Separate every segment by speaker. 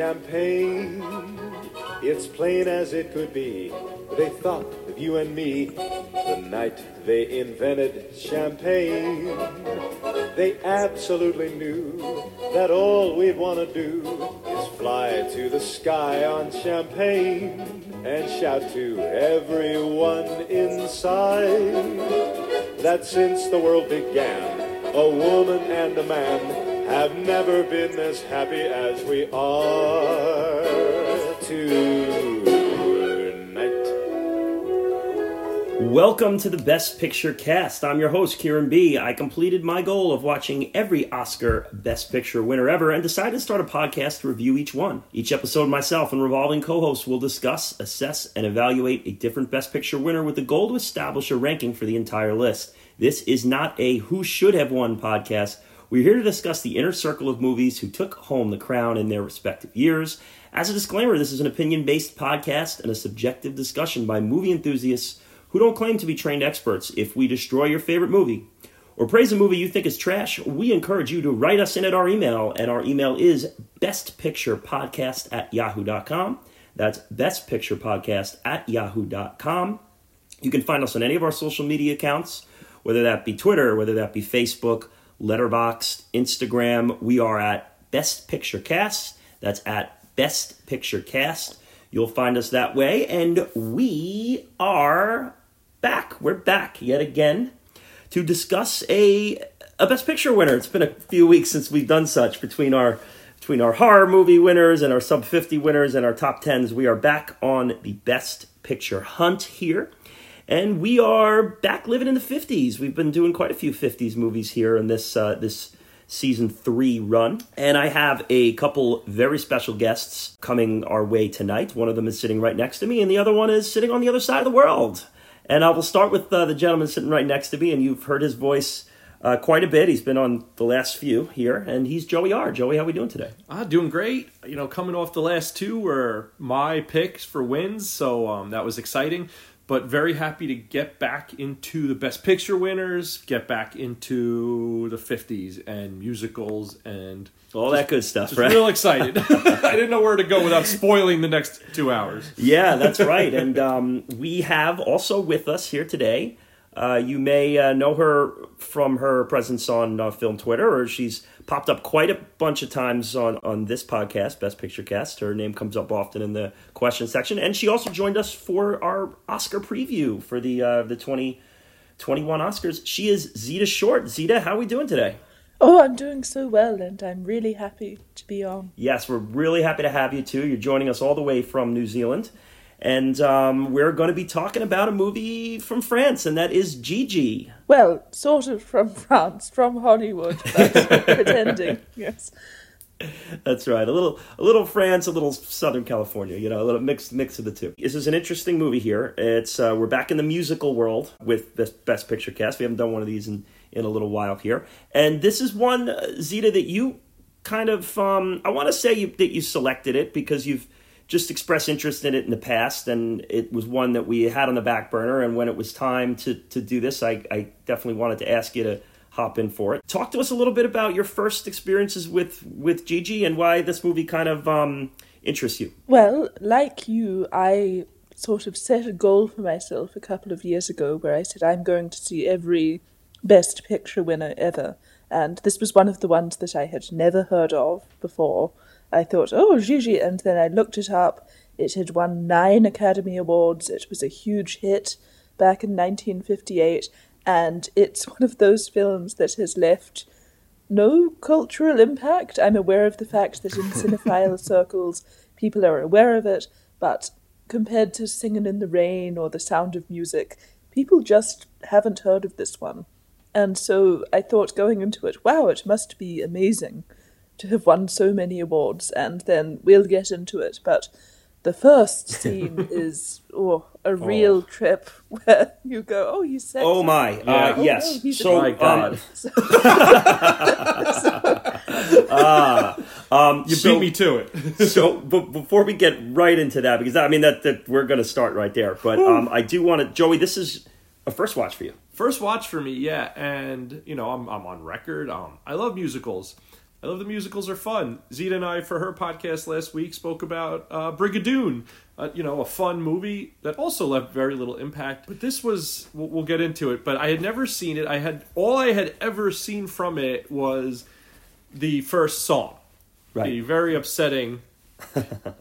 Speaker 1: champagne, it's plain as it could be. They thought of you and me. The night they invented champagne, they absolutely knew that all we'd want to do is fly to the sky on champagne and shout to everyone inside that since the world began, a woman and a man have never been as happy as we are tonight.
Speaker 2: Welcome to the Best Picture cast. I'm your host, Kieran B. I completed my goal of watching every Oscar Best Picture winner ever and decided to start a podcast to review each one. Each episode, myself and revolving co hosts will discuss, assess, and evaluate a different Best Picture winner with the goal to establish a ranking for the entire list. This is not a who should have won podcast we're here to discuss the inner circle of movies who took home the crown in their respective years. As a disclaimer, this is an opinion based podcast and a subjective discussion by movie enthusiasts who don't claim to be trained experts. If we destroy your favorite movie or praise a movie you think is trash, we encourage you to write us in at our email, and our email is bestpicturepodcast at yahoo.com. That's bestpicturepodcast at yahoo.com. You can find us on any of our social media accounts, whether that be Twitter, whether that be Facebook, Letterboxd, Instagram. We are at Best Picture Cast. That's at Best Picture Cast. You'll find us that way. And we are back. We're back yet again to discuss a a Best Picture winner. It's been a few weeks since we've done such between our between our horror movie winners and our sub 50 winners and our top 10s. We are back on the Best Picture hunt here. And we are back living in the 50s. We've been doing quite a few 50s movies here in this uh, this season three run. And I have a couple very special guests coming our way tonight. One of them is sitting right next to me, and the other one is sitting on the other side of the world. And I will start with uh, the gentleman sitting right next to me, and you've heard his voice uh, quite a bit. He's been on the last few here, and he's Joey R. Joey, how are we doing today?
Speaker 3: Ah, doing great. You know, coming off the last two were my picks for wins, so um, that was exciting but very happy to get back into the best picture winners, get back into the 50s and musicals and
Speaker 2: all that good stuff,
Speaker 3: just
Speaker 2: right?
Speaker 3: Real excited. I didn't know where to go without spoiling the next two hours.
Speaker 2: Yeah, that's right. and um, we have also with us here today. Uh, you may uh, know her from her presence on uh, Film Twitter, or she's popped up quite a bunch of times on, on this podcast, Best Picture Cast. Her name comes up often in the question section, and she also joined us for our Oscar preview for the uh, the twenty twenty one Oscars. She is Zita Short. Zita, how are we doing today?
Speaker 4: Oh, I'm doing so well, and I'm really happy to be on.
Speaker 2: Yes, we're really happy to have you too. You're joining us all the way from New Zealand. And um, we're going to be talking about a movie from France, and that is Gigi.
Speaker 4: Well, sort of from France, from Hollywood, but pretending, yes.
Speaker 2: That's right. A little, a little France, a little Southern California. You know, a little mix, mix of the two. This is an interesting movie here. It's uh, we're back in the musical world with this Best Picture cast. We haven't done one of these in in a little while here, and this is one uh, Zita that you kind of um, I want to say you, that you selected it because you've just expressed interest in it in the past, and it was one that we had on the back burner. And when it was time to to do this, I, I definitely wanted to ask you to hop in for it. Talk to us a little bit about your first experiences with with Gigi and why this movie kind of um, interests you.
Speaker 4: Well, like you, I sort of set a goal for myself a couple of years ago where I said I'm going to see every Best Picture winner ever. And this was one of the ones that I had never heard of before. I thought, oh, Gigi, and then I looked it up. It had won nine Academy Awards. It was a huge hit back in 1958, and it's one of those films that has left no cultural impact. I'm aware of the fact that in cinephile circles people are aware of it, but compared to Singing in the Rain or The Sound of Music, people just haven't heard of this one. And so I thought going into it, wow, it must be amazing to have won so many awards, and then we'll get into it. But the first scene is oh, a real oh. trip where you go, oh, he's sexy.
Speaker 2: Oh my, uh, oh, yes.
Speaker 3: No, so, my God.
Speaker 2: Um, uh, um,
Speaker 3: you so, beat me to it.
Speaker 2: so, but before we get right into that, because I mean that, that we're going to start right there, but um, I do want to, Joey. This is a first watch for you.
Speaker 3: First watch for me, yeah, and you know I'm I'm on record. Um, I love musicals I love the musicals are fun. Zita and I, for her podcast last week, spoke about uh, Brigadoon, uh, you know, a fun movie that also left very little impact. But this was, we'll, we'll get into it. But I had never seen it. I had all I had ever seen from it was the first song,
Speaker 2: Right.
Speaker 3: the very upsetting,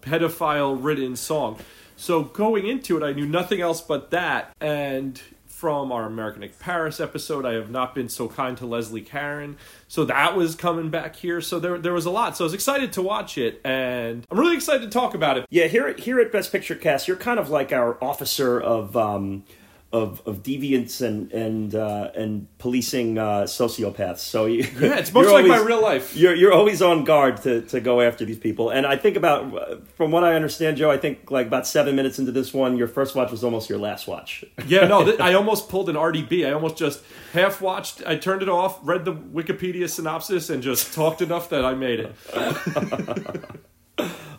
Speaker 3: pedophile-ridden song. So going into it, I knew nothing else but that, and from our American Paris episode. I have not been so kind to Leslie Caron. So that was coming back here. So there there was a lot. So I was excited to watch it and I'm really excited to talk about it.
Speaker 2: Yeah, here here at Best Picture Cast, you're kind of like our officer of um, of of deviance and and uh, and policing uh, sociopaths. So you,
Speaker 3: Yeah, it's much like my real life.
Speaker 2: You're you're always on guard to to go after these people. And I think about from what I understand, Joe, I think like about seven minutes into this one, your first watch was almost your last watch.
Speaker 3: Yeah, no, th- I almost pulled an RDB. I almost just half watched. I turned it off, read the Wikipedia synopsis, and just talked enough that I made it.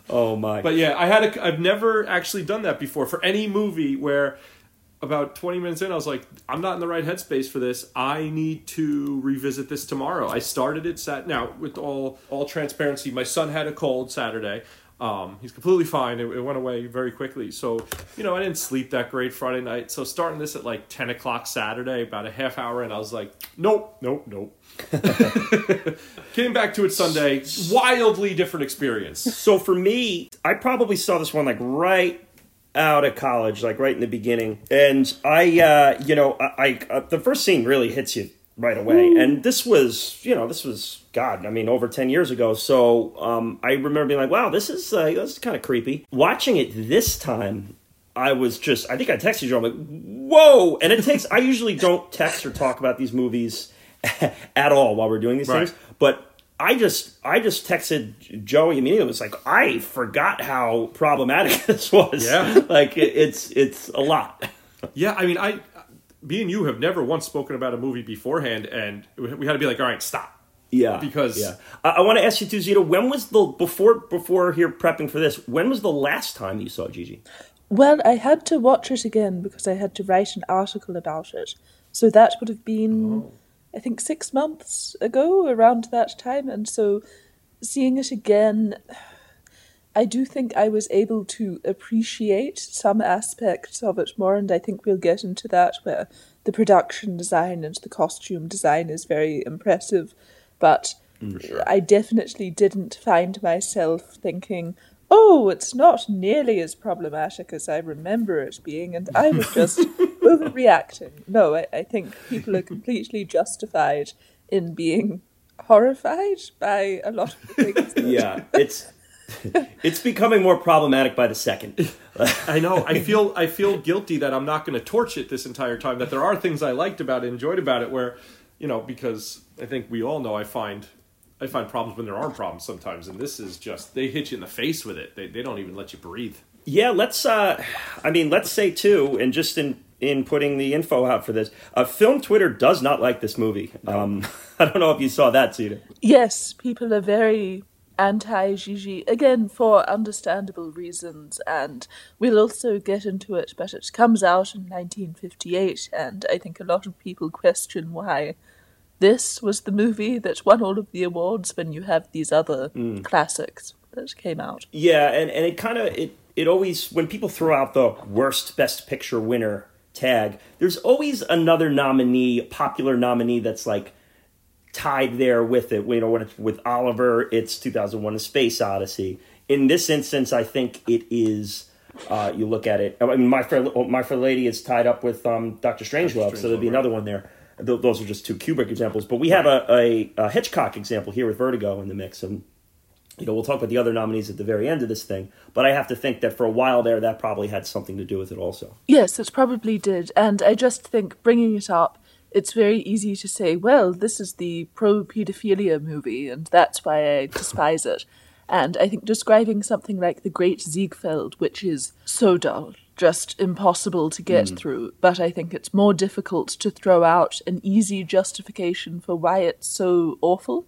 Speaker 2: Oh my!
Speaker 3: But yeah, I had a, I've never actually done that before for any movie where about 20 minutes in I was like I'm not in the right headspace for this. I need to revisit this tomorrow. I started it sat now with all all transparency. My son had a cold Saturday. Um, he's completely fine. It, it went away very quickly. So, you know, I didn't sleep that great Friday night. So starting this at like 10 o'clock Saturday, about a half hour in, I was like, nope, nope, nope. Came back to it Sunday. Wildly different experience.
Speaker 2: So for me, I probably saw this one like right out of college, like right in the beginning, and I, uh, you know, I, I uh, the first scene really hits you right away, and this was, you know, this was God, I mean, over ten years ago. So um, I remember being like, wow, this is uh, this is kind of creepy. Watching it this time. I was just, I think I texted you, I'm like, whoa! And it takes, I usually don't text or talk about these movies at all while we're doing these
Speaker 3: Right.
Speaker 2: things. But I just I just texted Joey immediately. It was like I forgot how problematic this was.
Speaker 3: Yeah.
Speaker 2: like it, it's it's a lot.
Speaker 3: Yeah, I mean, I, me and you have never once spoken about a movie beforehand, and we had to be like, all right, stop.
Speaker 2: Yeah,
Speaker 3: Because-
Speaker 2: yeah. I, I want to ask you too, Zita. When was the before before here prepping for this? When was the last time you saw Gigi?
Speaker 4: Well, I had to watch it again because I had to write an article about it. So that would have been, oh. I think, six months ago, around that time. And so seeing it again, I do think I was able to appreciate some aspects of it more. And I think we'll get into that where the production design and the costume design is very impressive. But I definitely didn't find myself thinking, oh, it's not nearly as problematic as I remember it being, and I was just overreacting. No, I, I think people are completely justified in being horrified by a lot of the things. that-
Speaker 2: Yeah, it's it's becoming more problematic by the second.
Speaker 3: I know. I feel I feel guilty that I'm not going to torch it this entire time. That there are things I liked about it, enjoyed about it, where you know, because I think we all know I find I find problems when there aren't problems sometimes, and this is just they hit you in the face with it. They they don't even let you breathe.
Speaker 2: Yeah, let's. Uh, I mean, let's say too, and just in in putting the info out for this, uh, film Twitter does not like this movie. Um, I don't know if you saw that, Zita.
Speaker 4: Yes, people are very anti Gigi, again, for understandable reasons, and we'll also get into it, but it comes out in 1958, and I think a lot of people question why this was the movie that won all of the awards when you have these other classics that came out.
Speaker 2: Yeah, and, and it kind of it it always when people throw out the worst best picture winner tag, there's always another nominee, popular nominee that's like tied there with it. You know, when it's with Oliver, it's 2001: A Space Odyssey. In this instance, I think it is. Uh, you look at it. I mean, my fair my fair lady is tied up with um, Doctor Strangelove, so there'll be
Speaker 3: Strangelove,
Speaker 2: another one there. Th- Those are just two Kubrick examples, but we have a, a, a Hitchcock example here with Vertigo in the mix, and you know, we'll talk about the other nominees at the very end of this thing, but I have to think that for a while there, that probably had something to do with it also.
Speaker 4: Yes, it probably did. And I just think bringing it up, it's very easy to say, well, this is the pro pedophilia movie, and that's why I despise it. And I think describing something like The Great Ziegfeld, which is so dull, just impossible to get through, but I think it's more difficult to throw out an easy justification for why it's so awful.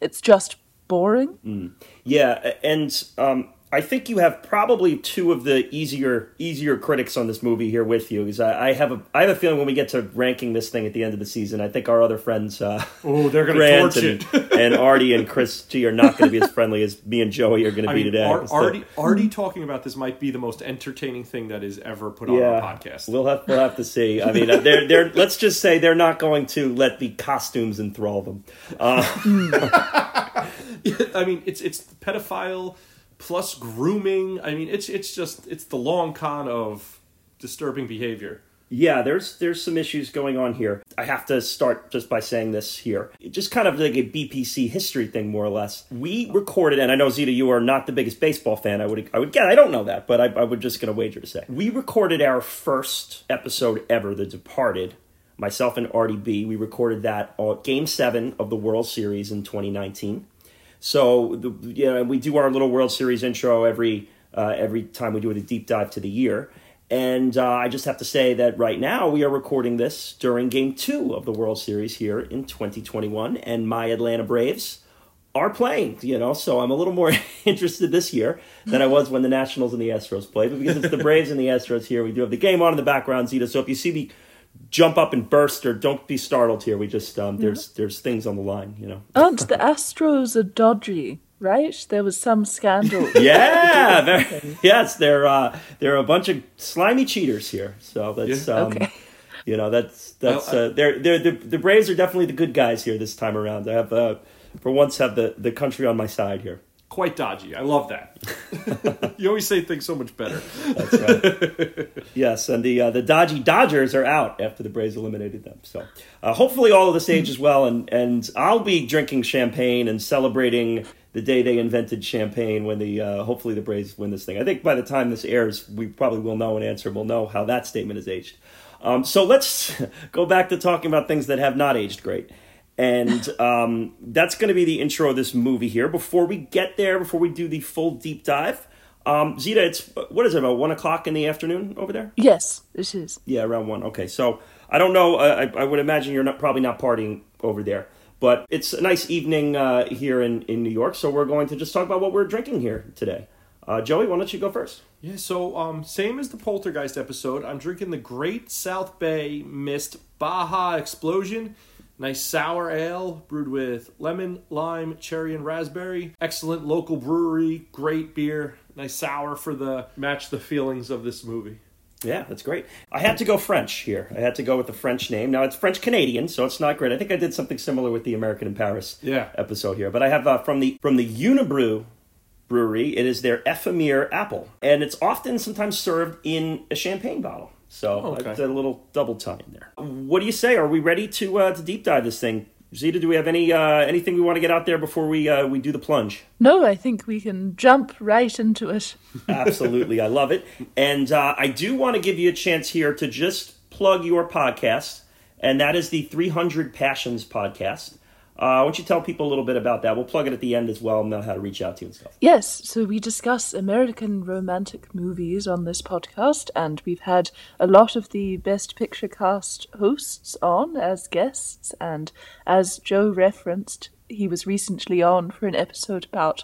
Speaker 4: It's just boring.
Speaker 2: Yeah, and um, I think you have probably two of the easier easier critics on this movie here with you. Because I, I have a I have a feeling when we get to ranking this thing at the end of the season, I think our other friends, uh,
Speaker 3: Oh, they're gonna
Speaker 2: Grant
Speaker 3: torch
Speaker 2: and,
Speaker 3: it.
Speaker 2: and Artie and Chris G are not going to be as friendly as me and Joey are going to be
Speaker 3: mean,
Speaker 2: today.
Speaker 3: Ar-
Speaker 2: So-
Speaker 3: Artie, Artie talking about this might be the most entertaining thing that is ever put on
Speaker 2: yeah,
Speaker 3: our podcast.
Speaker 2: we'll have we'll have to see. I mean, uh, they're they're let's just say they're not going to let the costumes enthrall them. Uh,
Speaker 3: I mean, it's it's pedophile plus grooming. I mean, it's it's just it's the long con of disturbing behavior.
Speaker 2: Yeah, there's there's some issues going on here. I have to start just by saying this here. Just kind of like a BPC history thing, more or less. We recorded, and I know Zita you are not the biggest baseball fan. I would I would get. I don't know that, but I, I would just going to wager to say we recorded our first episode ever, The Departed. Myself and Artie B. We recorded that Game Seven of the World Series in 2019. So the, you know, we do our little World Series intro every uh, every time we do a deep dive to the year. And uh, I just have to say that right now we are recording this during Game Two of the World Series here in 2021, and my Atlanta Braves are playing. You know, so I'm a little more interested this year than I was when the Nationals and the Astros played. But because it's the Braves and the Astros here, we do have the game on in the background, Zita. So if you see me jump up and burst, or don't be startled here, we just um, there's there's things on the line. You know.
Speaker 4: Aren't the Astros are dodgy, right? There was some scandal.
Speaker 2: Yeah, they're, yes, they're uh, they're a bunch of slimy cheaters here. So that's
Speaker 3: Yeah.
Speaker 2: um,
Speaker 4: Okay.
Speaker 2: you know that's that's uh, they're they're the, the Braves are definitely the good guys here this time around. I have uh, for once have the the country on my side here.
Speaker 3: Quite dodgy. I love that. you always say things so much better.
Speaker 2: That's right. yes, and the uh, the dodgy Dodgers are out after the Braves eliminated them. So uh, hopefully all of this ages well, and and I'll be drinking champagne and celebrating the day they invented champagne when the uh, hopefully the Braves win this thing. I think by the time this airs, we probably will know an answer. We'll know how that statement is aged. Um, so let's go back to talking about things that have not aged great. And um, that's going to be the intro of this movie here. Before we get there, before we do the full deep dive, um, Zita, it's what is it about one o'clock in the afternoon over there?
Speaker 4: yes, it is.
Speaker 2: Yeah, around one. Okay, so I don't know. Uh, I, I would imagine you're not probably not partying over there, but it's a nice evening uh, here in in New York. So we're going to just talk about what we're drinking here today. Uh, Joey, why don't you go first?
Speaker 3: Yeah, so um, same as the Poltergeist episode, I'm drinking the Great South Bay Mist Baja Explosion. Nice sour ale brewed with lemon, lime, cherry, and raspberry. Excellent local brewery, great beer. Nice sour for the match the feelings of this movie.
Speaker 2: Yeah, that's great. I had to go French here. I had to go with the French name. Now it's French Canadian, so it's not great. I think I did something similar with the American in Paris
Speaker 3: Yeah.
Speaker 2: episode here. But I have uh, from the from the Unibroue brewery. It is their Ephemere apple, and it's often sometimes served in a champagne bottle. So
Speaker 3: Okay.
Speaker 2: I did a little double tie in there. What do you say? Are we ready to uh, to deep dive this thing? Zita, do we have any uh, anything we want to get out there before we uh, we do the plunge?
Speaker 4: No, I think we can jump right into it.
Speaker 2: Absolutely, I love it. And uh, I do want to give you a chance here to just plug your podcast, and that is the 300 Passions podcast. Uh, why don't you tell people a little bit about that? We'll plug it at the end as well and know how to reach out to you and stuff.
Speaker 4: Yes, so we discuss American romantic movies on this podcast, and we've had a lot of the Best Picture cast hosts on as guests. And as Joe referenced, he was recently on for an episode about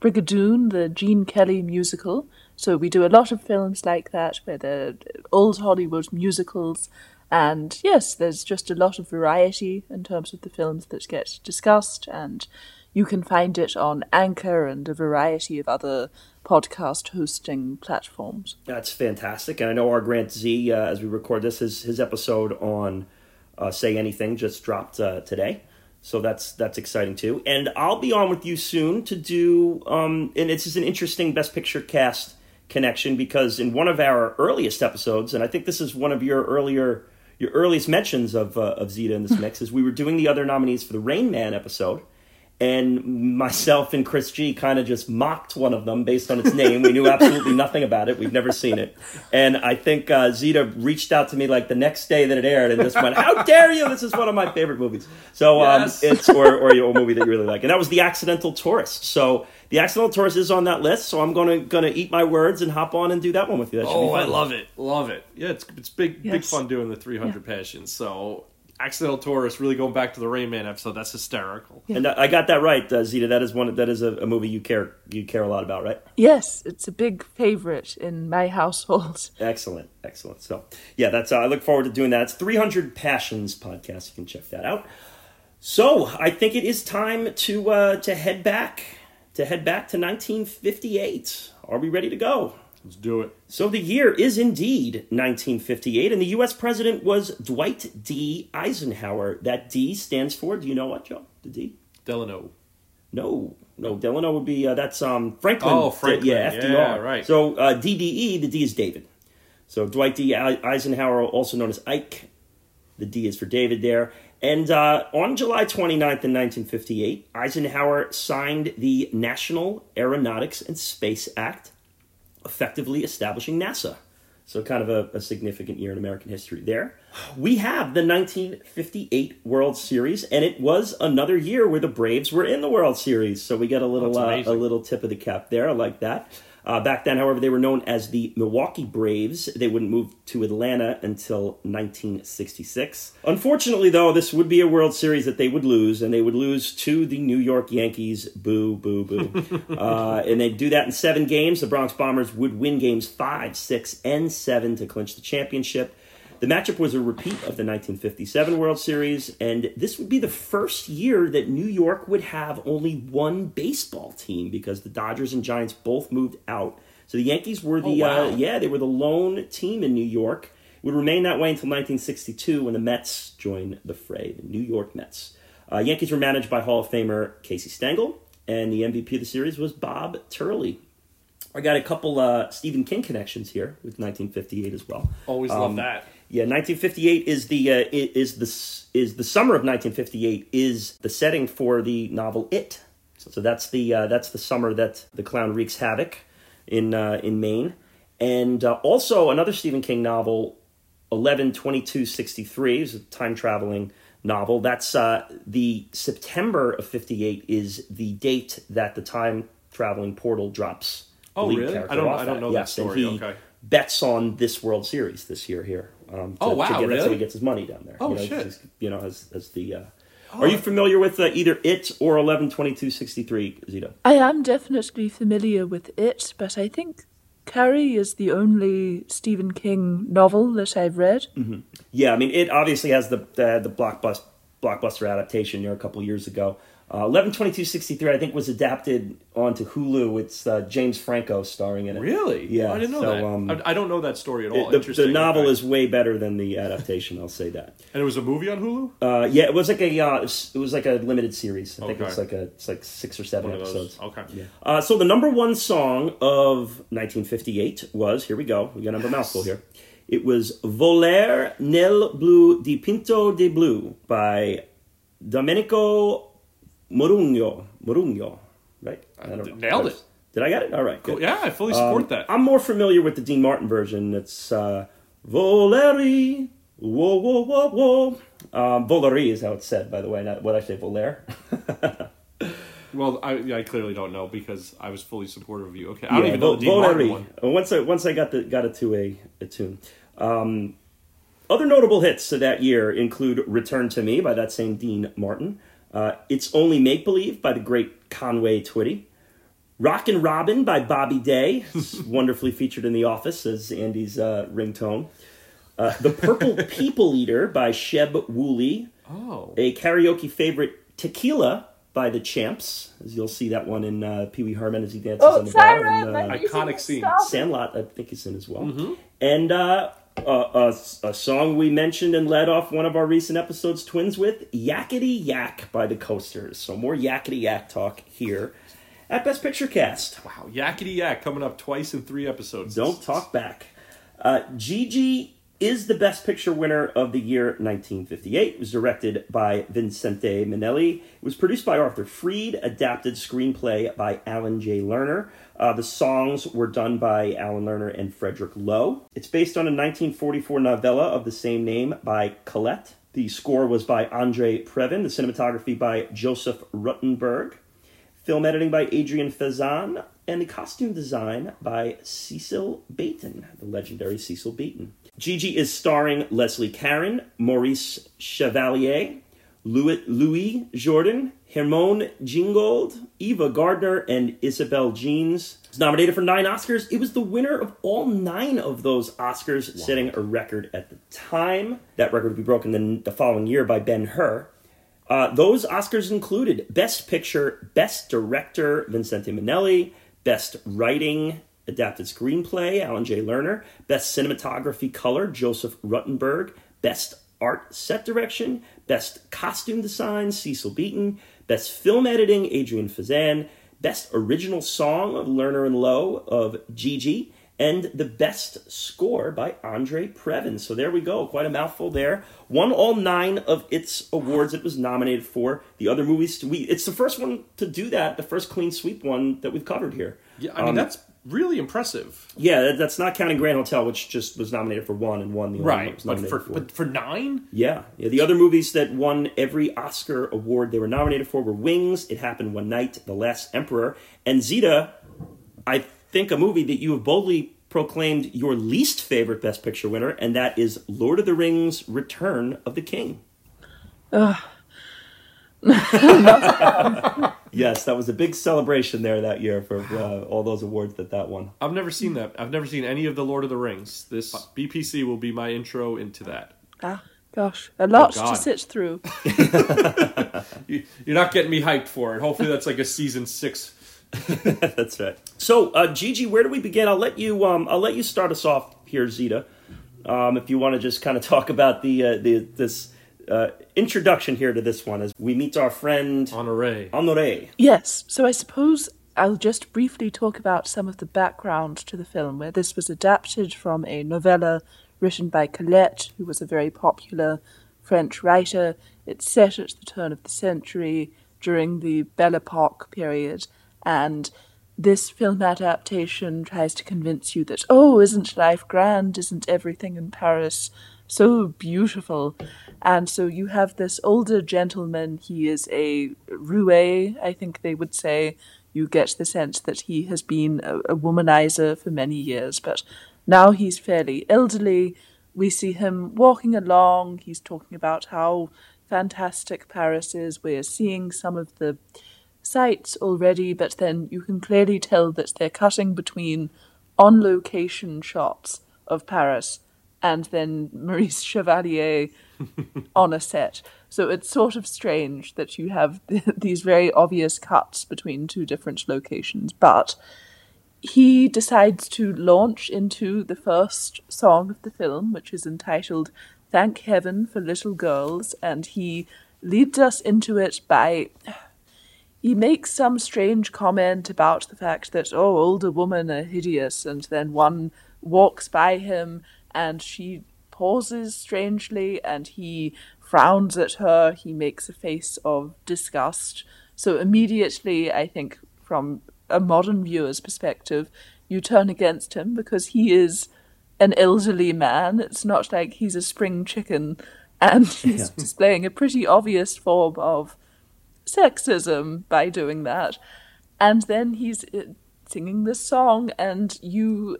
Speaker 4: Brigadoon, the Gene Kelly musical. So we do a lot of films like that, where they're old Hollywood musicals. And yes, there's just a lot of variety in terms of the films that get discussed, and you can find it on Anchor and a variety of other podcast hosting platforms.
Speaker 2: That's fantastic. And I know our Grant Z, uh, as we record this, his, his episode on uh, Say Anything just dropped uh, today. So that's that's exciting too. And I'll be on with you soon to do, um, and it's just an interesting Best Picture cast connection because in one of our earliest episodes, and I think this is one of your earlier your earliest mentions of uh, of Zita in this mix, is we were doing the other nominees for the Rain Man episode. And myself and Chris G kind of just mocked one of them based on its name. We knew absolutely nothing about it. We've never seen it. And I think uh, Zita reached out to me like the next day that it aired and just went, "How dare you! This is one of my favorite movies." So
Speaker 3: Yes.
Speaker 2: um, it's or or a movie that you really like, and that was The Accidental Tourist. So The Accidental Tourist is on that list. So I'm gonna gonna eat my words and hop on and do that one with you. That should be
Speaker 3: Oh, I love it. Love it. Yeah, it's it's big big fun doing the 300 passions. So Accidental Tourist, really going back to the Rain Man episode. That's hysterical.
Speaker 2: And I I got that right, uh, Zita. That is one. That is a, a movie you care you care a lot about, right?
Speaker 4: Yes, it's a big favorite in my household.
Speaker 2: Excellent, excellent. So, yeah, that's. Uh, I look forward to doing that. It's 300 Passions podcast. You can check that out. So, I think it is time to uh, to head back to head back to 1958. Are we ready to go?
Speaker 3: Let's do it.
Speaker 2: So the year is indeed 1958, and the U.S. president was Dwight D. Eisenhower. That D stands for. Do you know what, Joe? The D.
Speaker 3: Delano.
Speaker 2: No, no. Delano would be uh, that's um Franklin.
Speaker 3: Oh, Franklin.
Speaker 2: Yeah, FDR.
Speaker 3: Yeah, right.
Speaker 2: So uh, DDE, the D is David. So Dwight D. Eisenhower, also known as Ike. The D is for David there. And uh, on July 29th in 1958, Eisenhower signed the National Aeronautics and Space Act, effectively establishing NASA. So, kind of a, a significant year in American history there. We have the 1958 World Series, and it was another year where the Braves were in the World Series. So, we get a little uh, a little tip of the cap there. I like that. Uh, back then, however, they were known as the Milwaukee Braves. They wouldn't move to Atlanta until 1966. Unfortunately, though, this would be a World Series that they would lose, and they would lose to the New York Yankees. Boo, boo, boo. uh, and they'd do that in seven games. The Bronx Bombers would win games five, six, and seven to clinch the championship. The matchup was a repeat of the 1957 World Series, and this would be the first year that New York would have only one baseball team because the Dodgers and Giants both moved out. So the Yankees were the
Speaker 3: Oh, wow.
Speaker 2: uh, yeah they were the lone team in New York. It would remain that way until 1962 when the Mets joined the fray, the New York Mets. Uh, Yankees were managed by Hall of Famer Casey Stengel, and the MVP of the series was Bob Turley. I got a couple uh, Stephen King connections here with 1958 as well.
Speaker 3: Always
Speaker 2: Um,
Speaker 3: love that.
Speaker 2: Yeah, 1958 is the uh, is the is the summer of 1958 is the setting for the novel It. So that's the uh, that's the summer that the clown wreaks havoc in uh, in Maine, and uh, also another Stephen King novel, 112263 is a time traveling novel. That's uh, the September of 58 is the date that the time traveling portal drops. the
Speaker 3: Oh,
Speaker 2: lead
Speaker 3: really?
Speaker 2: character
Speaker 3: I don't- I don't know that
Speaker 2: Yes, and
Speaker 3: story.
Speaker 2: he
Speaker 3: Okay.
Speaker 2: Bets on this World Series this year here. Um, to,
Speaker 3: Oh, wow,
Speaker 2: to get, That's how
Speaker 3: really?
Speaker 2: he gets his money down there.
Speaker 3: Oh,
Speaker 2: you know,
Speaker 3: shit.
Speaker 2: he's- You know, as, as the. Uh, are you familiar with uh, either it or eleven twenty two sixty three, Zita?
Speaker 4: I am definitely familiar with it, but I think Carrie is the only Stephen King novel that I've read.
Speaker 2: Yeah, I mean, it obviously has the the, the blockbuster blockbuster adaptation there a couple years ago. Uh, eleven twenty two sixty three, I think, was adapted onto Hulu. It's uh, James Franco starring in it.
Speaker 3: Really?
Speaker 2: Yeah.
Speaker 3: I didn't know
Speaker 2: so,
Speaker 3: that.
Speaker 2: Um,
Speaker 3: I, I don't know that story at all.
Speaker 2: the, the novel
Speaker 3: Okay.
Speaker 2: is way better than the adaptation. I'll say that.
Speaker 3: And it was a movie on Hulu?
Speaker 2: Uh, yeah, it was like a uh, it was like a limited series. I think it was
Speaker 3: Okay.
Speaker 2: like a it's like six or seven
Speaker 3: One of those.
Speaker 2: episodes.
Speaker 3: Okay.
Speaker 2: Uh, so the number one song of 1958 was here we go. We got a number mouthful here. It was "Voler nel blu di Pinto de Blu" by Domenico Morugno. Morugno, right? I don't know.
Speaker 3: nailed it.
Speaker 2: Did I get it? All right.
Speaker 3: Cool. Yeah, I fully support
Speaker 2: Um,
Speaker 3: that.
Speaker 2: I'm more familiar with the Dean Martin version. It's uh, Volare, whoa, whoa, whoa, whoa. Um, Volare is how it's said, by the way, not what I say, Voler.
Speaker 3: Well, I, I clearly don't know because I was fully supportive of you. Okay, I don't
Speaker 2: Yeah,
Speaker 3: even know
Speaker 2: Vo-
Speaker 3: the Dean Martin
Speaker 2: Volare.
Speaker 3: one.
Speaker 2: Uh, Once I once I got the got it to a, a tune. Um, other notable hits of that year include "Return to Me" by that same Dean Martin, uh, "It's Only Make Believe" by the great Conway Twitty, "Rockin' Robin" by Bobby Day, wonderfully featured in The Office as Andy's uh, ringtone. Uh, "The Purple People Eater" by Sheb Wooley,
Speaker 3: Oh,
Speaker 2: a karaoke favorite "Tequila" by the Champs, as you'll see that one in uh, Pee Wee Herman as he dances
Speaker 4: Oh,
Speaker 2: in the bar.
Speaker 4: Tyra,
Speaker 2: and, uh,
Speaker 3: Iconic scene.
Speaker 2: Sandlot, I think is in as well. And uh, a, a, a song we mentioned and led off one of our recent episodes, Twins, with Yakety Yak by the Coasters. So more Yakety Yak talk here at Best Picture Cast.
Speaker 3: wow. Yakety Yak coming up twice in three episodes.
Speaker 2: Don't talk back. Uh, Gigi is the Best Picture winner of the year 1958. It was directed by Vincente Minnelli. It was produced by Arthur Freed, adapted screenplay by Alan J. Lerner. Uh, the songs were done by Alan Lerner and Frederick Loewe. It's based on a 1944 novella of the same name by Colette. The score was by Andre Previn, the cinematography by Joseph Ruttenberg. Film editing by Adrienne Fazan, and the costume design by Cecil Beaton, the legendary Cecil Beaton. Gigi is starring Leslie Caron, Maurice Chevalier, Louis, Louis Jourdan, Hermione Gingold, Ava Gardner, and Isabel Jeans. It's nominated for nine Oscars. It was the winner of all nine of those Oscars, setting a record at the time. That record would be broken the, the following year by Ben Hur. Uh, those Oscars included Best Picture, Best Director, Vincente Minnelli, Best Writing, Adapted Screenplay, Alan J. Lerner, Best Cinematography Color, Joseph Ruttenberg, Best Art Set Direction, Best Costume Design, Cecil Beaton, Best Film Editing, Adrienne Fazan, Best Original Song of Lerner and Loewe of Gigi, and the Best Score by Andre Previn. So there we go, quite a mouthful there. Won all nine of its awards it was nominated for. The other movies, we it's the first one to do that, the first clean sweep one that we've covered here.
Speaker 3: Yeah, I mean
Speaker 2: Um,
Speaker 3: that's really impressive.
Speaker 2: Yeah, that- that's not counting Grand Hotel, which just was nominated for one and won the
Speaker 3: Right, but
Speaker 2: nominated
Speaker 3: for but for nine,
Speaker 2: Yeah, yeah. The other movies that won every Oscar award they were nominated for were Wings, It Happened One Night, The Last Emperor, and Zita. I think a movie that you have boldly proclaimed your least favorite Best Picture winner, and that is Lord of the Rings: Return of the King. yes, that was a big celebration there that year for uh, all those awards that that won.
Speaker 3: I've never seen that. I've never seen any of the Lord of the Rings. This BPC will be my intro into that.
Speaker 4: Ah, gosh, a lot
Speaker 3: God.
Speaker 4: to sit through.
Speaker 3: You're not getting me hyped for it. Hopefully, that's like a season six.
Speaker 2: That's right. So, uh, Gigi, where do we begin? I'll let you. Um, I'll let you start us off here, Zita. Um, if you want to just kind of talk about the uh, the this uh, introduction here to this one, as we meet our friend
Speaker 3: Honore.
Speaker 2: Honoré.
Speaker 4: Yes, so I suppose I'll just briefly talk about some of the background to the film, where this was adapted from a novella written by Colette, who was a very popular French writer. It's set at the turn of the century during the Belle Epoque period, and this film adaptation tries to convince you that, oh, isn't life grand? Isn't everything in Paris so beautiful? And so you have this older gentleman, he is a roue, I think they would say. You get the sense that he has been a, a womanizer for many years, but now he's fairly elderly. We see him walking along, he's talking about how fantastic Paris is. We're seeing some of the sights already, but then you can clearly tell that they're cutting between on location shots of Paris and then Maurice Chevalier on a set. So it's sort of strange that you have these very obvious cuts between two different locations, but he decides to launch into the first song of the film, which is entitled Thank Heaven for Little Girls, and he leads us into it by he makes some strange comment about the fact that oh older women are hideous and then one walks by him and she pauses strangely and he frowns at her. He makes a face of disgust. So immediately i think from a modern viewer's perspective you turn against him because he is an elderly man. It's not like he's a spring chicken and he's displaying a pretty obvious form of sexism by doing that. And then he's uh, singing this song, and you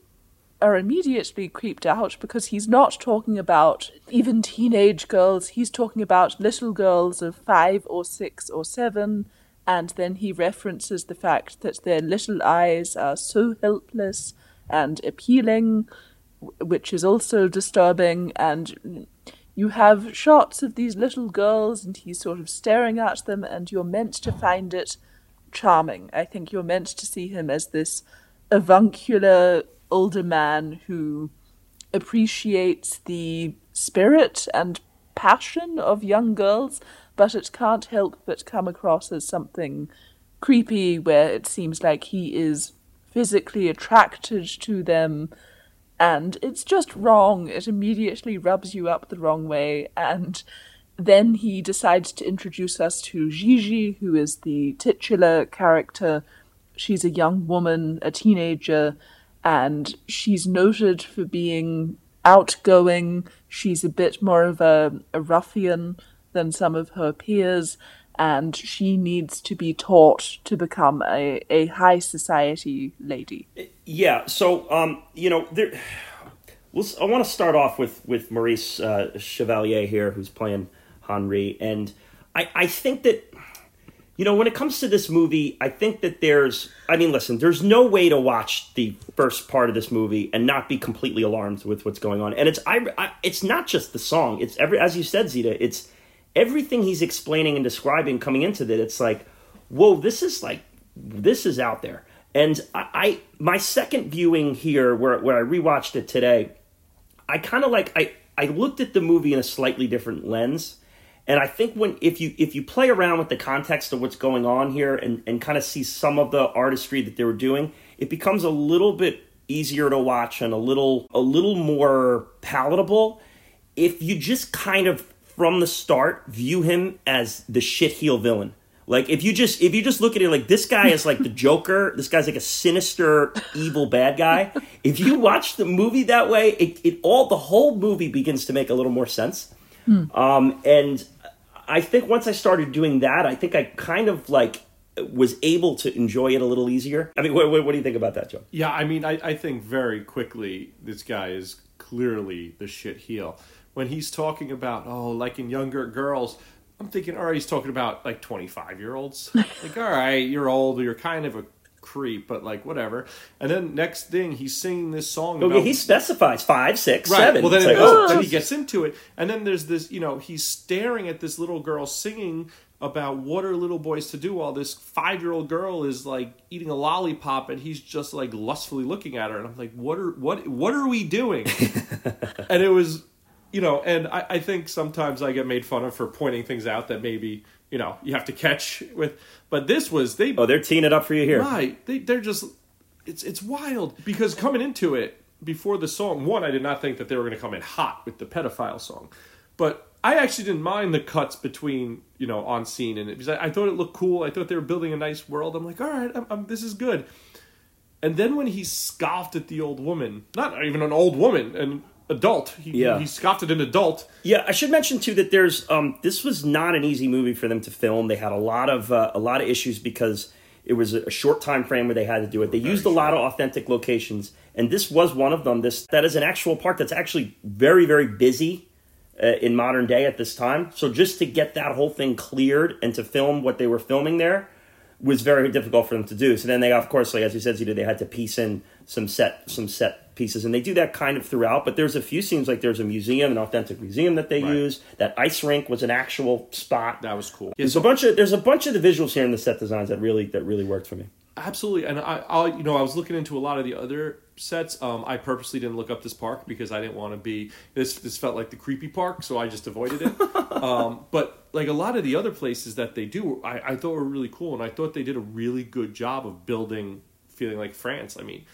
Speaker 4: are immediately creeped out because he's not talking about even teenage girls, he's talking about little girls of five or six or seven. And then he references the fact that their little eyes are so helpless and appealing, which is also disturbing. And you have shots of these little girls and he's sort of staring at them and you're meant to find it charming. I think you're meant to see him as this avuncular older man who appreciates the spirit and passion of young girls, but it can't help but come across as something creepy where it seems like he is physically attracted to them and it's just wrong. It immediately rubs you up the wrong way. And then he decides to introduce us to Gigi, who is the titular character. She's a young woman, a teenager, and she's noted for being outgoing. She's a bit more of a, a ruffian than some of her peers. And she needs to be taught to become a, a high society lady.
Speaker 2: Yeah. So, um, you know, there. I want to start off with with Maurice uh, Chevalier here, who's playing Henri, and I I think that you know when it comes to this movie, I think that there's I mean, listen, there's no way to watch the first part of this movie and not be completely alarmed with what's going on, and it's I, I it's not just the song, it's every as you said, Zita, it's everything he's explaining and describing coming into that. It's like, whoa, this is like this is out there. And I, I my second viewing here, where where I rewatched it today, I kind of like I I looked at the movie in a slightly different lens. And I think when if you if you play around with the context of what's going on here and, and kind of see some of the artistry that they were doing, it becomes a little bit easier to watch and a little a little more palatable if you just kind of from the start view him as the shit heel villain. Like if you just if you just look at it like this guy is like the Joker, this guy's like a sinister, evil bad guy. If you watch the movie that way, it, it all the whole movie begins to make a little more sense. Hmm. Um, and I think once I started doing that, I think I kind of like was able to enjoy it a little easier. I mean, what, what, what do you think about that, Joe?
Speaker 3: Yeah, I mean, I, I think very quickly this guy is clearly the shit heel. When he's talking about, oh, liking younger girls, I'm thinking, all right, he's talking about like 25 year olds. like, all right, you're old, you're kind of a creep, but like whatever. And then next thing, he's singing this song.
Speaker 2: Okay, he specifies five, six,
Speaker 3: right.
Speaker 2: seven.
Speaker 3: Well, then,
Speaker 2: like,
Speaker 3: oh. then he gets into it, and then there's this. You know, he's staring at this little girl singing about what are little boys to do while this five year old girl is like eating a lollipop and he's just like lustfully looking at her and I'm like what are what what are we doing and it was you know, and I, I think sometimes I get made fun of for pointing things out that maybe you know you have to catch with. But this was they.
Speaker 2: Oh, they're teeing it up for you here,
Speaker 3: right? They they're just it's it's wild because coming into it before the song, one I did not think that they were going to come in hot with the pedophile song, but I actually didn't mind the cuts between you know on scene and it because I, I thought it looked cool. I thought they were building a nice world. I'm like, all right, I'm, I'm, this is good. And then when he scoffed at the old woman, not even an old woman, and adult. He, yeah. he scoffed at an adult.
Speaker 2: Yeah, I should mention too that there's um, this was not an easy movie for them to film. They had a lot of uh, a lot of issues because it was a short time frame where they had to do it. They used a lot of authentic locations, and this was one of them. This that is an actual park that's actually very very busy. Uh, in modern day at this time. So just to get that whole thing cleared and to film what they were filming there was very difficult for them to do. So then they, of course, like as you said, they had to piece in some set some set pieces, and they do that kind of throughout. But there's a few scenes like there's a museum, an authentic museum that they right. use. That ice rink was an actual spot.
Speaker 3: That was cool.
Speaker 2: There's a bunch of there's a bunch of the visuals here in the set designs that really that really worked for me.
Speaker 3: Absolutely, and I, I you know I was looking into a lot of the other sets. Um, I purposely didn't look up this park because I didn't want to be this. This felt like the creepy park, so I just avoided it. um, but like a lot of the other places that they do, I, I thought were really cool, and I thought they did a really good job of building feeling like France. I mean,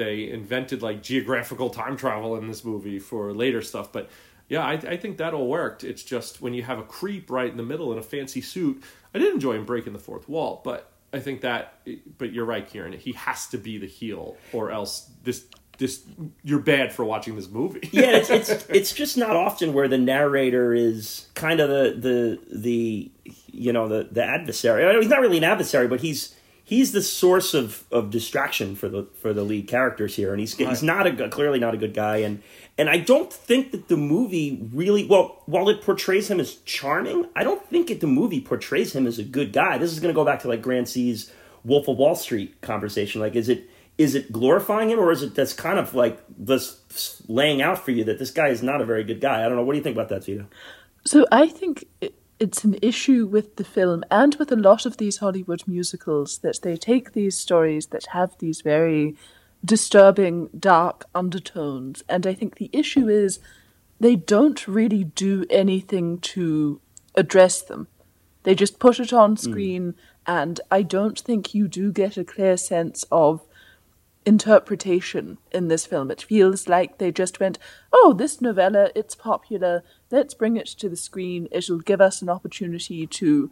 Speaker 3: they invented like geographical time travel in this movie for later stuff. But yeah, I, I think that all worked. It's just when you have a creep right in the middle in a fancy suit, I did enjoy him breaking the fourth wall, but I think that. But you're right, Kieran. He has to be the heel, or else this this you're bad for watching this movie.
Speaker 2: yeah, it's, it's it's just not often where the narrator is kind of the the the you know the the adversary. I mean, he's not really an adversary, but he's he's the source of, of distraction for the for the lead characters here, and he's right. he's not a clearly not a good guy, and and I don't think that the movie really well while it portrays him as charming, I don't think it the movie portrays him as a good guy. This is going to go back to like Grant C's Wolf of Wall Street conversation. Like, is it is it glorifying him, or is it that's kind of like this laying out for you that this guy is not a very good guy? I don't know. What do you think about that, Zita?
Speaker 4: So I think. It- it's an issue with the film and with a lot of these Hollywood musicals that they take these stories that have these very disturbing, dark undertones. And I think the issue is they don't really do anything to address them. They just put it on hmm. screen, mm. and I don't think you do get a clear sense of interpretation in this film. It feels like they just went, oh, this novella, it's popular, let's bring it to the screen. It'll give us an opportunity to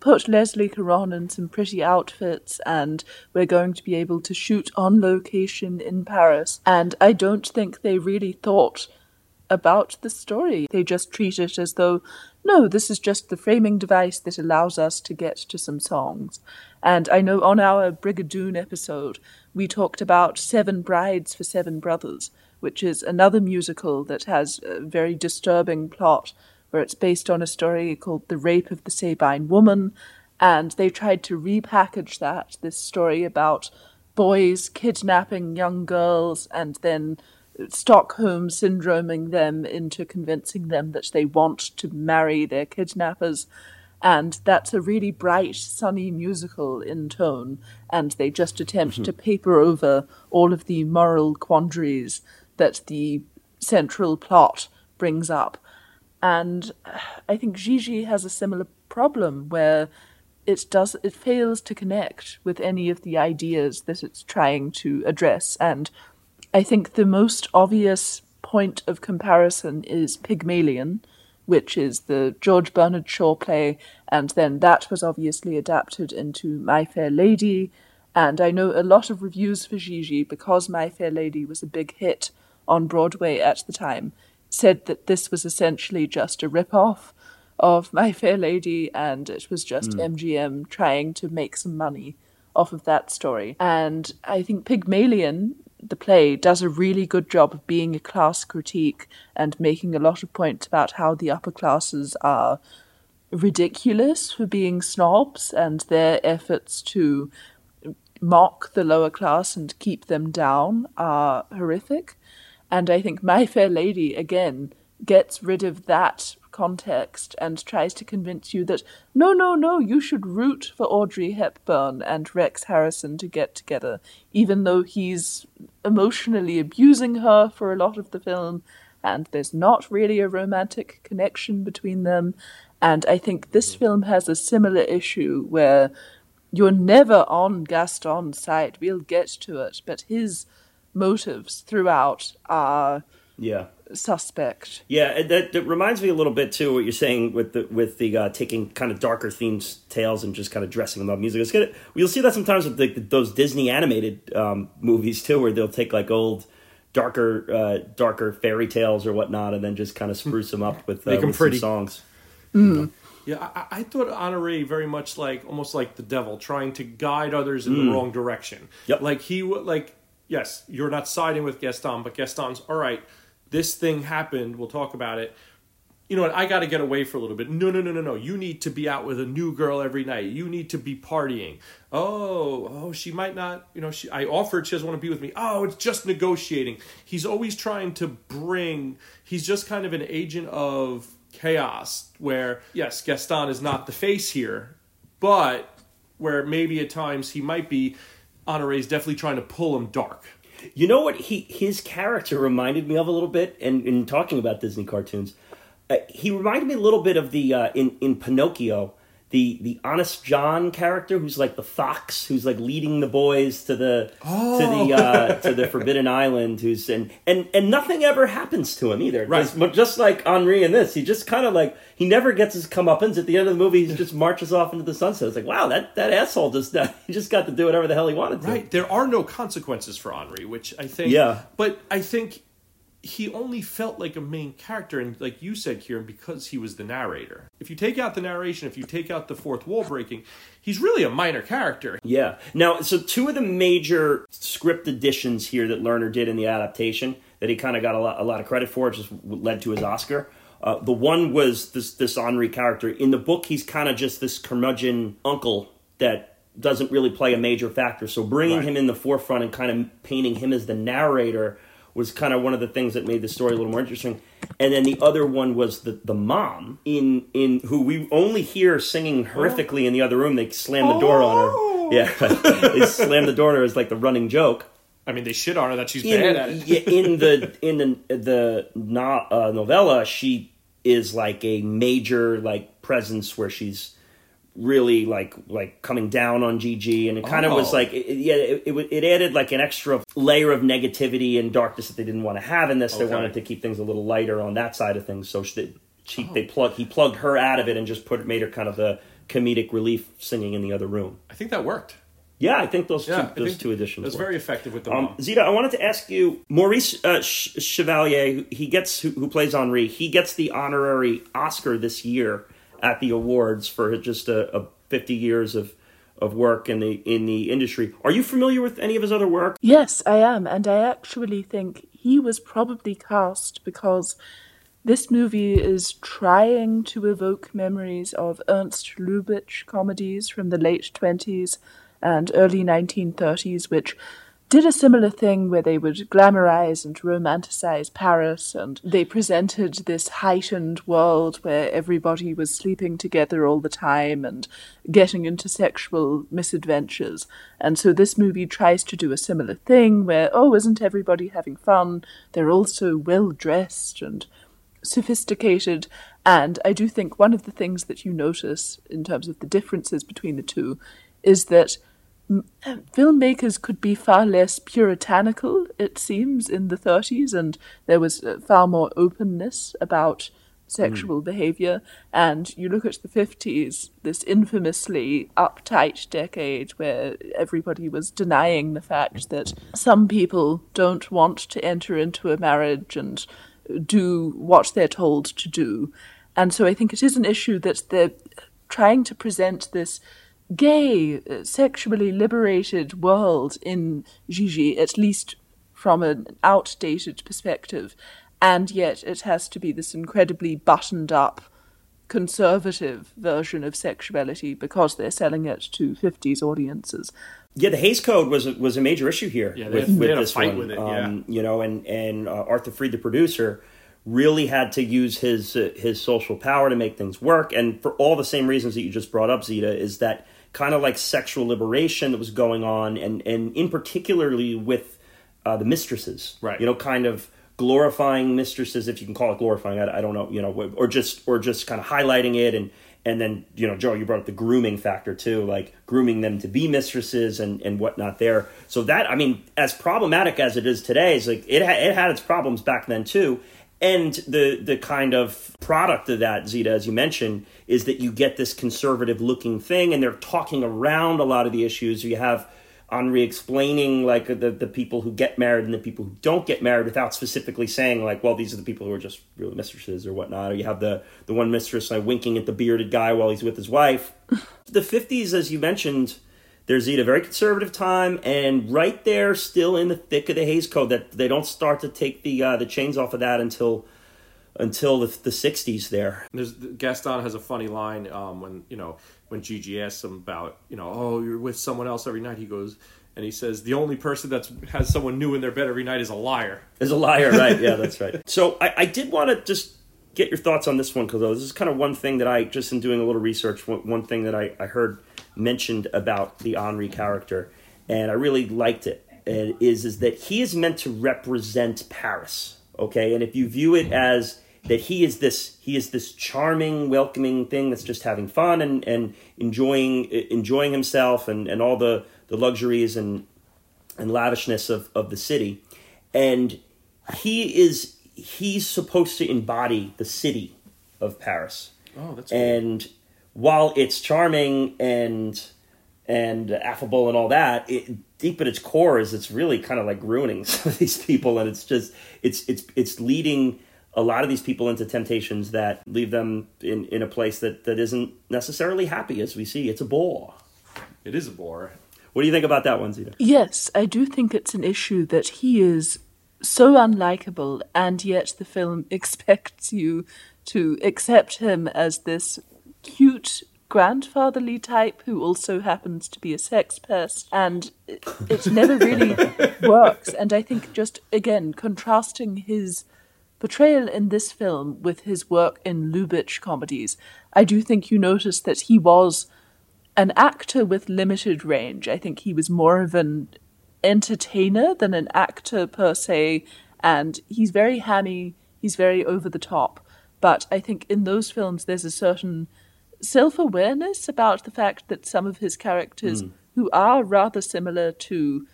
Speaker 4: put Leslie Caron in some pretty outfits, and we're going to be able to shoot on location in Paris. And I don't think they really thought about the story. They just treat it as though no, this is just the framing device that allows us to get to some songs. And I know on our Brigadoon episode, we talked about Seven Brides for Seven Brothers, which is another musical that has a very disturbing plot where it's based on a story called The Rape of the Sabine Woman. And they tried to repackage that, this story about boys kidnapping young girls and then Stockholm syndroming them into convincing them that they want to marry their kidnappers. And that's a really bright, sunny musical in tone, and they just attempt mm-hmm. to paper over all of the moral quandaries that the central plot brings up. And uh, I think Gigi has a similar problem where it does it fails to connect with any of the ideas that it's trying to address and I think the most obvious point of comparison is Pygmalion, which is the George Bernard Shaw play, and then that was obviously adapted into My Fair Lady. And I know a lot of reviews for Gigi, because My Fair Lady was a big hit on Broadway at the time, said that this was essentially just a rip-off of My Fair Lady, and it was just mm. MGM trying to make some money off of that story. And I think Pygmalion the play does a really good job of being a class critique and making a lot of points about how the upper classes are ridiculous for being snobs and their efforts to mock the lower class and keep them down are horrific. And I think My Fair Lady, again, gets rid of that context and tries to convince you that no, no, no, you should root for Audrey Hepburn and Rex Harrison to get together, even though he's emotionally abusing her for a lot of the film, and there's not really a romantic connection between them. And I think this hmm. film has a similar issue where you're never on Gaston's side. We'll get to it, but his motives throughout are
Speaker 2: yeah
Speaker 4: suspect.
Speaker 2: Yeah, that, that reminds me a little bit too what you're saying with the with the uh, taking kind of darker themes tales and just kind of dressing them up music. It's good. You'll see that sometimes with the, those Disney animated um, movies too, where they'll take like old darker uh, darker fairy tales or whatnot, and then just kind of spruce them up with, uh, Make them with pretty. songs.
Speaker 3: Mm. Yeah, I, I, thought Honoré very much like almost like the devil, trying to guide others in mm. the wrong direction.
Speaker 2: Yep.
Speaker 3: Like he would like yes, you're not siding with Gaston, but Gaston's all right this thing happened. We'll talk about it. You know what? I got to get away for a little bit. No, no, no, no, no. You need to be out with a new girl every night. You need to be partying. Oh, oh, she might not. You know, she. I offered. She doesn't want to be with me. Oh, it's just negotiating. He's always trying to bring. He's just kind of an agent of chaos. Where yes, Gaston is not the face here, but where maybe at times he might be. Honoré's definitely trying to pull him dark.
Speaker 2: You know what he his character reminded me of a little bit, and in talking about Disney cartoons, uh, he reminded me a little bit of the uh, in in Pinocchio the the honest John character who's like the fox who's like leading the boys to the oh. to the uh, to the Forbidden Island who's and and and nothing ever happens to him either.
Speaker 3: Right.
Speaker 2: Just, just like Henri in this, he just kind of like he never gets his comeuppance. At the end of the movie, he just marches off into the sunset. It's like wow, that that asshole just uh, he just got to do whatever the hell he wanted to.
Speaker 3: Right. There are no consequences for Henri, which I think.
Speaker 2: Yeah.
Speaker 3: But I think he only felt like a main character, and like you said, Kieran, because he was the narrator. If you take out the narration, if you take out the fourth wall breaking, he's really a minor character.
Speaker 2: Yeah. Now, so two of the major script additions here that Lerner did in the adaptation that he kind of got a lot, a lot of credit for, just led to his Oscar. Uh, the one was this this Henri character. In the book, he's kind of just this curmudgeon uncle that doesn't really play a major factor. So bringing right. him in the forefront and kind of painting him as the narrator was kind of one of the things that made the story a little more interesting. And then the other one was the the mom in in who we only hear singing horrifically in the other room. They slam the door on her. Oh. Yeah, they slam the door on her as like the running joke.
Speaker 3: I mean, they shit on her that she's
Speaker 2: in,
Speaker 3: bad at it.
Speaker 2: in the in the the no, uh, novella, she is like a major like presence where she's really like like coming down on Gigi, and it kind of was oh. like it, yeah, it, it, it added like an extra layer of negativity and darkness that they didn't want to have in this. Okay. They wanted to keep things a little lighter on that side of things, so she, she oh. they plug he plugged her out of it and just put made her kind of the comedic relief singing in the other room.
Speaker 3: I think that worked.
Speaker 2: Yeah, I think those
Speaker 3: Yeah,
Speaker 2: two, those two additions.
Speaker 3: It was very effective with the
Speaker 2: Um. Zita, I wanted to ask you, Maurice uh, Chevalier, he gets who, who plays Henri. He gets the honorary Oscar this year at the awards for just a, a 50 years of of work in the in the industry. Are you familiar with any of his other work?
Speaker 4: Yes, I am, and I actually think he was probably cast because this movie is trying to evoke memories of Ernst Lubitsch comedies from the late 20s and early 1930s, which did a similar thing where they would glamorize and romanticize Paris, and they presented this heightened world where everybody was sleeping together all the time and getting into sexual misadventures. And so this movie tries to do a similar thing where, oh, isn't everybody having fun? They're all so well dressed and sophisticated. And I do think one of the things that you notice in terms of the differences between the two is that filmmakers could be far less puritanical, it seems, in the 30s, and there was uh, far more openness about sexual behavior. And you look at the 50s, this infamously uptight decade where everybody was denying the fact that some people don't want to enter into a marriage and do what they're told to do. And so I think it is an issue that they're trying to present this gay, uh, sexually liberated world in Gigi, at least from an outdated perspective. And yet it has to be this incredibly buttoned up, conservative version of sexuality because they're selling it to 50s audiences.
Speaker 2: Yeah, the Hays Code was a, was a major issue here.
Speaker 3: Yeah, they had- they had a fight with it, yeah.
Speaker 2: you know, and and uh, Arthur Freed, the producer, really had to use his uh, his social power to make things work, and for all the same reasons that you just brought up, Zita, is that kind of like sexual liberation that was going on, and and in particularly with uh, the mistresses,
Speaker 3: Right.
Speaker 2: You know, kind of glorifying mistresses, if you can call it glorifying. I, I don't know, you know, or just or just kind of highlighting it and. And then, you know, Joe, you brought up the grooming factor too, like grooming them to be mistresses and, and whatnot there. So that, I mean, as problematic as it is today, is like it, ha- it had its problems back then too. And the the kind of product of that, Zita, as you mentioned, is that you get this conservative looking thing, and they're talking around a lot of the issues. You have Henri explaining like the the people who get married and the people who don't get married without specifically saying like, well, these are the people who are just really mistresses or whatnot. Or you have the the one mistress like winking at the bearded guy while he's with his wife. the fifties, as you mentioned, there's a very conservative time, and right there, still in the thick of the Hays Code, that they don't start to take the uh, the chains off of that until until the, the 60s there.
Speaker 3: There's Gaston has a funny line um, when you know when Gigi asks him about you know oh you're with someone else every night. He goes and he says the only person that has someone new in their bed every night is a liar.
Speaker 2: Is a liar, right? Yeah, that's right. So I, I did want to just get your thoughts on this one because this is kind of one thing that I just in doing a little research, one, one thing that I, I heard mentioned about the Henri character, and I really liked it. And is is that he is meant to represent Paris, okay? And if you view it as that he is this he is this charming, welcoming thing that's just having fun and, and enjoying enjoying himself and, and all the, the luxuries and and lavishness of, of the city. And he is he's supposed to embody the city of Paris.
Speaker 3: Oh, that's
Speaker 2: and while it's charming and and affable and all that, it, deep at its core is it's really kind of like ruining some of these people, and it's just it's it's it's leading a lot of these people into temptations that leave them in, in a place that, that isn't necessarily happy, as we see. It's a bore.
Speaker 3: it is a bore.
Speaker 2: What do you think about that one, Zita?
Speaker 4: Yes, I do think it's an issue that he is so unlikable, and yet the film expects you to accept him as this cute grandfatherly type who also happens to be a sex pest, and it, it never really works. And I think just again contrasting his portrayal in this film with his work in Lubitsch comedies, I do think you notice that he was an actor with limited range. I think he was more of an entertainer than an actor per se, and he's very hammy, he's very over the top. But I think in those films there's a certain self awareness about the fact that some of his characters, hmm. who are rather similar to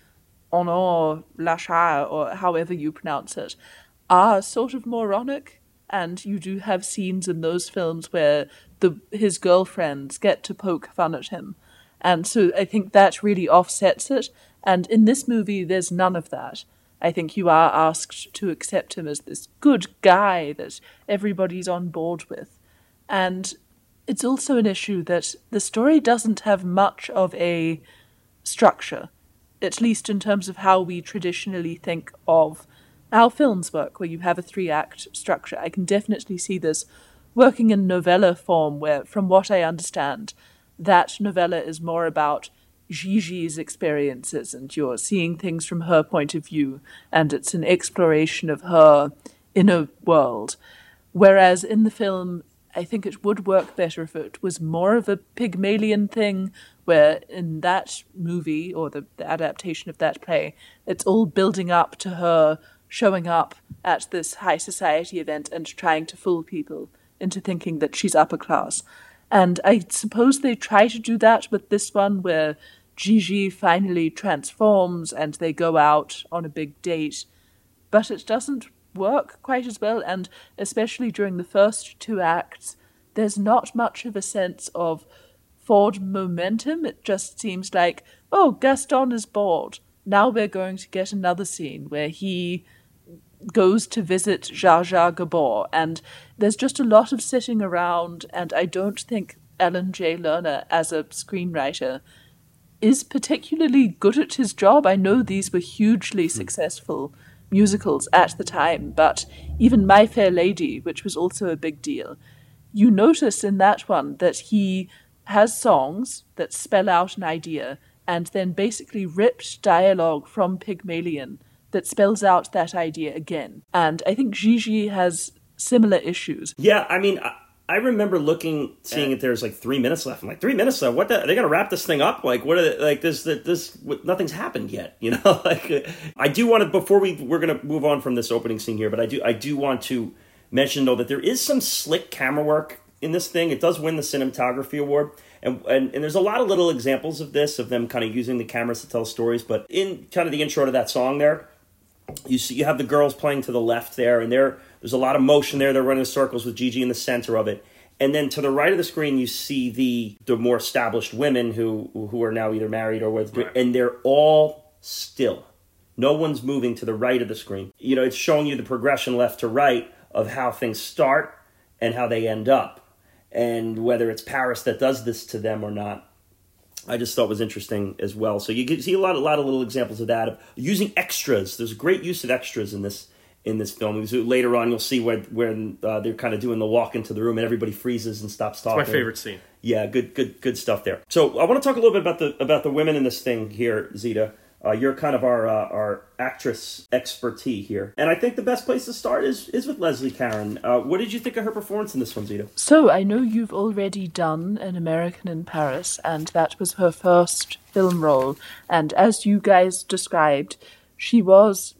Speaker 4: Honor Lachar, or however you pronounce it, are sort of moronic. And you do have scenes in those films where the his girlfriends get to poke fun at him. And so I think that really offsets it. And in this movie, there's none of that. I think you are asked to accept him as this good guy that everybody's on board with. And it's also an issue that the story doesn't have much of a structure, at least in terms of how we traditionally think of how films work, where you have a three act structure. I can definitely see this working in novella form, where, from what I understand, that novella is more about Gigi's experiences and you're seeing things from her point of view, and it's an exploration of her inner world. Whereas in the film, I think it would work better if it was more of a Pygmalion thing, where in that movie or the, the adaptation of that play, it's all building up to her showing up at this high society event and trying to fool people into thinking that she's upper class. And I suppose they try to do that with this one where Gigi finally transforms and they go out on a big date. But it doesn't work quite as well, and especially during the first two acts, there's not much of a sense of forward momentum. It just seems like, oh, Gaston is bored. Now we're going to get another scene where he goes to visit Zsa Zsa Gabor, and there's just a lot of sitting around, and I don't think Alan J. Lerner, as a screenwriter, is particularly good at his job. I know these were hugely hmm. successful musicals at the time, but even My Fair Lady, which was also a big deal, you notice in that one that he has songs that spell out an idea and then basically ripped dialogue from Pygmalion that spells out that idea again. And I think Gigi has similar issues.
Speaker 2: Yeah, I mean, remember looking, seeing it. There's like three minutes left. I'm like, three minutes left. What? The, are they gonna wrap this thing up? Like, what? Are they, like this? This? Nothing's happened yet. You know. like, I do want to before we we're gonna move on from this opening scene here, but I do I do want to mention though that there is some slick camera work in this thing. It does win the cinematography award. And, and, and there's a lot of little examples of this of them kind of using the cameras to tell stories but in kind of the intro to that song there you see you have the girls playing to the left there, and there there's a lot of motion there. They're running circles with Gigi in the center of it. And then to the right of the screen, you see the the more established women who who are now either married or with, right. and they're all still. No one's moving to the right of the screen. You know, it's showing you the progression left to right of how things start and how they end up, and whether it's Paris that does this to them or not. I just thought was interesting as well. So you see a lot, a lot of little examples of that of using extras. There's great use of extras in this in this film. So later on, you'll see where when uh, they're kind of doing the walk into the room and everybody freezes and stops talking.
Speaker 3: It's my favorite scene.
Speaker 2: Yeah, good, good, good stuff there. So I want to talk a little bit about the about the women in this thing here, Zita. Uh, you're kind of our uh, our actress expertise here, and I think the best place to start is is with Leslie Caron. Uh, what did you think of her performance in this one, Zita?
Speaker 4: So I know you've already done an American in Paris, and that was her first film role. And as you guys described, she was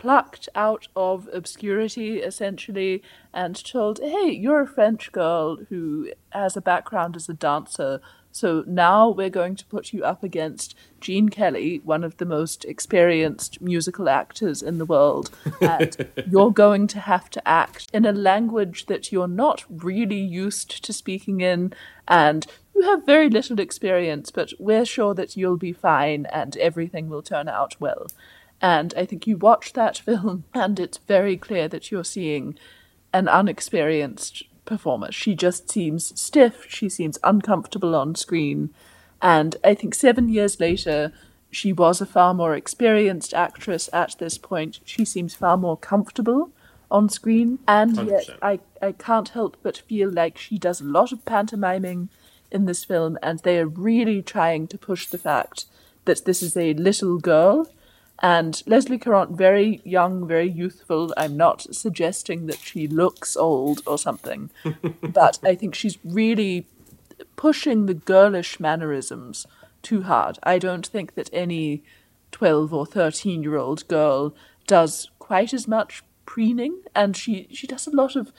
Speaker 4: plucked out of obscurity essentially and told, "Hey, you're a French girl who has a background as a dancer." So now we're going to put you up against Gene Kelly, one of the most experienced musical actors in the world, and you're going to have to act in a language that you're not really used to speaking in, and you have very little experience, but we're sure that you'll be fine and everything will turn out well. And I think you watch that film, and it's very clear that you're seeing an unexperienced performer. She just seems stiff, she seems uncomfortable on screen. And I think seven years later, she was a far more experienced actress at this point. She seems far more comfortable on screen. And 100%. yet, I, I can't help but feel like she does a lot of pantomiming in this film, and they are really trying to push the fact that this is a little girl and Leslie Caron, very young, very youthful. I'm not suggesting that she looks old or something, but I think she's really pushing the girlish mannerisms too hard. I don't think that any 12 or 13 year old girl does quite as much preening, and she, she does a lot of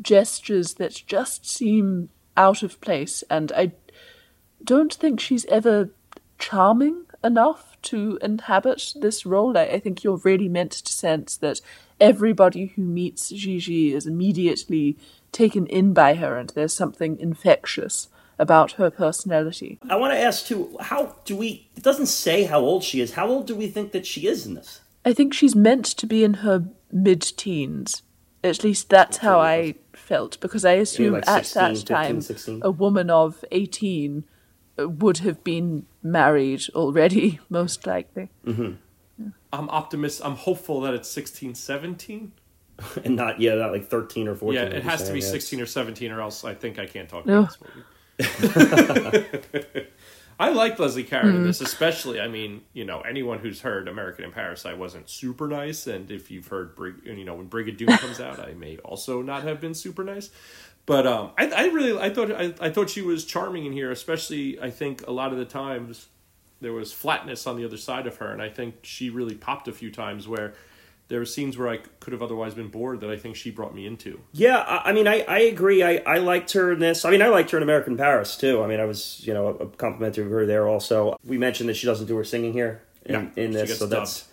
Speaker 4: gestures that just seem out of place, and I don't think she's ever charming enough to inhabit this role. I, I think you're really meant to sense that everybody who meets Gigi is immediately taken in by her, and there's something infectious about her personality.
Speaker 2: I want to ask too. How do we? It doesn't say how old she is. How old do we think that she is in this?
Speaker 4: I think she's meant to be in her mid teens. At least that's how I felt, because I assume
Speaker 2: like
Speaker 4: at
Speaker 2: 16,
Speaker 4: that
Speaker 2: 15,
Speaker 4: time
Speaker 2: 16?
Speaker 4: a woman of 18 uh, would have been married already, most likely.
Speaker 3: I'm optimist. I'm hopeful that it's 16, 17.
Speaker 2: And not yeah, not like thirteen or fourteen.
Speaker 3: Yeah, it
Speaker 2: you're
Speaker 3: has to be
Speaker 2: yeah.
Speaker 3: 16 or 17, or else I think I can't talk
Speaker 4: No.
Speaker 3: about this movie. I like Leslie Caron
Speaker 4: Hmm.
Speaker 3: in this, especially. I mean, you know, anyone who's heard American in Paris, I wasn't super nice, and if you've heard, Brig- you know, when Brigadoon comes out, I may also not have been super nice. But um, I, I really, I thought, I, I thought she was charming in here, especially. I think a lot of the times there was flatness on the other side of her, and I think she really popped a few times where there were scenes where I could have otherwise been bored that I think she brought me into.
Speaker 2: Yeah, I, I mean, I, I agree. I, I liked her in this. I mean, I liked her in American Paris too. I mean, I was you know a complimentary of her there also. We mentioned that she doesn't do her singing here in,
Speaker 3: Yeah,
Speaker 2: in this, so that's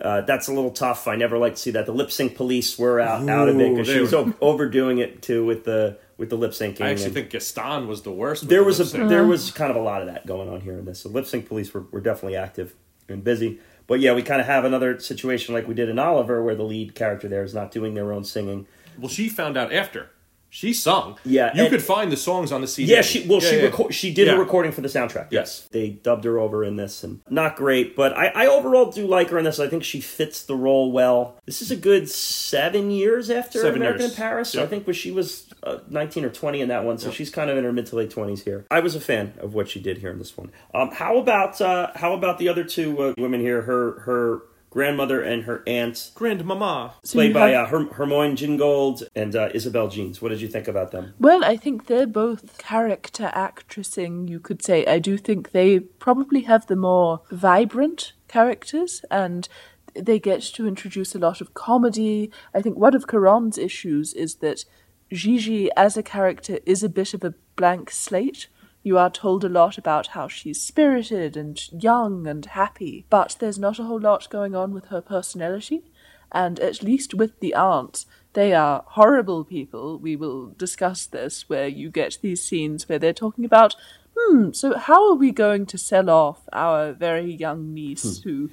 Speaker 2: uh, that's a little tough. I never like to see that. The lip sync police were out out of it because she was
Speaker 3: were-
Speaker 2: o- overdoing it too with the with the lip syncing.
Speaker 3: I actually
Speaker 2: and-
Speaker 3: think Gaston was the worst. with
Speaker 2: there
Speaker 3: the
Speaker 2: was a there was kind of a lot of that going on here in this. The lip sync police were, were definitely active and busy. But yeah, we kind of have another situation like we did in Oliver, where the lead character there is not doing their own singing.
Speaker 3: Well, she found out after. She sung.
Speaker 2: Yeah,
Speaker 3: you could find the songs on the CD.
Speaker 2: Yeah, she well she
Speaker 3: yeah.
Speaker 2: reco- she did
Speaker 3: Yeah.
Speaker 2: a recording for the soundtrack.
Speaker 3: Yes.
Speaker 2: they dubbed her over in this, and not great, but I, I overall do like her in this. I think she fits the role well. This is a good seven years after
Speaker 3: Seven
Speaker 2: American
Speaker 3: years.
Speaker 2: in Paris.
Speaker 3: Yep.
Speaker 2: I think was she was uh, nineteen or twenty in that one, so she's kind of in her mid to late twenties here. I was a fan of what she did here in this one. Um, how about uh, how about the other two uh, women here? Her her grandmother and her aunt.
Speaker 3: Grandmama.
Speaker 4: So
Speaker 2: Played
Speaker 4: you
Speaker 2: by
Speaker 4: have-
Speaker 2: uh, Herm- Hermione Gingold and uh, Isabel Jeans. What did you think about them?
Speaker 4: Well, I think they're both character actressing, you could say. I do think they probably have the more vibrant characters and they get to introduce a lot of comedy. I think one of Caron's issues is that Gigi as a character is a bit of a blank slate. You are told a lot about how she's spirited and young and happy, but there's not a whole lot going on with her personality. And at least with the aunts, they are horrible people. We will discuss this, where you get these scenes where they're talking about, hmm, so how are we going to sell off our very young niece who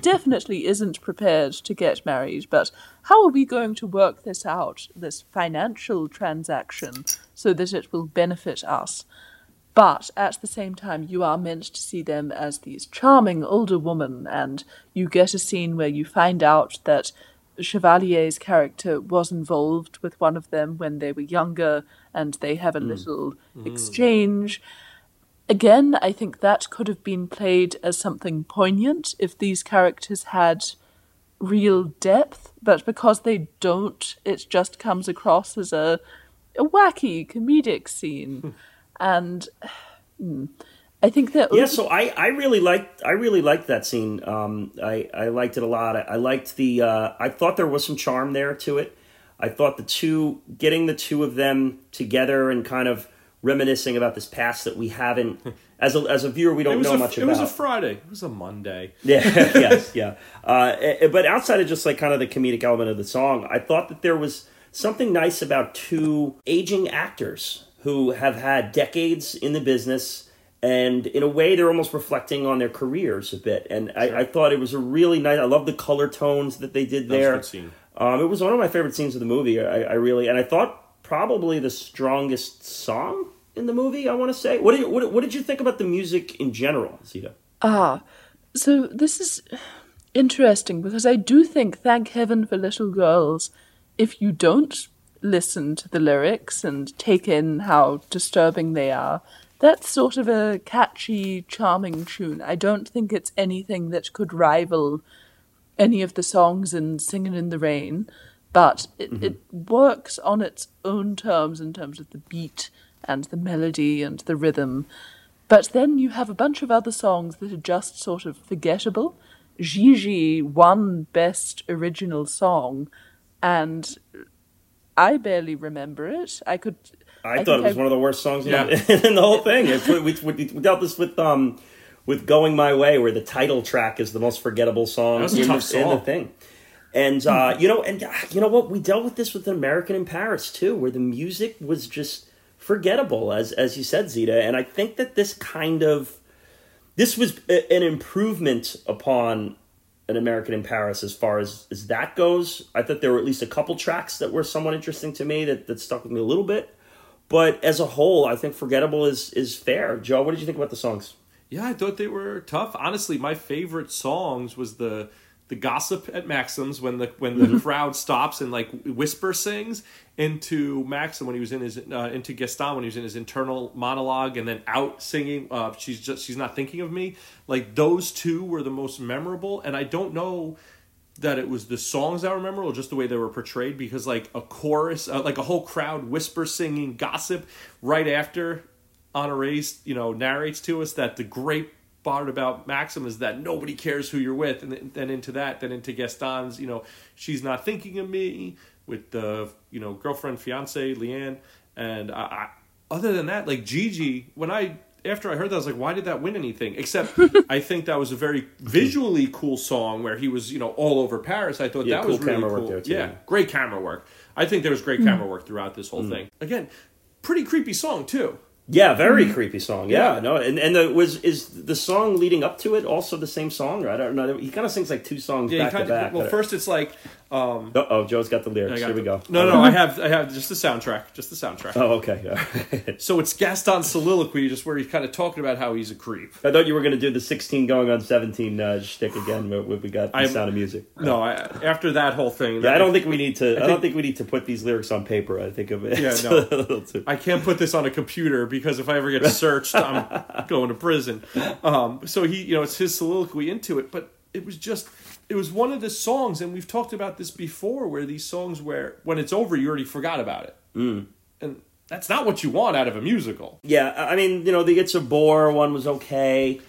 Speaker 4: definitely isn't prepared to get married, but how are we going to work this out, this financial transaction, so that it will benefit us? But at the same time, you are meant to see them as these charming older women, and you get a scene where you find out that Chevalier's character was involved with one of them when they were younger, and they have a mm. little mm. exchange. Again, I think that could have been played as something poignant if these characters had real depth, but because they don't, it just comes across as a, a wacky comedic scene. and hmm, I think that
Speaker 2: Yeah, so I, I really liked I really liked that scene. Um, I I liked it a lot. I, I liked the uh, I thought there was some charm there to it. I thought the two getting the two of them together and kind of reminiscing about this past that we haven't as a as a viewer we don't know
Speaker 3: a,
Speaker 2: much
Speaker 3: it
Speaker 2: about.
Speaker 3: It was a Friday. It was a Monday.
Speaker 2: Yeah, yes, yeah. Uh, eh, but outside of just like kind of the comedic element of the song, I thought that there was something nice about two aging actors who have had decades in the business. And in a way, they're almost reflecting on their careers a bit. And I, I thought it was a really nice. I love the color tones that they did
Speaker 3: That was a
Speaker 2: there.
Speaker 3: good scene.
Speaker 2: Um, it was one of my favorite scenes of the movie. I, I really and I thought probably the strongest song in the movie. I want to say. What did you, what, what did you think about the music in general, Zita?
Speaker 4: Ah, so this is interesting because I do think, thank heaven for little girls, if you don't listen to the lyrics and take in how disturbing they are, that's sort of a catchy, charming tune. I don't think it's anything that could rival any of the songs in Singing in the Rain, but it, mm-hmm. it works on its own terms in terms of the beat and the melody and the rhythm. But then you have a bunch of other songs that are just sort of forgettable. Gigi won Best Original Song, and I barely remember it. I could.
Speaker 2: I,
Speaker 4: think
Speaker 2: thought it was
Speaker 4: I-
Speaker 2: one of the worst songs in,
Speaker 3: Yeah.
Speaker 2: the, in the whole thing. It's, we, we, we dealt this with um with "Going My Way," where the title track is the most forgettable song,
Speaker 3: That was a
Speaker 2: in,
Speaker 3: tough
Speaker 2: the, in the thing. And uh, you know, and uh, you know what? We dealt with this with "American in Paris" too, where the music was just forgettable, as as you said, Zita. And I think that this kind of this was a- an improvement upon an American in Paris as far as, as that goes. I thought there were at least a couple tracks that were somewhat interesting to me that, that stuck with me a little bit. But as a whole, I think Forgettable is is fair. Joe, what did you think about the songs?
Speaker 3: Yeah, I thought they were tough. Honestly, my favorite songs was the the gossip at Maxim's when the when the crowd stops and like whisper sings into Maxim when he was in his uh, into Gaston when he was in his internal monologue and then out singing. Uh, she's just she's not thinking of me. Like those two were the most memorable, and I don't know that it was the songs that were memorable, just the way they were portrayed. Because like a chorus, uh, like a whole crowd whisper singing gossip right after Honore's, you know, narrates to us that the great part about Maxim is that nobody cares who you're with, and then- into that, then into Gaston's, you know, she's not thinking of me with the, you know, girlfriend, fiance, Leanne, and I, I, other than that, like Gigi, when I after I heard that, I was like, why did that win anything? Except I think that was a very visually cool song where he was, you know, all over Paris. I thought
Speaker 2: Yeah,
Speaker 3: that
Speaker 2: cool
Speaker 3: was really
Speaker 2: camera work
Speaker 3: cool.
Speaker 2: there, too.
Speaker 3: Yeah, great camera work. I think there was great hmm. camera work throughout this whole hmm. thing. Again, pretty creepy song too.
Speaker 2: Yeah, very hmm. creepy song. Yeah,
Speaker 3: Yeah.
Speaker 2: no, and and the, was is the song leading up to it also the same song? Or I don't know. He kind of sings like two songs
Speaker 3: Yeah,
Speaker 2: back
Speaker 3: you kind
Speaker 2: to back.
Speaker 3: Well, first it's like. Um,
Speaker 2: oh, Joe's got the lyrics.
Speaker 3: Got
Speaker 2: Here we
Speaker 3: the-
Speaker 2: go.
Speaker 3: No, no, I have, I have just the soundtrack, just the soundtrack.
Speaker 2: Oh, okay.
Speaker 3: So it's Gaston's soliloquy, just where he's kind of talking about how he's a creep.
Speaker 2: I thought you were going to do the 16 going on 17 uh, shtick again. But we got the
Speaker 3: I'm-
Speaker 2: Sound of Music.
Speaker 3: No, I, after that whole thing,
Speaker 2: Yeah, I don't think we need to. I, don't
Speaker 3: think-
Speaker 2: think we need to put these lyrics on paper. I think of it.
Speaker 3: Yeah, no.
Speaker 2: too.
Speaker 3: I can't put this on a computer because if I ever get searched, I'm going to prison. Um, so he, you know, it's his soliloquy into it, but it was just, it was one of the songs, and we've talked about this before, where these songs where when it's over, you already forgot about it, mm. and that's not what you want out of a musical.
Speaker 2: Yeah, I mean, you know, the It's a Bore one was okay.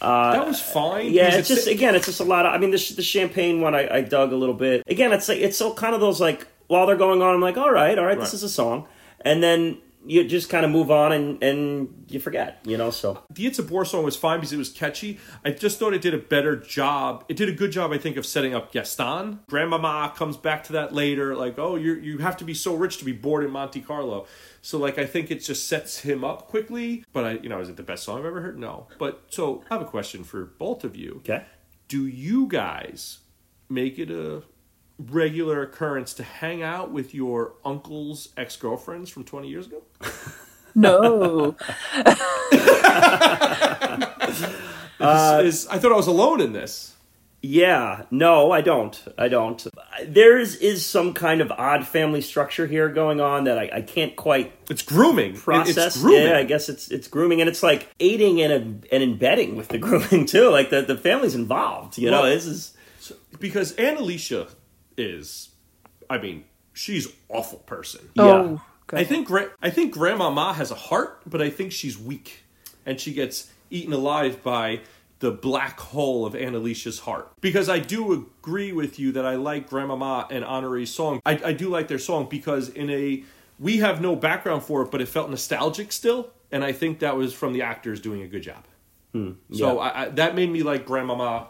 Speaker 3: that was fine.
Speaker 2: Yeah, it's just again, it's just a lot of. I mean, the the champagne one, I, I dug a little bit. Again, it's like it's so kind of those like while they're going on, I'm like, all right, all right, this is a song, and then you just kind of move on and and you forget, you know. So
Speaker 3: the It's a Bore song was fine because it was catchy. I just thought it did a better job. It did a good job, I think, of setting up Gaston. Grandmama comes back to that later, like, oh, you you have to be so rich to be bored in Monte Carlo. So like I think it just sets him up quickly. But I you know, is it the best song I've ever heard? No. But so I have a question for both of you.
Speaker 2: okay,
Speaker 3: Do you guys make it a regular occurrence to hang out with your uncle's ex girlfriends from twenty years ago?
Speaker 4: No.
Speaker 2: Uh,
Speaker 3: Is- is- I thought I was alone in this.
Speaker 2: yeah, no, I don't, I don't. There is is some kind of odd family structure here going on that I, I can't quite
Speaker 3: It's grooming. It-
Speaker 2: process.
Speaker 3: It's grooming.
Speaker 2: Yeah, I guess it's it's grooming, and it's like aiding and and embedding with the grooming too. Like the the family's involved. You know,
Speaker 3: Well-
Speaker 2: this is
Speaker 3: because Annalisa is, I mean, she's awful person.
Speaker 4: Oh, God.
Speaker 3: I think gra- I think Grandmama has a heart, but I think she's weak, and she gets eaten alive by the black hole of Annalisa's heart. Because I do agree with you that I like Grandmama and Honore's song. I, I do like their song because in a we have no background for it, but it felt nostalgic still, and I think that was from the actors doing a good job. Hmm. So
Speaker 2: yeah.
Speaker 3: I, I, that made me like Grandmama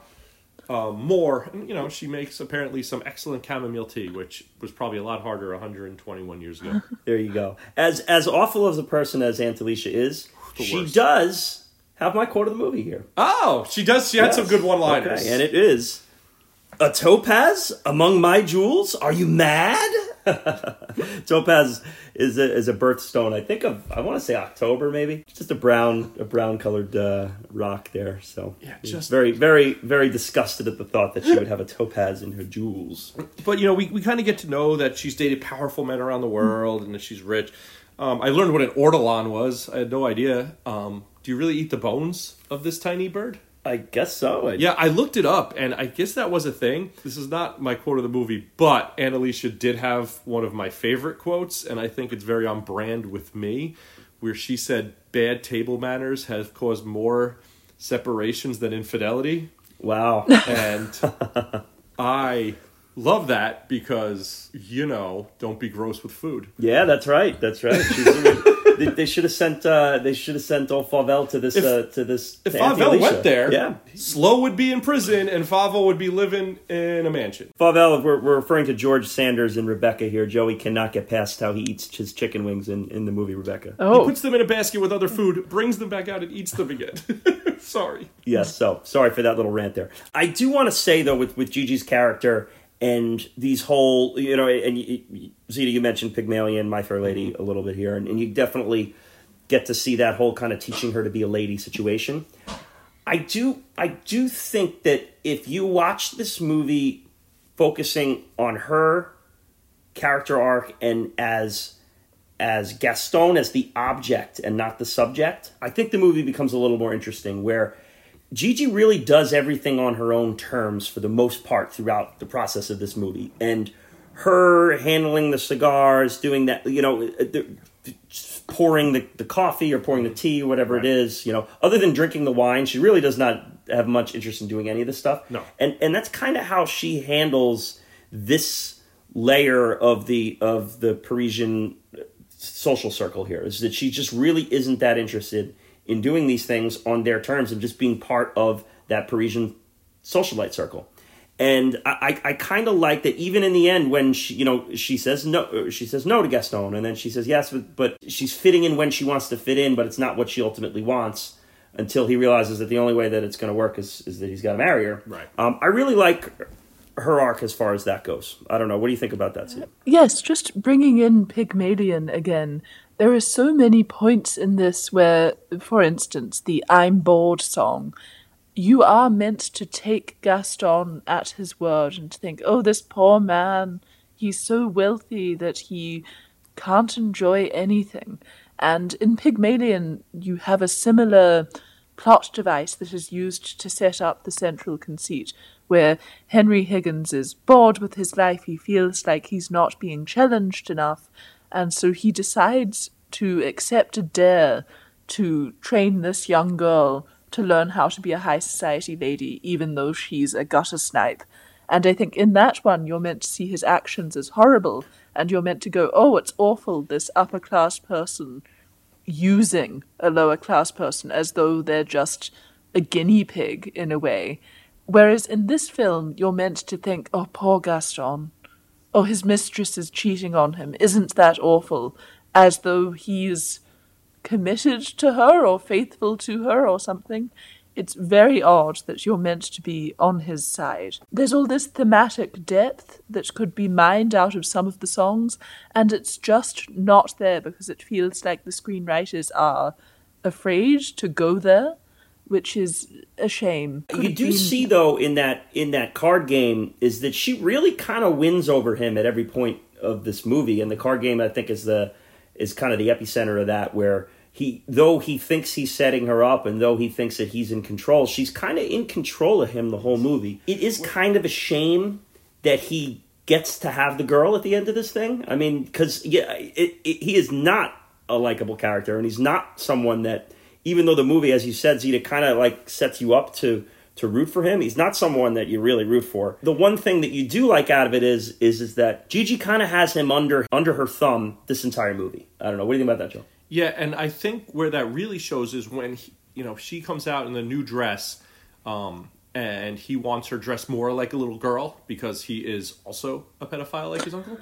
Speaker 3: uh, more. And, you know, she makes apparently some excellent chamomile tea, which was probably a lot harder 121 years ago.
Speaker 2: There you go. As as awful as a person as Aunt Alicia is,
Speaker 3: The
Speaker 2: she
Speaker 3: worst.
Speaker 2: does have my quote of the movie here.
Speaker 3: oh, she does. She had some good one-liners.
Speaker 2: Okay, and it is a topaz among my jewels. Are you mad? topaz is a, is a birthstone. I think of I want to say October maybe. It's just a brown a brown colored uh, rock there. So
Speaker 3: Yeah, just-
Speaker 2: very very very disgusted at the thought that she would have a topaz in her jewels.
Speaker 3: but you know, we, we kind of get to know that she's dated powerful men around the world and that she's rich. Um, I learned what an ortolan was. I had no idea. Um, do you really eat the bones of this tiny bird?
Speaker 2: I guess so. I-
Speaker 3: Yeah, I looked it up, and I guess that was a thing. This is not my quote of the movie, but Annalisa did have one of my favorite quotes, and I think it's very on brand with me, where she said, "Bad table manners have caused more separations than infidelity,"
Speaker 2: Wow.
Speaker 3: and I love that because you know, don't be gross with food.
Speaker 2: Yeah, that's right. That's right. She's very, they, they should have sent uh, they should have sent old Favell to this
Speaker 3: If-
Speaker 2: uh, to this.
Speaker 3: If
Speaker 2: to Auntie
Speaker 3: Favell
Speaker 2: Alicia.
Speaker 3: went there,
Speaker 2: yeah.
Speaker 3: Slow would be in prison and Favell would be living in a mansion.
Speaker 2: Favell, we're, we're referring to George Sanders and Rebecca here. Joey cannot get past how he eats his chicken wings in, in the movie Rebecca.
Speaker 3: He
Speaker 4: Oh,
Speaker 3: puts them in a basket with other food, brings them back out, and eats them again. Sorry.
Speaker 2: Yes, so sorry for that little rant there. I do want to say though, with with Gigi's character and these whole, you know, and you, you- Zita, you mentioned Pygmalion, My Fair Lady, mm-hmm. a little bit here, and, and you definitely get to see that whole kind of teaching her to be a lady situation. I do, I do think that if you watch this movie focusing on her character arc and as as Gaston as the object and not the subject, I think the movie becomes a little more interesting where Gigi really does everything on her own terms for the most part throughout the process of this movie. And her handling the cigars, doing that, you know, uh, pouring the, the coffee or pouring the tea, whatever it is, you know, other than drinking the wine, she really does not have much interest in doing any of this stuff.
Speaker 3: No.
Speaker 2: And and that's kind of how she handles this layer of the of the Parisian social circle here is that she just really isn't that interested in doing these things on their terms and just being part of that Parisian socialite circle. And I, I, I kind of like that even in the end when she, you know, she says no, she says no to Gaston, and then she says yes, but, but she's fitting in when she wants to fit in, but it's not what she ultimately wants until he realizes that the only way that it's going to work is, is that he's got to marry her.
Speaker 3: Right.
Speaker 2: Um, I really like her arc as far as that goes. I don't know. What do you think about that, Steve?
Speaker 4: Yes, just bringing in Pygmalion again. There are so many points in this where, for instance, the I'm bored song, you are meant to take Gaston at his word and think, oh, this poor man, he's so wealthy that he can't enjoy anything. And in Pygmalion, you have a similar plot device that is used to set up the central conceit, where Henry Higgins is bored with his life, he feels like he's not being challenged enough, and so he decides to accept a dare to train this young girl to learn how to be a high society lady, even though she's a gutter snipe. And I think in that one, you're meant to see his actions as horrible, and you're meant to go, oh, it's awful, this upper class person using a lower class person as though they're just a guinea pig in a way. Whereas in this film, you're meant to think, oh, poor Gaston. Oh, his mistress is cheating on him. Isn't that awful? As though he's committed to her or faithful to her or something. It's very odd that you're meant to be on his side. There's all this thematic depth that could be mined out of some of the songs, and it's just not there because it feels like the screenwriters are afraid to go there, which is a shame. Could
Speaker 2: you do
Speaker 4: been-
Speaker 2: see though in that in that card game is that she really kind of wins over him at every point of this movie. And the card game i think is the is kind of the epicenter of that where he though he thinks he's setting her up and though he thinks that he's in control she's kind of in control of him the whole movie. It is kind of a shame that he gets to have the girl at the end of this thing. I mean because yeah it, it, he is not a likable character and he's not someone that even though the movie as you said Zita kind of like sets you up to to root for him he's not someone that you really root for. The one thing that you do like out of it is is is that gigi kind of has him under under her thumb this entire movie. I don't know. What do you think about that joe?
Speaker 3: Yeah, and I think where that really shows is when he, you know she comes out in the new dress, um, and he wants her dressed more like a little girl because he is also a pedophile like his uncle.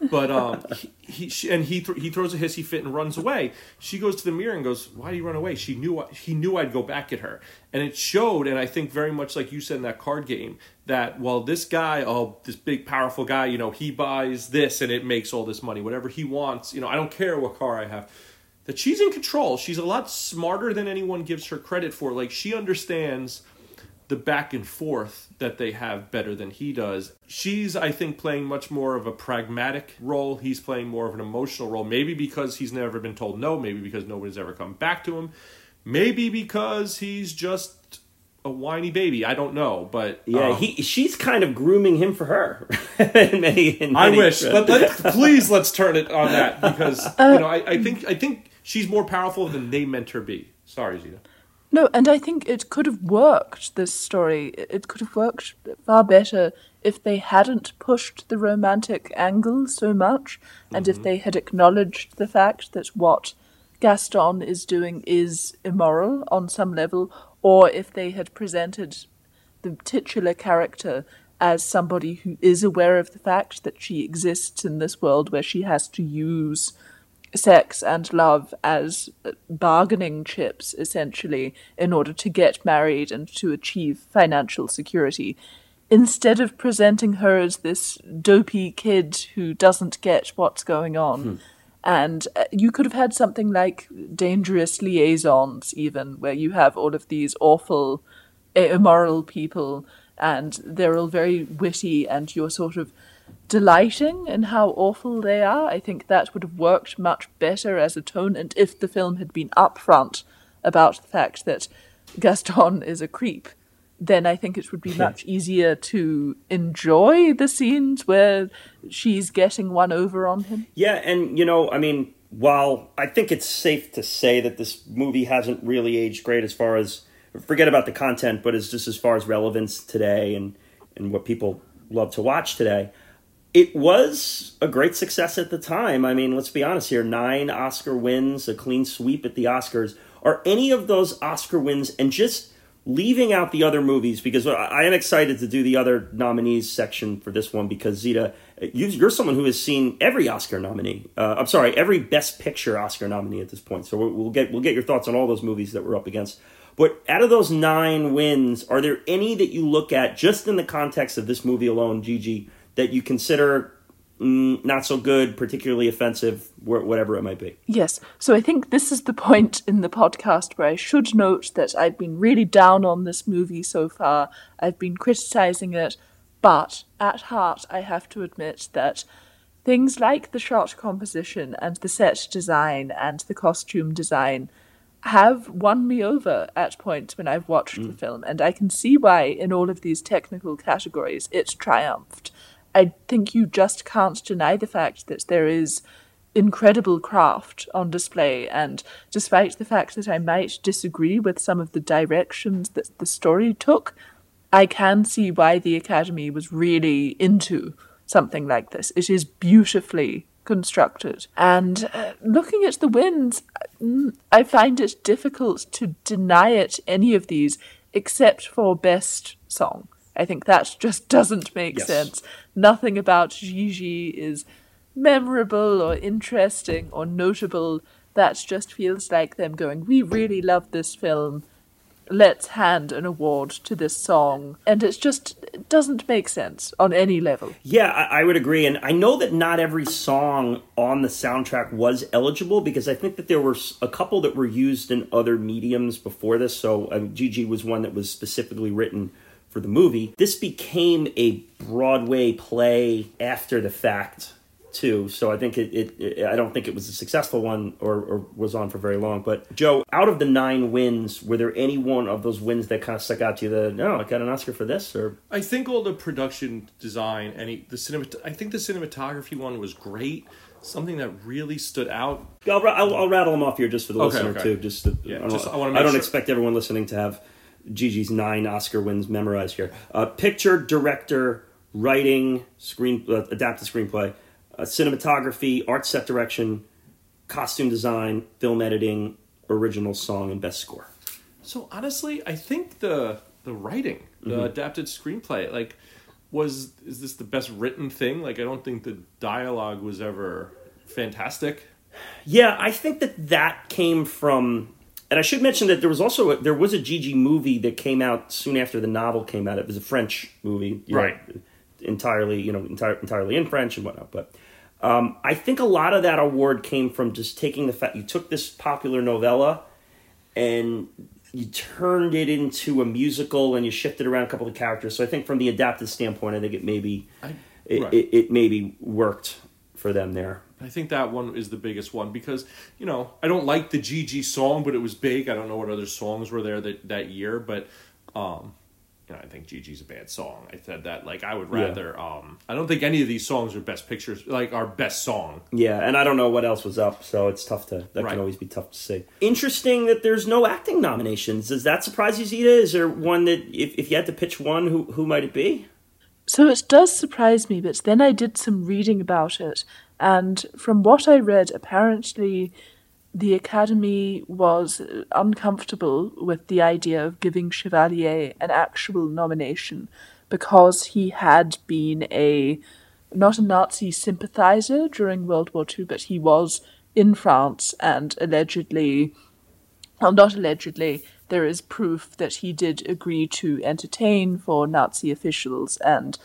Speaker 3: But um, he, he and he th- he throws a hissy fit and runs away. She goes to the mirror and goes, "Why do you run away?" She knew I- he knew I'd go back at her, and it showed. And I think very much like you said in that card game that well, this guy, oh, this big powerful guy, you know, he buys this and it makes all this money, whatever he wants. You know, I don't care what car I have that she's in control. She's a lot smarter than anyone gives her credit for. Like she understands the back and forth that they have better than he does. She's, I think, playing much more of a pragmatic role. He's playing more of an emotional role. Maybe because he's never been told no. Maybe because nobody's ever come back to him. Maybe because he's just a whiny baby. I don't know, but
Speaker 2: yeah
Speaker 3: um,
Speaker 2: he she's kind of grooming him for her in many, in
Speaker 3: I wish. but let, please, let's turn it on that because you know I, I think I think she's more powerful than they meant her be. Sorry, Zita.
Speaker 4: No, and I think it could have worked, this story. It could have worked far better if they hadn't pushed the romantic angle so much, and if mm-hmm. they had acknowledged the fact that what Gaston is doing is immoral on some level, or if they had presented the titular character as somebody who is aware of the fact that she exists in this world where she has to use sex and love as bargaining chips, essentially, in order to get married and to achieve financial security. Instead of presenting her as this dopey kid who doesn't get what's going on.
Speaker 2: Hmm.
Speaker 4: And uh, you could have had something like dangerous liaisons, even, where you have all of these awful, immoral people, and they're all very witty, and you're sort of delighting in how awful they are. I think that would have worked much better as a tone, and if the film had been upfront about the fact that Gaston is a creep, then I think it would be much easier to enjoy the scenes where she's getting one over on him.
Speaker 2: Yeah, and you know, I mean, while I think it's safe to say that this movie hasn't really aged great as far as forget about the content, but as just as far as relevance today and and what people love to watch today. It was a great success at the time. I mean, let's be honest here: nine Oscar wins, a clean sweep at the Oscars. Are any of those Oscar wins and just leaving out the other movies because I am excited to do the other nominees section for this one because Zita, you're someone who has seen every Oscar nominee. Uh, I'm sorry, every Best Picture Oscar nominee at this point. So we'll get we'll get your thoughts on all those movies that we're up against. But out of those nine wins, are there any that you look at just in the context of this movie alone, Gigi, that you consider mm, not so good, particularly offensive, whatever it might be.
Speaker 4: Yes. So I think this is the point in the podcast where I should note that I've been really down on this movie so far. I've been criticizing it, but at heart, I have to admit that things like the shot composition and the set design and the costume design have won me over at points when I've watched mm. the film, and I can see why in all of these technical categories it triumphed. I think you just can't deny the fact that there is incredible craft on display, and despite the fact that I might disagree with some of the directions that the story took, I can see why the Academy was really into something like this. It is beautifully constructed. And uh, looking at the wins, mm, I find it difficult to deny it any of these except for Best Song. I think that just doesn't make yes. sense. Nothing about Gigi is memorable or interesting or notable. That just feels like them going, We really love this film. Let's hand an award to this song. And it's just it doesn't make sense on any level.
Speaker 2: Yeah, I, I would agree. And I know that not every song on the soundtrack was eligible because I think that there were a couple that were used in other mediums before this. So um, Gigi was one that was specifically written for the movie. This became a Broadway play after the fact too. So I think it, it, it, I don't think it was a successful one or, or, was on for very long. But Joe, out of the nine wins, were there any one of those wins that kind of stuck out to you that no, I got an Oscar for this? Or
Speaker 3: I think all the production design, any the cinema, I think the cinematography one was great. Something that really stood out.
Speaker 2: I'll, I'll, I'll rattle them off here just for the okay, listener okay. too. Just, to,
Speaker 3: yeah,
Speaker 2: I don't,
Speaker 3: just, I,
Speaker 2: I don't sure. expect everyone listening to have Gigi's nine Oscar wins memorized here. Uh, picture, director, writing, screen, uh, adapted screenplay, uh, cinematography, art set direction, costume design, film editing, original song, and best score.
Speaker 3: So honestly, I think the the writing, the mm-hmm. adapted screenplay, like was is this the best written thing? Like I don't think the dialogue was ever fantastic.
Speaker 2: Yeah, I think that that came from and I should mention that there was also a, there was a Gigi movie that came out soon after the novel came out. It was a French movie,
Speaker 3: right?
Speaker 2: Know, entirely, you know, entire, entirely in French and whatnot. But um, I think a lot of that award came from just taking the fact you took this popular novella and you turned it into a musical and you shifted around a couple of characters. So I think from the adapted standpoint, I think it maybe I, it, right. it, it maybe worked for them there.
Speaker 3: I think that one is the biggest one because you know I don't like the Gigi song, but it was big. I don't know what other songs were there that that year, but um, you know I think Gigi's a bad song. I said that like I would rather. Yeah. Um, I don't think any of these songs are best pictures like our best song.
Speaker 2: Yeah, and I don't know what else was up, so it's tough to that right. can always be tough to say. Interesting that there's no acting nominations. Does that surprise you, Zita? Is there one that if if you had to pitch one, who who might it be?
Speaker 4: So it does surprise me, but then I did some reading about it, and from what I read, apparently the Academy was uncomfortable with the idea of giving Chevalier an actual nomination because he had been a not a Nazi sympathizer during World War II, but he was in France and allegedly, well, not allegedly, there is proof that he did agree to entertain for Nazi officials and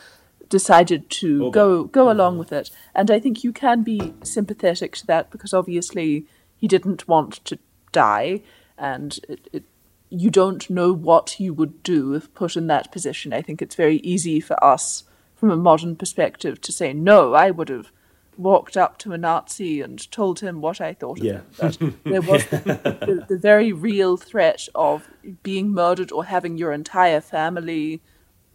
Speaker 4: decided to
Speaker 2: Oh,
Speaker 4: go go along with it. And I think you can be sympathetic to that because obviously he didn't want to die, and it, it, you don't know what you would do if put in that position. I think it's very easy for us, from a modern perspective, to say, no, I would have walked up to a Nazi and told him what I thought of
Speaker 2: Yeah.
Speaker 4: him. But there was the, the very real threat of being murdered or having your entire family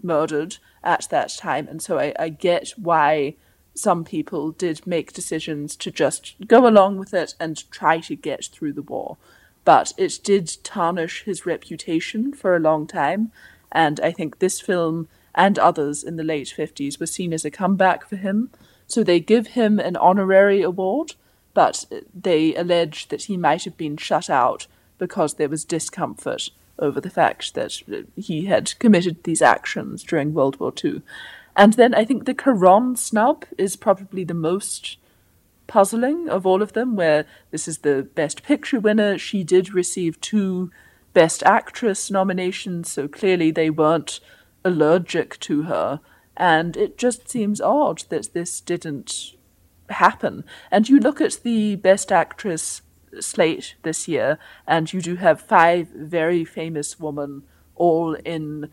Speaker 4: murdered at that time. And so I, I get why some people did make decisions to just go along with it and try to get through the war. But it did tarnish his reputation for a long time. And I think this film and others in the late 50s were seen as a comeback for him. So they give him an honorary award, but they allege that he might have been shut out because there was discomfort over the fact that he had committed these actions during World War II. And then I think the Caron snub is probably the most puzzling of all of them, where this is the Best Picture winner. She did receive two Best Actress nominations, so clearly they weren't allergic to her. And it just seems odd that this didn't happen. And you look at the Best Actress slate this year, and you do have five very famous women all in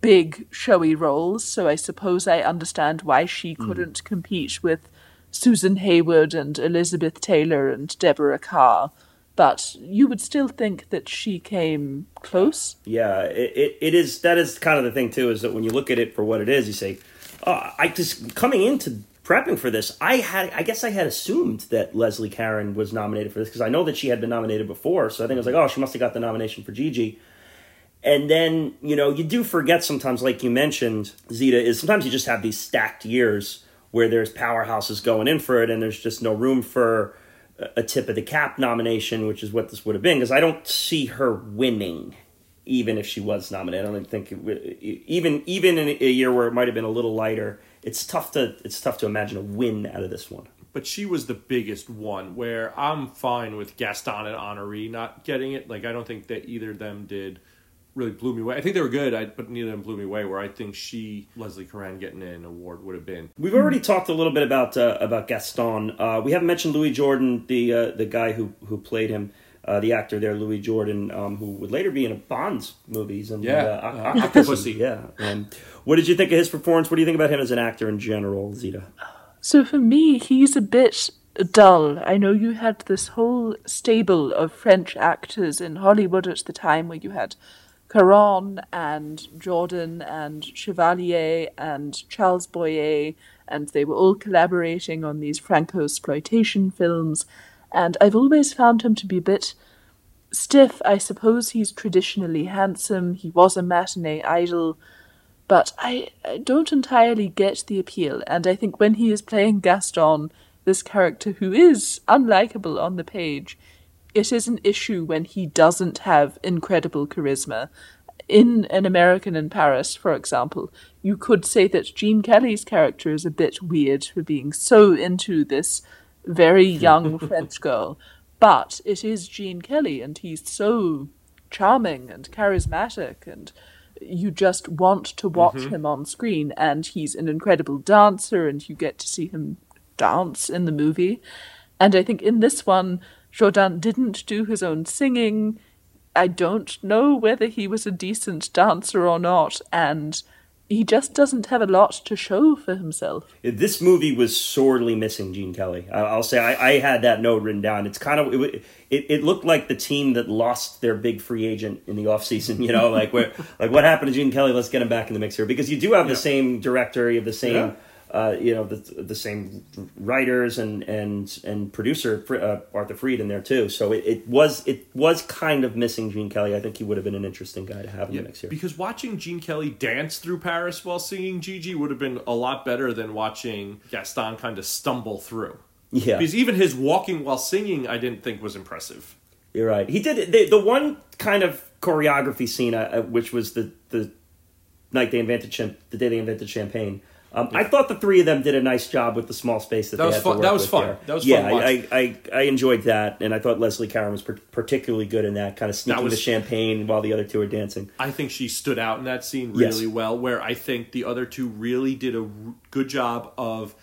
Speaker 4: big, showy roles. So I suppose I understand why she hmm. couldn't compete with Susan Hayward and Elizabeth Taylor and Deborah Kerr. But you would still think that she came close.
Speaker 2: Yeah, it, it, it is. That is kind of the thing too. Is that when you look at it for what it is, you say, oh, "I just coming into prepping for this, I had, I guess, I had assumed that Leslie Caron was nominated for this because I know that she had been nominated before. So I think I was like, oh, she must have got the nomination for Gigi. And then you know you do forget sometimes, like you mentioned, Zita, is sometimes you just have these stacked years where there's powerhouses going in for it, and there's just no room for a tip of the cap nomination, which is what this would have been, because I don't see her winning, even if she was nominated. I don't think it would, even even in a year where it might have been a little lighter. It's tough to it's tough to imagine a win out of this one.
Speaker 3: But she was the biggest one where I'm fine with Gaston and Honoré not getting it. Like I don't think that either of them did really blew me away. I think they were good, I, but neither of them blew me away. Where I think she, Leslie Caron, getting an award would have been.
Speaker 2: We've already talked a little bit about uh, about Gaston. Uh, we haven't mentioned Louis Jourdan, the uh, the guy who who played him, uh, the actor there, Louis Jourdan, um, who would later be in a Bond's movies and
Speaker 3: Yeah,
Speaker 2: uh,
Speaker 3: uh,
Speaker 2: Octopussy.
Speaker 3: Octopussy.
Speaker 2: Yeah. Um, what did you think of his performance? What do you think about him as an actor in general, Zita?
Speaker 4: So for me, he's a bit dull. I know you had this whole stable of French actors in Hollywood at the time where you had Caron and Jourdan and Chevalier and Charles Boyer, and they were all collaborating on these Franco exploitation films. And I've always found him to be a bit stiff. I suppose he's traditionally handsome. He was a matinee idol but I, I don't entirely get the appeal. And I think when he is playing Gaston, this character who is unlikable on the page, it is an issue when he doesn't have incredible charisma. In An American in Paris, for example, you could say that Gene Kelly's character is a bit weird for being so into this very young French girl. But it is Gene Kelly, and he's so charming and charismatic and you just want to watch mm-hmm. him on screen and he's an incredible dancer and you get to see him dance in the movie and i think in this one Jourdan didn't do his own singing i don't know whether he was a decent dancer or not and he just doesn't have a lot to show for himself
Speaker 2: This movie was sorely missing Gene Kelly. I- I'll say I, I had that note written down. It's kind of it, it, it looked like the team that lost their big free agent in the offseason, You know, like where like what happened to Gene Kelly? Let's get him back in the mix here because you do have the same director, you have the same.
Speaker 3: Yeah.
Speaker 2: Uh, you know the the same writers and and and producer uh, Arthur Freed in there too. So it, it was it was kind of missing Gene Kelly. I think he would have been an interesting guy to have in the mix here.
Speaker 3: Because watching Gene Kelly dance through Paris while singing Gigi would have been a lot better than watching Gaston kind of stumble through.
Speaker 2: Yeah.
Speaker 3: Because even his walking while singing, I didn't think was impressive.
Speaker 2: You're right. He did the, the one kind of choreography scene, uh, which was the the night they invented champ- the day they invented champagne. Um, I thought the three of them did a nice job with the small space that,
Speaker 3: That
Speaker 2: they had
Speaker 3: fun-
Speaker 2: to work
Speaker 3: that was
Speaker 2: with
Speaker 3: fun.
Speaker 2: there.
Speaker 3: That was
Speaker 2: yeah,
Speaker 3: fun to
Speaker 2: I, I, I enjoyed that, and I thought Leslie Caron was per- particularly good in that, kind of sneaking
Speaker 3: was-
Speaker 2: the champagne while the other two are dancing.
Speaker 3: I think she stood out in that scene
Speaker 2: Yes.
Speaker 3: really well. Where I think the other two really did a r- good job of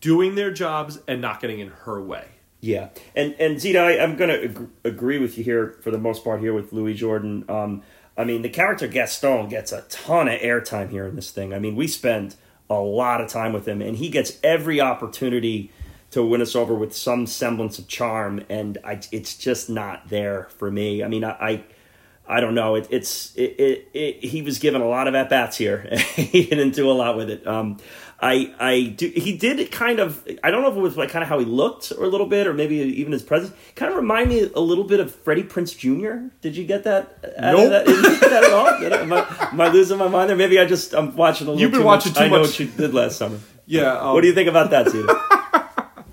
Speaker 3: doing their jobs and not getting in her way.
Speaker 2: Yeah, and and Zita, I, I'm going to ag- agree with you here for the most part here with Louis Jourdan. Um, I mean, the character Gaston gets a ton of airtime here in this thing. I mean, we spend a lot of time with him, and he gets every opportunity to win us over with some semblance of charm, and I, it's just not there for me. I mean, I. I I don't know. It, it's it, it, it, he was given a lot of at bats here. he didn't do a lot with it. Um, I I do. He did kind of. I don't know if it was like kind of how he looked or a little bit, or maybe even his presence. Kind of remind me a little bit of Freddie Prinze Jr. Did you get that? out of
Speaker 3: Nope.
Speaker 2: That? Did you get that at all? Am I, am I losing my mind there? Maybe I just I'm watching a little.
Speaker 3: You've been watching
Speaker 2: too
Speaker 3: watching
Speaker 2: much.
Speaker 3: too
Speaker 2: I know what you did last summer.
Speaker 3: Yeah. Um,
Speaker 2: What do you think about that, Zita?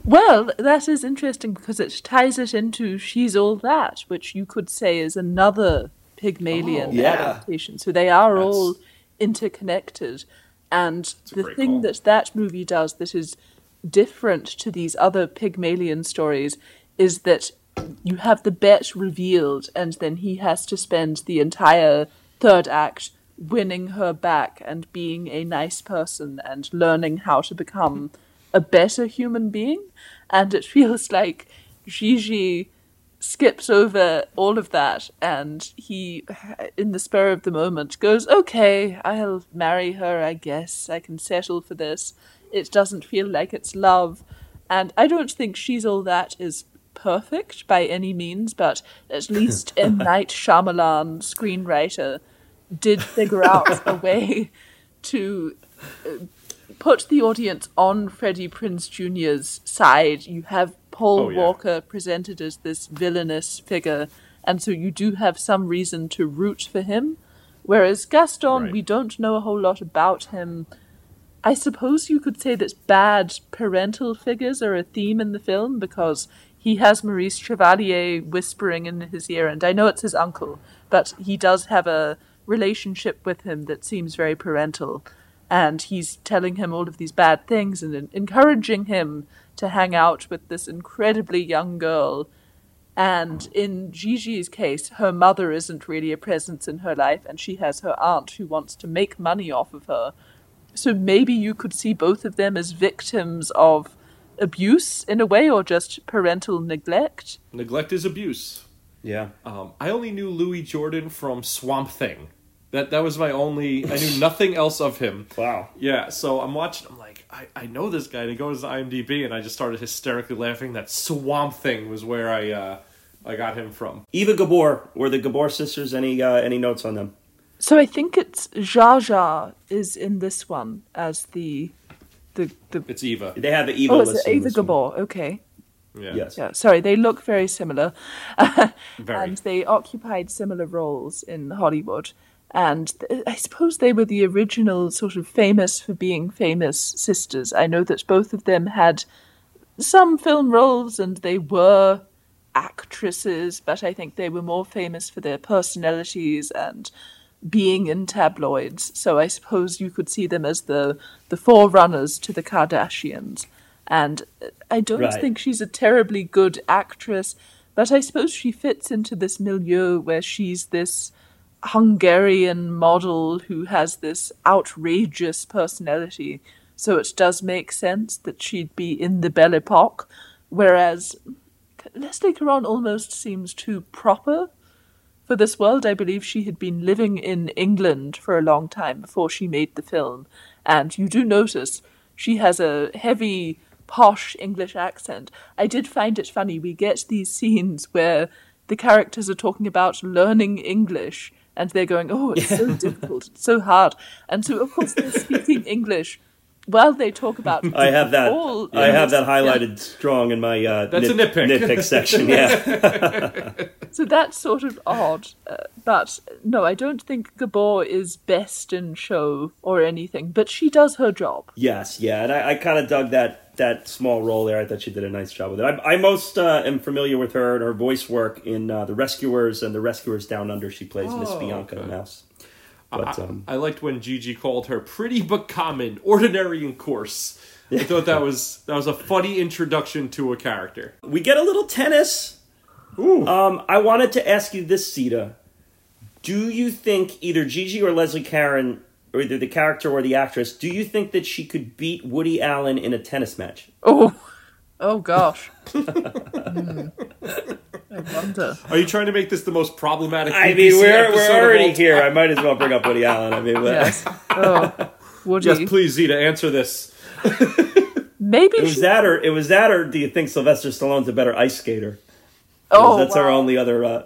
Speaker 4: Well, that is interesting because it ties it into She's All That, which you could say is another Pygmalion
Speaker 3: Oh,
Speaker 2: yeah.
Speaker 4: adaptation. So they are
Speaker 3: That's-
Speaker 4: all interconnected. And the thing
Speaker 3: call.
Speaker 4: that that movie does that is different to these other Pygmalion stories is that you have the bet revealed, and then he has to spend the entire third act winning her back and being a nice person and learning how to become a better human being. And it feels like Gigi skips over all of that and he, in the spur of the moment, goes, Okay, I'll marry her, I guess. I can settle for this. It doesn't feel like it's love. And I don't think She's All That is perfect by any means, but at least M. Night Shyamalan, screenwriter, did figure out a way to uh, put the audience on Freddie Prinze Jr.'s side. You have Paul
Speaker 3: Oh, yeah.
Speaker 4: Walker presented as this villainous figure, and so you do have some reason to root for him. Whereas Gaston,
Speaker 3: Right.
Speaker 4: we don't know a whole lot about him. I suppose you could say that bad parental figures are a theme in the film because he has Maurice Chevalier whispering in his ear, and I know it's his uncle, but he does have a relationship with him that seems very parental. And he's telling him all of these bad things and encouraging him to hang out with this incredibly young girl. And in Gigi's case, her mother isn't really a presence in her life, and she has her aunt who wants to make money off of her. So maybe you could see both of them as victims of abuse in a way, or just parental neglect.
Speaker 3: Neglect is abuse.
Speaker 2: yeah.
Speaker 3: Um, I only knew Louis Jourdan from Swamp Thing. That that was my only. I knew nothing else of him.
Speaker 2: Wow.
Speaker 3: Yeah, so I'm watching. I'm like, I, I know this guy. And he goes to IMDb, and I just started hysterically laughing. That Swamp Thing was where I uh, I got him from.
Speaker 2: Eva Gabor were the Gabor sisters. Any uh, any notes on them?
Speaker 4: So I think it's Zsa Zsa is in this one as the the the.
Speaker 3: It's Eva.
Speaker 2: They have the Eva.
Speaker 4: Oh, it's
Speaker 2: listed in
Speaker 4: Ava
Speaker 2: this one.
Speaker 4: Gabor. Okay.
Speaker 3: Yeah.
Speaker 2: Yes.
Speaker 4: Yeah, sorry, they look very similar.
Speaker 3: Very.
Speaker 4: And they occupied similar roles in Hollywood. And I suppose they were the original sort of famous for being famous sisters. I know that both of them had some film roles and they were actresses, but I think they were more famous for their personalities and being in tabloids. So I suppose you could see them as the, the forerunners to the Kardashians. And uh, I don't
Speaker 2: Right.
Speaker 4: think she's a terribly good actress, but I suppose she fits into this milieu where she's this Hungarian model who has this outrageous personality. So it does make sense that she'd be in the Belle Epoque, whereas Leslie Caron almost seems too proper for this world. I believe she had been living in England for a long time before she made the film, and you do notice she has a heavy, posh English accent. I did find it funny. We get these scenes where the characters are talking about learning English, and they're going, "Oh, it's so difficult, it's so hard," and so of course they're speaking English while they talk about
Speaker 2: I have that.
Speaker 4: all
Speaker 2: I have that
Speaker 4: yeah.
Speaker 2: highlighted strong in my uh,
Speaker 3: That's a nitpick.
Speaker 2: nitpick section. Yeah,
Speaker 4: So that's sort of odd. Uh, but no, I don't think Gabor is best in show or anything, but she does her job.
Speaker 2: yes, yeah, and I, I kind of dug that that small role there. I thought she did a nice job with it. I, I most uh, am familiar with her and her voice work in uh, the Rescuers and the Rescuers Down Under. She plays Miss
Speaker 3: Oh,
Speaker 2: Bianca
Speaker 3: okay.
Speaker 2: Mouse. But
Speaker 3: I,
Speaker 2: um,
Speaker 3: I liked when Gigi called her pretty but common, ordinary and coarse. I thought that was that was a funny introduction to a character.
Speaker 2: we get a little tennis.
Speaker 3: Ooh.
Speaker 2: Um, I wanted to ask you this, Zita. Do you think either Gigi or Leslie Caron, or either the character or the actress, do you think that she could beat Woody Allen in a tennis match?
Speaker 4: Oh, oh gosh. Hmm. I wonder.
Speaker 3: Are you trying to make this the most problematic?
Speaker 2: I
Speaker 3: BBC
Speaker 2: mean, we're we're already here. I might as well bring up Woody Allen. I mean, but-
Speaker 4: Yes. Oh, Woody.
Speaker 3: Yes, please, Zita, answer this.
Speaker 4: Maybe
Speaker 2: it was
Speaker 4: she.
Speaker 2: that, or it was that, or do you think Sylvester Stallone's a better ice skater?
Speaker 4: Oh,
Speaker 2: that's our only other. Uh,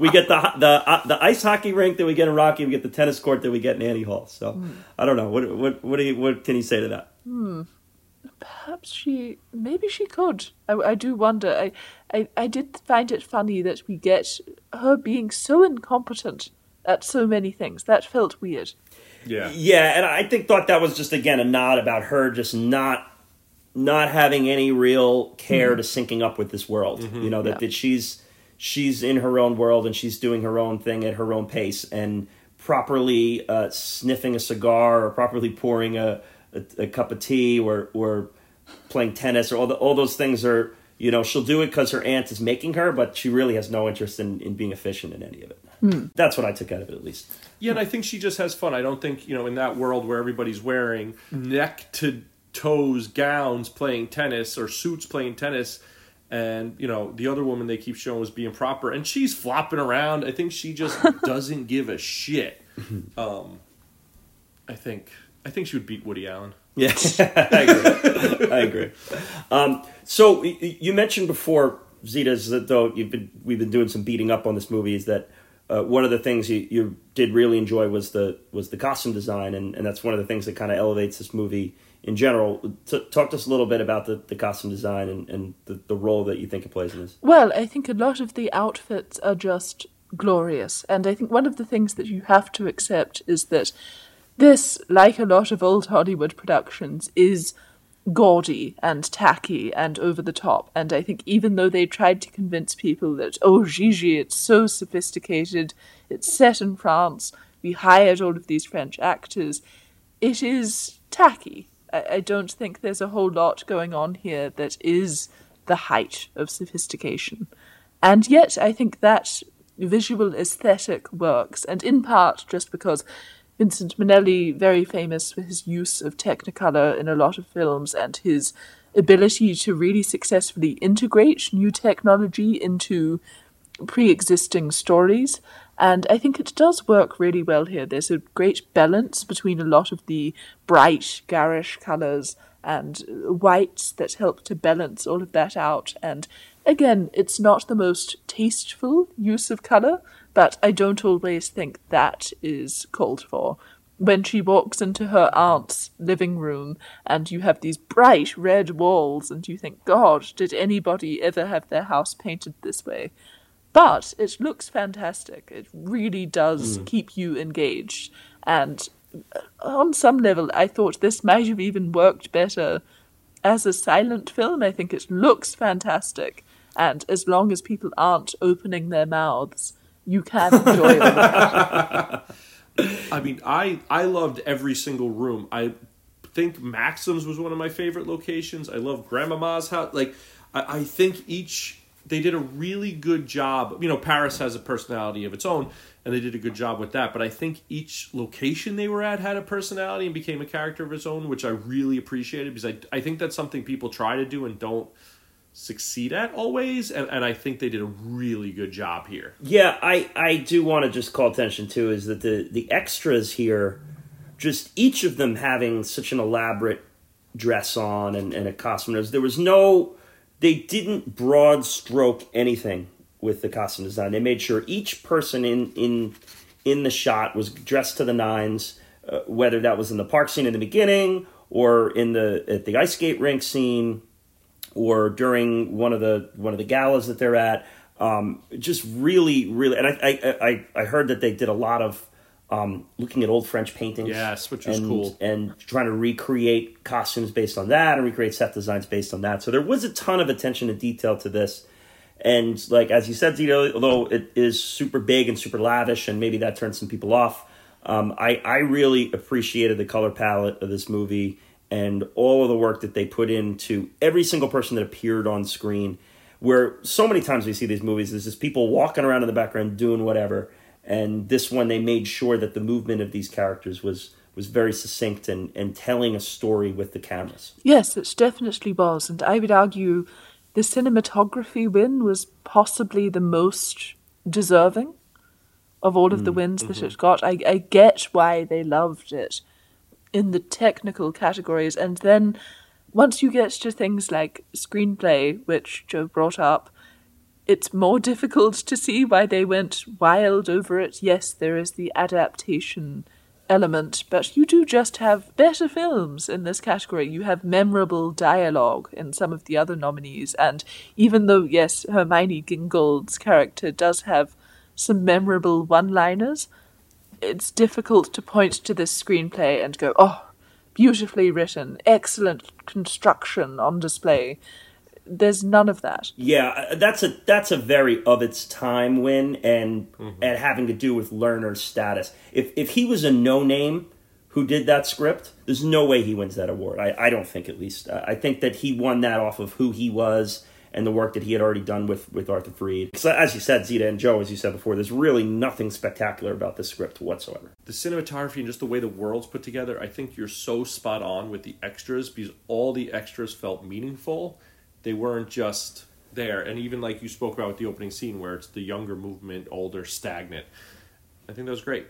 Speaker 2: we get the the uh, the ice hockey rink that we get in Rocky. We get the tennis court that we get in Annie Hall. So
Speaker 4: Hmm.
Speaker 2: I don't know. What what what do you, what can you say to that?
Speaker 4: Perhaps she. Maybe she could. I, I do wonder. I, I, I did find it funny that we get her being so incompetent at so many things. That felt weird.
Speaker 3: Yeah.
Speaker 2: Yeah, and I think thought that was just again a nod about her just not not having any real care to syncing up with this world. You know that,
Speaker 4: Yeah.
Speaker 2: that she's she's in her own world and she's doing her own thing at her own pace and properly uh, sniffing a cigar or properly pouring a, a, a cup of tea or or playing tennis or all the, all those things are you know she'll do it because her aunt is making her but she really has no interest in, in being efficient in any of it that's what i took out of it at least
Speaker 3: Yeah, and I think she just has fun. I don't think, you know, in that world where everybody's wearing neck to toes gowns playing tennis or suits playing tennis, and, you know, the other woman they keep showing was being proper, and she's flopping around. I think she just doesn't give a shit. Um, I think. I think she would beat Woody Allen.
Speaker 2: Yes, I agree. I agree. Um, so y- y- you mentioned before, Zita's that though you've been we've been doing some beating up on this movie is that uh, one of the things you, you did really enjoy was the was the costume design, and, and that's one of the things that kind of elevates this movie in general. T- talk to us a little bit about the, the costume design and, and the, the role that you think it plays in this.
Speaker 4: Well, I think a lot of the outfits are just glorious. And I think one of the things that you have to accept is that this, like a lot of old Hollywood productions, is gaudy and tacky and over the top. And I think even though they tried to convince people that, oh, Gigi, it's so sophisticated, it's set in France, we hired all of these French actors, it is tacky. I, I don't think there's a whole lot going on here that is the height of sophistication. And yet, I think that visual aesthetic works, and in part just because Vincent Minnelli, very famous for his use of Technicolor in a lot of films and his ability to really successfully integrate new technology into pre existing stories. And I think it does work really well here. There's a great balance between a lot of the bright, garish colours and whites that help to balance all of that out. And again, it's not the most tasteful use of colour, but I don't always think that is called for. When she walks into her aunt's living room and you have these bright red walls, and you think, God, did anybody ever have their house painted this way? But it looks fantastic. It really does keep you engaged. And uh, on some level, I thought this might have even worked better as a silent film. I think it looks fantastic. And as long as people aren't opening their mouths, you can enjoy it.
Speaker 3: I mean, I I loved every single room. I think Maxim's was one of my favorite locations. I love Grandmama's house. Like, I, I think each they did a really good job. You know, Paris has a personality of its own, and they did a good job with that. But I think each location they were at had a personality and became a character of its own, which I really appreciated because I I think that's something people try to do and don't succeed at always and, and i think they did a really good job here
Speaker 2: Yeah, I, I do want to just call attention to is that the, the extras here, just each of them having such an elaborate dress on and, and a costume. There was- no, they didn't broad stroke anything with the costume design. They made sure each person in in in the shot was dressed to the nines. uh, whether that was in the park scene in the beginning or in the at the ice skate rink scene or during one of the one of the galas that they're at. Um, just really, really, and I, I, I, I heard that they did a lot of um, looking at old French paintings.
Speaker 3: Yes, which was
Speaker 2: and,
Speaker 3: cool.
Speaker 2: And trying to recreate costumes based on that and recreate set designs based on that. So there was a ton of attention to detail to this. And like as you said, Zita, although it is super big and super lavish, and maybe that turns some people off, um, I I really appreciated the color palette of this movie and all of the work that they put into every single person that appeared on screen. Where so many times we see these movies, there's just people walking around in the background doing whatever, and this one they made sure that the movement of these characters was was very succinct and, and telling a story with the cameras.
Speaker 4: Yes, it definitely was, and I would argue the cinematography win was possibly the most deserving of all of the mm, wins that mm-hmm. it got. I, I get why they loved it in the technical categories, and then once you get to things like screenplay, which Joe brought up, it's more difficult to see why they went wild over it. Yes, there is the adaptation element, but you do just have better films in this category. You have memorable dialogue in some of the other nominees, and even though, yes, Hermione Gingold's character does have some memorable one liners, it's difficult to point to this screenplay and go, oh, beautifully written, excellent construction on display. There's none of that.
Speaker 2: Yeah, uh, that's a that's a very of its time win, and and having to do with Lerner's status. If if he was a no name who did that script, there's no way he wins that award. I, I don't think at least. Uh, I think that he won that off of who he was and the work that he had already done with with Arthur Freed. So as you said, Zita and Joe, as you said before, there's really nothing spectacular about this script whatsoever.
Speaker 3: the cinematography and just the way the world's put together, I think you're so spot on with the extras because all the extras felt meaningful. They weren't just there. And even like you spoke about with the opening scene where it's the younger movement, older, stagnant. I think that was great.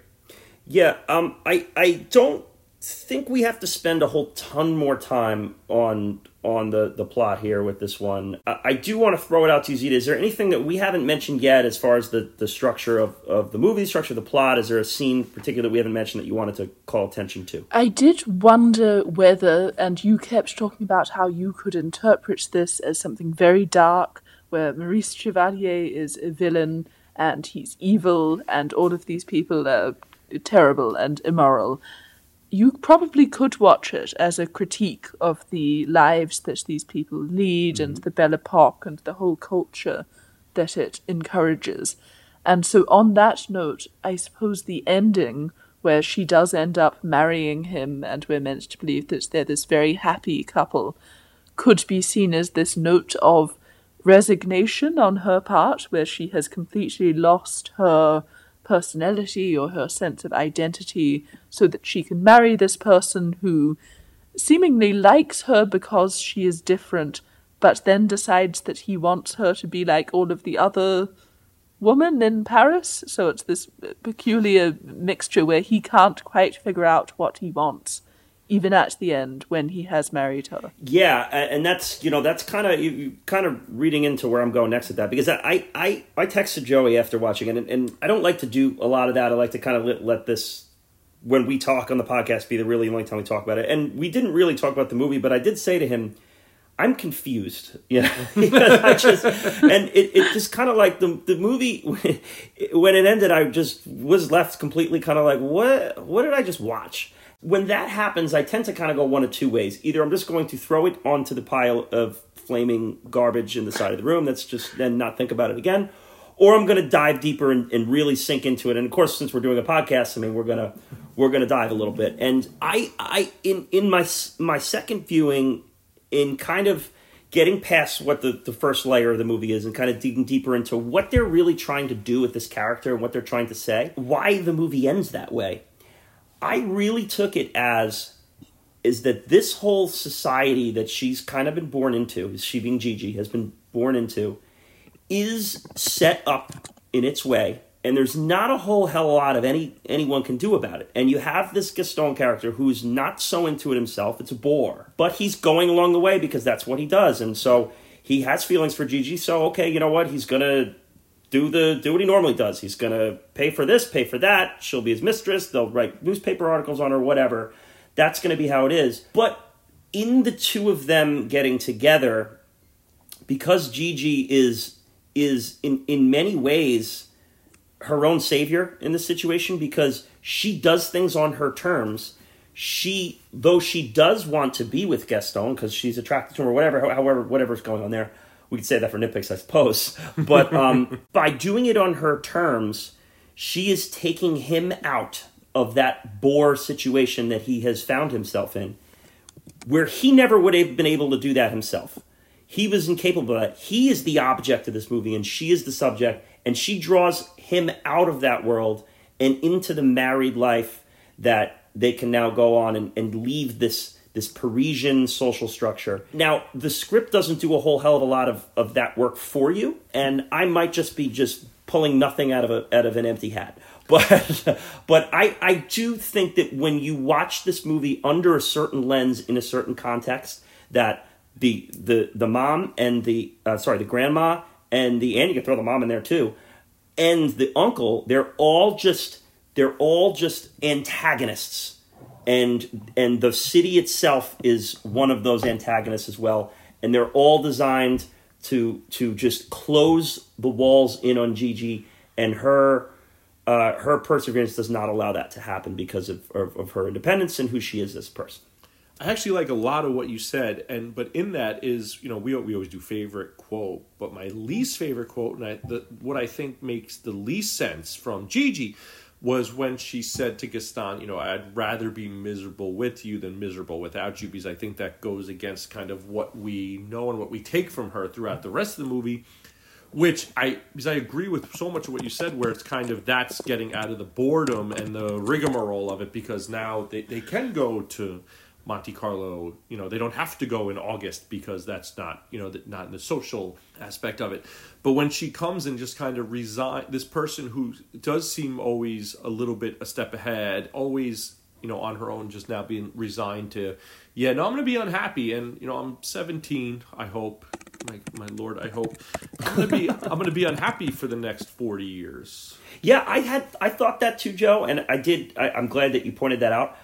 Speaker 2: Yeah, um, I I don't think we have to spend a whole ton more time on on the the plot here with this one. I, I do want to throw it out to you, Zita. Is there anything that we haven't mentioned yet as far as the the structure of of the movie, the structure of the plot? Is there a scene particular that we haven't mentioned that you wanted to call attention to?
Speaker 4: I did wonder whether, and you kept talking about how you could interpret this as something very dark, where Maurice Chevalier is a villain and he's evil, and all of these people are terrible and immoral. You probably could watch it as a critique of the lives that these people lead and mm-hmm. the Belle Epoque and the whole culture that it encourages. And so, on that note, I suppose the ending, where she does end up marrying him, and we're meant to believe that they're this very happy couple, could be seen as this note of resignation on her part, where she has completely lost her personality or her sense of identity, so that she can marry this person who seemingly likes her because she is different, but then decides that he wants her to be like all of the other women in Paris. So it's this peculiar mixture where he can't quite figure out what he wants, even at the end when he has married her.
Speaker 2: Yeah, and that's you know that's kind of kind of reading into where I'm going next with that because I I I texted Joey after watching it and, and I don't like to do a lot of that. I like to kind of let, let this when we talk on the podcast be the really only time we talk about it. And we didn't really talk about the movie, but I did say to him, I'm confused. You know, and it, it just kind of like the the movie when it ended, I just was left completely kind of like what what did I just watch? When that happens, I tend to kind of go one of two ways. Either I'm just going to throw it onto the pile of flaming garbage in the side of the room. That's just then not think about it again. Or I'm going to dive deeper and, and really sink into it. And of course, since we're doing a podcast, I mean, we're gonna we're gonna dive a little bit. And I I in in my my second viewing, in kind of getting past what the, the first layer of the movie is and kind of digging deeper into what they're really trying to do with this character and what they're trying to say, why the movie ends that way. I really took it as is that this whole society that she's kind of been born into, she being Gigi, has been born into, is set up in its way, and there's not a whole hell of a lot of any anyone can do about it. And you have this Gaston character who's not so into it himself; it's a bore, but he's going along the way because that's what he does, and so he has feelings for Gigi. So okay, you know what? He's gonna do the do what he normally does. He's gonna pay for this, pay for that. She'll be his mistress. They'll write newspaper articles on her, whatever. That's gonna be how it is. But in the two of them getting together, because Gigi is is in in many ways her own savior in this situation because she does things on her terms. She, though she does want to be with Gaston because she's attracted to him or whatever, however, whatever's going on there. We could say that for nitpicks, I suppose. But um, by doing it on her terms, she is taking him out of that bore situation that he has found himself in, where he never would have been able to do that himself. He was incapable of that. He is the object of this movie, and she is the subject, and she draws him out of that world and into the married life that they can now go on and, and leave this this Parisian social structure. Now, the script doesn't do a whole hell of a lot of, of that work for you, and I might just be just pulling nothing out of a out of an empty hat. But but I, I do think that when you watch this movie under a certain lens in a certain context, that the the the mom and the uh, sorry the grandma and the and you can throw the mom in there too, and the uncle, they're all just they're all just antagonists. And and the city itself is one of those antagonists as well. And they're all designed to to just close the walls in on Gigi and her uh, her perseverance does not allow that to happen because of, of, of her independence and who she is as a person.
Speaker 3: I actually like a lot of what you said, and but in that is you know we we always do favorite quote, but my least favorite quote, and I, the, what I think makes the least sense from Gigi was when she said to Gaston, you know, I'd rather be miserable with you than miserable without you, because I think that goes against kind of what we know and what we take from her throughout the rest of the movie. Which I, because I agree with so much of what you said, where it's kind of that's getting out of the boredom and the rigmarole of it, because now they, they can go to Monte Carlo. You know, they don't have to go in August because that's not you know not in the social aspect of it. But when she comes and just kind of resign, this person who does seem always a little bit a step ahead, always you know on her own, just now being resigned to, yeah, no, I'm going to be unhappy, and you know I'm 17. I hope, my my lord, I hope I'm to be I'm to be unhappy for the next 40 years.
Speaker 2: Yeah, I had I thought that too, Joe, and I did. I, I'm glad that you pointed that out.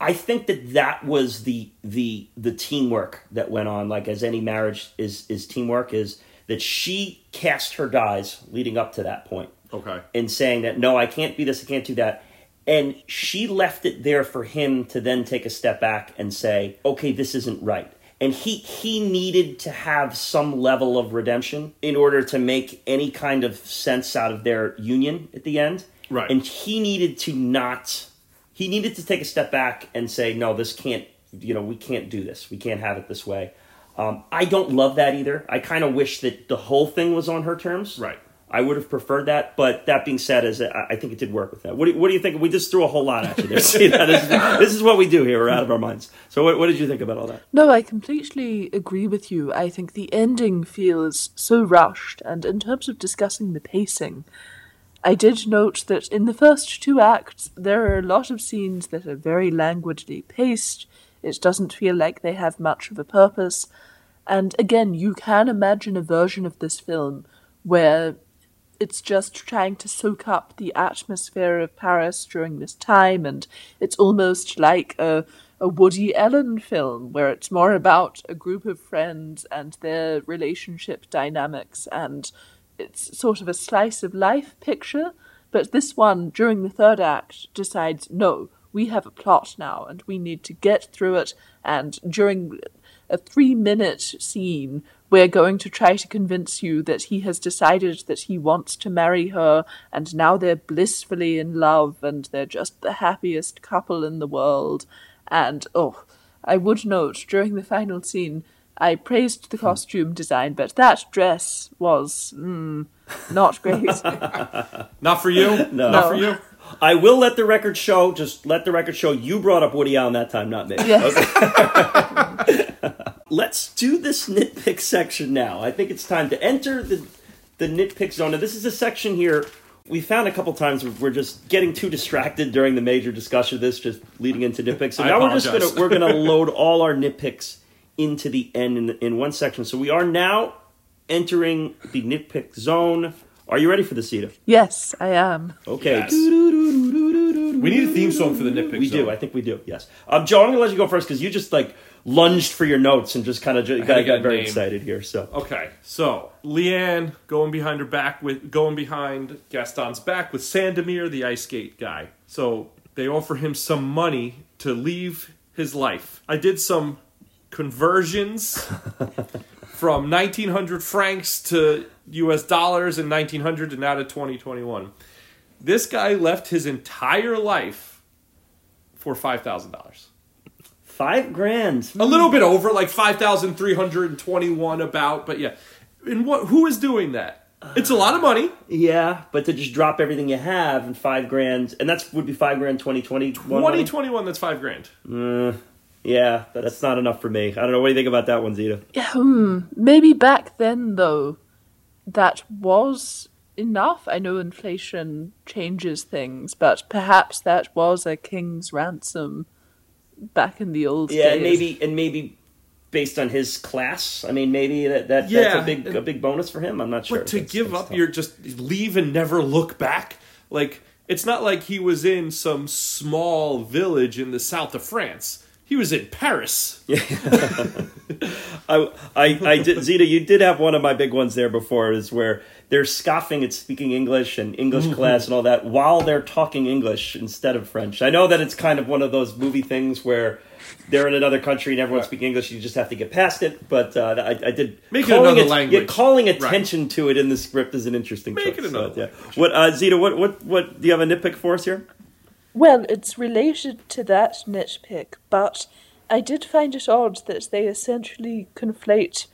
Speaker 2: I think that that was the the the teamwork that went on. Like as any marriage is is teamwork is that she cast her dies leading up to that point.
Speaker 3: Okay.
Speaker 2: And saying that no, I can't be this, I can't do that. And she left it there for him to then take a step back and say, "Okay, this isn't right." And he he needed to have some level of redemption in order to make any kind of sense out of their union at the end.
Speaker 3: Right.
Speaker 2: And he needed to not he needed to take a step back and say, no, this can't, you know, we can't do this. We can't have it this way. Um, I don't love that either. I kind of wish that the whole thing was on her terms.
Speaker 3: Right.
Speaker 2: I would have preferred that, but that being said, is I think it did work with that. What do, you, what do you think? We just threw a whole lot at you there. See that? This is, this is what we do here. We're out of our minds. So, what, what did you think about all that?
Speaker 4: No, I completely agree with you. I think the ending feels so rushed, and in terms of discussing the pacing, I did note that in the first two acts, there are a lot of scenes that are very languidly paced. It doesn't feel like they have much of a purpose. And again, you can imagine a version of this film where it's just trying to soak up the atmosphere of Paris during this time, and it's almost like a, a Woody Allen film where it's more about a group of friends and their relationship dynamics and it's sort of a slice of life picture, but this one, during the third act, decides no, we have a plot now and we need to get through it. And during a three minute scene, we're going to try to convince you that he has decided that he wants to marry her, and now they're blissfully in love and they're just the happiest couple in the world. And oh, I would note during the final scene, I praised the costume design, but that dress was mm, not great.
Speaker 3: Not for you.
Speaker 2: No.
Speaker 3: Not for you.
Speaker 2: I will let the record show. Just let the record show. You brought up Woody Allen that time, not me.
Speaker 4: Yes.
Speaker 2: Let's do this nitpick section now. I think it's time to enter the the nitpick zone. Now, this is a section here. We found a couple times we're just getting too distracted during the major discussion of this, just leading into nitpicks. So
Speaker 3: I
Speaker 2: now we're just gonna we're gonna load all our nitpicks into the end in, in one section. So we are now entering the nitpick zone. Are you ready for the Zita?
Speaker 4: Yes, I am.
Speaker 2: Okay.
Speaker 3: Yes. We need a theme song for the nitpick.
Speaker 2: We do. I think we do. Yes. Um, Joe, I'm gonna let you go first because you just like lunged for your notes and just kind of got,
Speaker 3: to
Speaker 2: got very
Speaker 3: name.
Speaker 2: excited here. So
Speaker 3: Okay, so Liane going behind her back with going behind Gaston's back with Sandomir, the ice skate guy. So they offer him some money to leave his life. I did some conversions from 1900 francs to US dollars in 1900 and now to 2021. This guy left his entire life for $5,000.
Speaker 2: five grand.
Speaker 3: A little bit over, like 5,321 about, but yeah. And what who is doing that? It's a lot of money.
Speaker 2: Yeah, but to just drop everything you have and five grand, and that's would be five grand 2020.
Speaker 3: 2021 that's 5 grand.
Speaker 2: Uh, Yeah, but that's not enough for me. I don't know. What do you think about that one, Zita?
Speaker 4: Yeah, hmm. Maybe back then, though, that was enough. I know inflation changes things, but perhaps that was a king's ransom back in the old
Speaker 2: Yeah,
Speaker 4: days.
Speaker 2: and maybe and maybe based on his class. I mean, maybe that, that that's a big a big bonus for him. I'm not sure.
Speaker 3: But to
Speaker 2: That's-
Speaker 3: give
Speaker 2: that's
Speaker 3: up
Speaker 2: tough.
Speaker 3: your just leave and never look back, like it's not like he was in some small village in the south of France. He was in Paris.
Speaker 2: I, I, I did, Zita, you did have one of my big ones there before, is where they're scoffing at speaking English and English
Speaker 3: Mm-hmm.
Speaker 2: class and all that while they're talking English instead of French. I know that it's kind of one of those movie things where they're in another country and everyone's
Speaker 3: Right.
Speaker 2: speaking English. You just have to get past it. But uh, I, I did
Speaker 3: Make it
Speaker 2: calling
Speaker 3: another
Speaker 2: it-
Speaker 3: language.
Speaker 2: Yeah, calling
Speaker 3: Right.
Speaker 2: attention to it in the script is an interesting.
Speaker 3: Make
Speaker 2: choice.
Speaker 3: it another
Speaker 2: So, yeah. What uh, Zita? What what what? Do you have a nitpick for us here?
Speaker 4: Well, it's related to that nitpick, but I did find it odd that they essentially conflate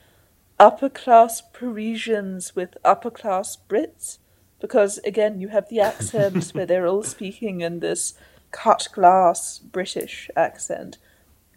Speaker 4: upper class Parisians with upper class Brits. Because, again, you have the accents where they're all speaking in this cut glass British accent.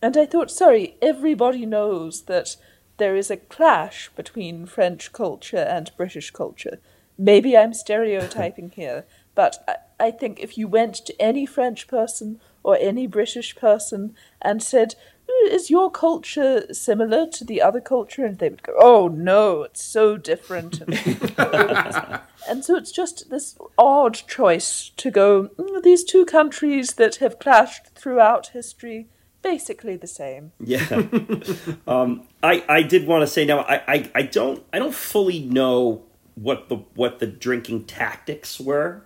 Speaker 4: And I thought, sorry, everybody knows that there is a clash between French culture and British culture. Maybe I'm stereotyping here, but I, think if you went to any French person or any British person and said, "Uh, Is your culture similar to the other culture? And they would go, Oh no, it's so different. And, and so it's just this odd choice to go, "Mm, These two countries that have clashed throughout history, basically the same.
Speaker 2: Yeah. um, I I did want to say now I, I I don't I don't fully know what the what the drinking tactics were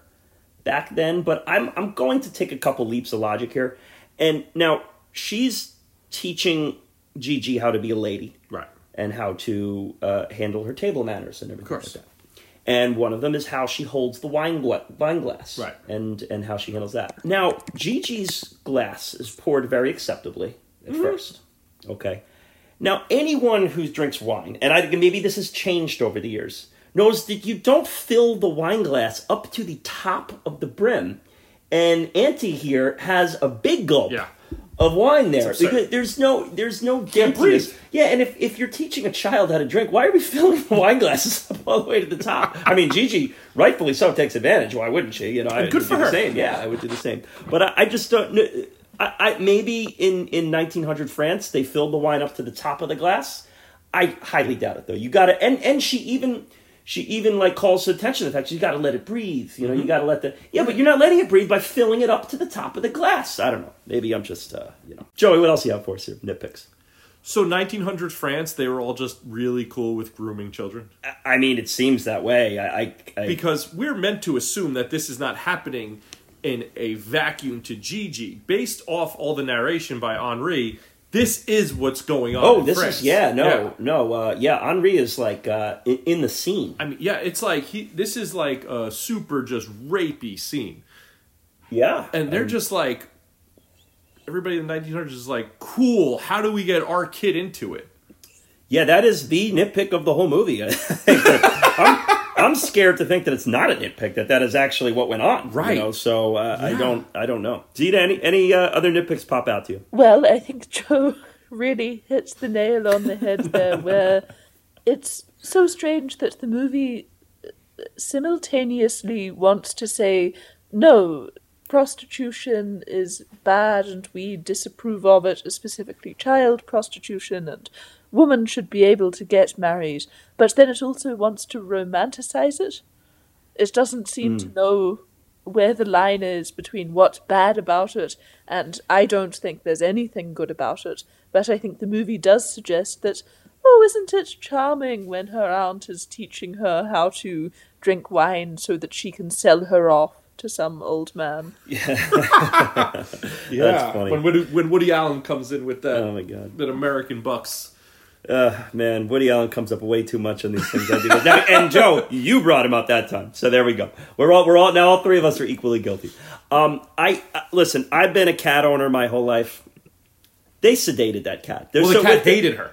Speaker 2: back then, but I'm I'm going to take a couple leaps of logic here. And now she's teaching Gigi how to be a lady,
Speaker 3: Right.
Speaker 2: and how to uh, handle her table manners and everything
Speaker 3: course.
Speaker 2: like that. And one of them is how she holds the wine, gla- wine glass,
Speaker 3: Right.
Speaker 2: And and how she handles that. Now, Gigi's glass is poured very acceptably at
Speaker 3: Mm-hmm.
Speaker 2: first. Okay. Now, anyone who drinks wine, and I maybe this has changed over the years, knows that you don't fill the wine glass up to the top of the brim. And Auntie here has a big gulp
Speaker 3: Yeah.
Speaker 2: of wine there because there's no there's no
Speaker 3: breathe.
Speaker 2: Yeah, and if, if you're teaching a child how to drink, why are we filling the wine glasses up all the way to the top? I mean, Gigi, rightfully so, takes advantage. Why wouldn't she? You know, I
Speaker 3: good
Speaker 2: would
Speaker 3: for
Speaker 2: do the
Speaker 3: her.
Speaker 2: same. Yeah, I would do the same. But I, I just don't. know. I, I maybe in in 1900 France they filled the wine up to the top of the glass. I highly doubt it though. You got to and and she even. She even like calls attention to the fact you got to let it breathe. You know,
Speaker 3: Mm-hmm.
Speaker 2: you got to let the yeah, but you're not letting it breathe by filling it up to the top of the glass. I don't know. Maybe I'm just uh, you know. Joey, what else you have for us here? Nitpicks.
Speaker 3: So 1900 France, they were all just really cool with grooming children.
Speaker 2: I mean, it seems that way. I, I, I
Speaker 3: because we're meant to assume that this is not happening in a vacuum to Gigi. Based off all the narration by Henri, this is what's going on.
Speaker 2: oh,
Speaker 3: in
Speaker 2: this
Speaker 3: France.
Speaker 2: is yeah, no,
Speaker 3: Yeah.
Speaker 2: no, uh, yeah. Henri is like uh, in, in the scene.
Speaker 3: I mean, yeah, it's like he. This is like a super just rapey scene,
Speaker 2: Yeah,
Speaker 3: and they're just like everybody in the 1900s is like, cool. How do we get our kid into it?
Speaker 2: yeah. That is the nitpick of the whole movie. I think that- I'm, I'm scared to think that it's not a nitpick. That that is actually what went on.
Speaker 3: Right.
Speaker 2: You know, so uh, I don't, I don't know. Zita, any any uh, other nitpicks pop out to you?
Speaker 4: Well, I think Joe really hits the nail on the head there, where it's so strange that the movie simultaneously wants to say, no, prostitution is bad and we disapprove of it, specifically child prostitution, and women should be able to get married, but then it also wants to romanticize it. it doesn't seem to hmm. know where the line is between what's bad about it and I don't think there's anything good about it. But I think the movie does suggest that, oh, isn't it charming when her aunt is teaching her how to drink wine so that she can sell her off to some old man?
Speaker 3: Yeah,
Speaker 2: funny.
Speaker 3: When, Woody, when Woody Allen comes in with that,
Speaker 2: Oh my God.
Speaker 3: that American Bucks.
Speaker 2: Uh, man, Woody Allen comes up way too much on these things. I do now, and Joe, you brought him up that time, so there we go. We're all we're all now. All three of us are equally guilty. Um, I uh, listen. I've been a cat owner my whole life. They sedated that cat. They're
Speaker 3: Well,
Speaker 2: so
Speaker 3: the cat
Speaker 2: with the-
Speaker 3: hated her.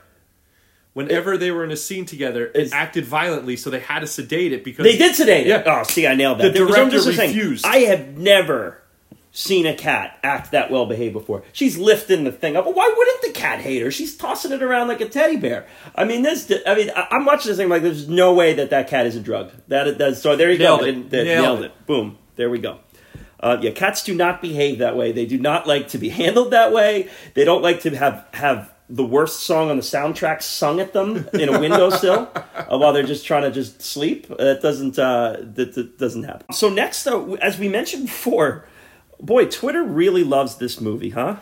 Speaker 3: Whenever they were in a scene together, it acted violently, so they had to sedate it because
Speaker 2: They did sedate it.
Speaker 3: Yeah.
Speaker 2: Oh, see, I nailed that.
Speaker 3: The
Speaker 2: I'm
Speaker 3: director refused.
Speaker 2: I have never seen a cat act that well behaved before. She's lifting the thing up. Why wouldn't the cat hate her? She's tossing it around like a teddy bear. I mean, this. I mean, I'm watching this thing like there's no way that that cat isn't drugged. That does. so. There you
Speaker 3: Nailed
Speaker 2: go.
Speaker 3: it.
Speaker 2: That-
Speaker 3: Nailed
Speaker 2: nailed
Speaker 3: it.
Speaker 2: it. Boom. There we go. Uh, yeah, cats do not behave that way. They do not like to be handled that way. They don't like to have have the worst song on the soundtrack sung at them in a windowsill uh, while they're just trying to just sleep. That doesn't uh, that, that doesn't happen. So next, though, as we mentioned before, boy, Twitter really loves this movie, huh?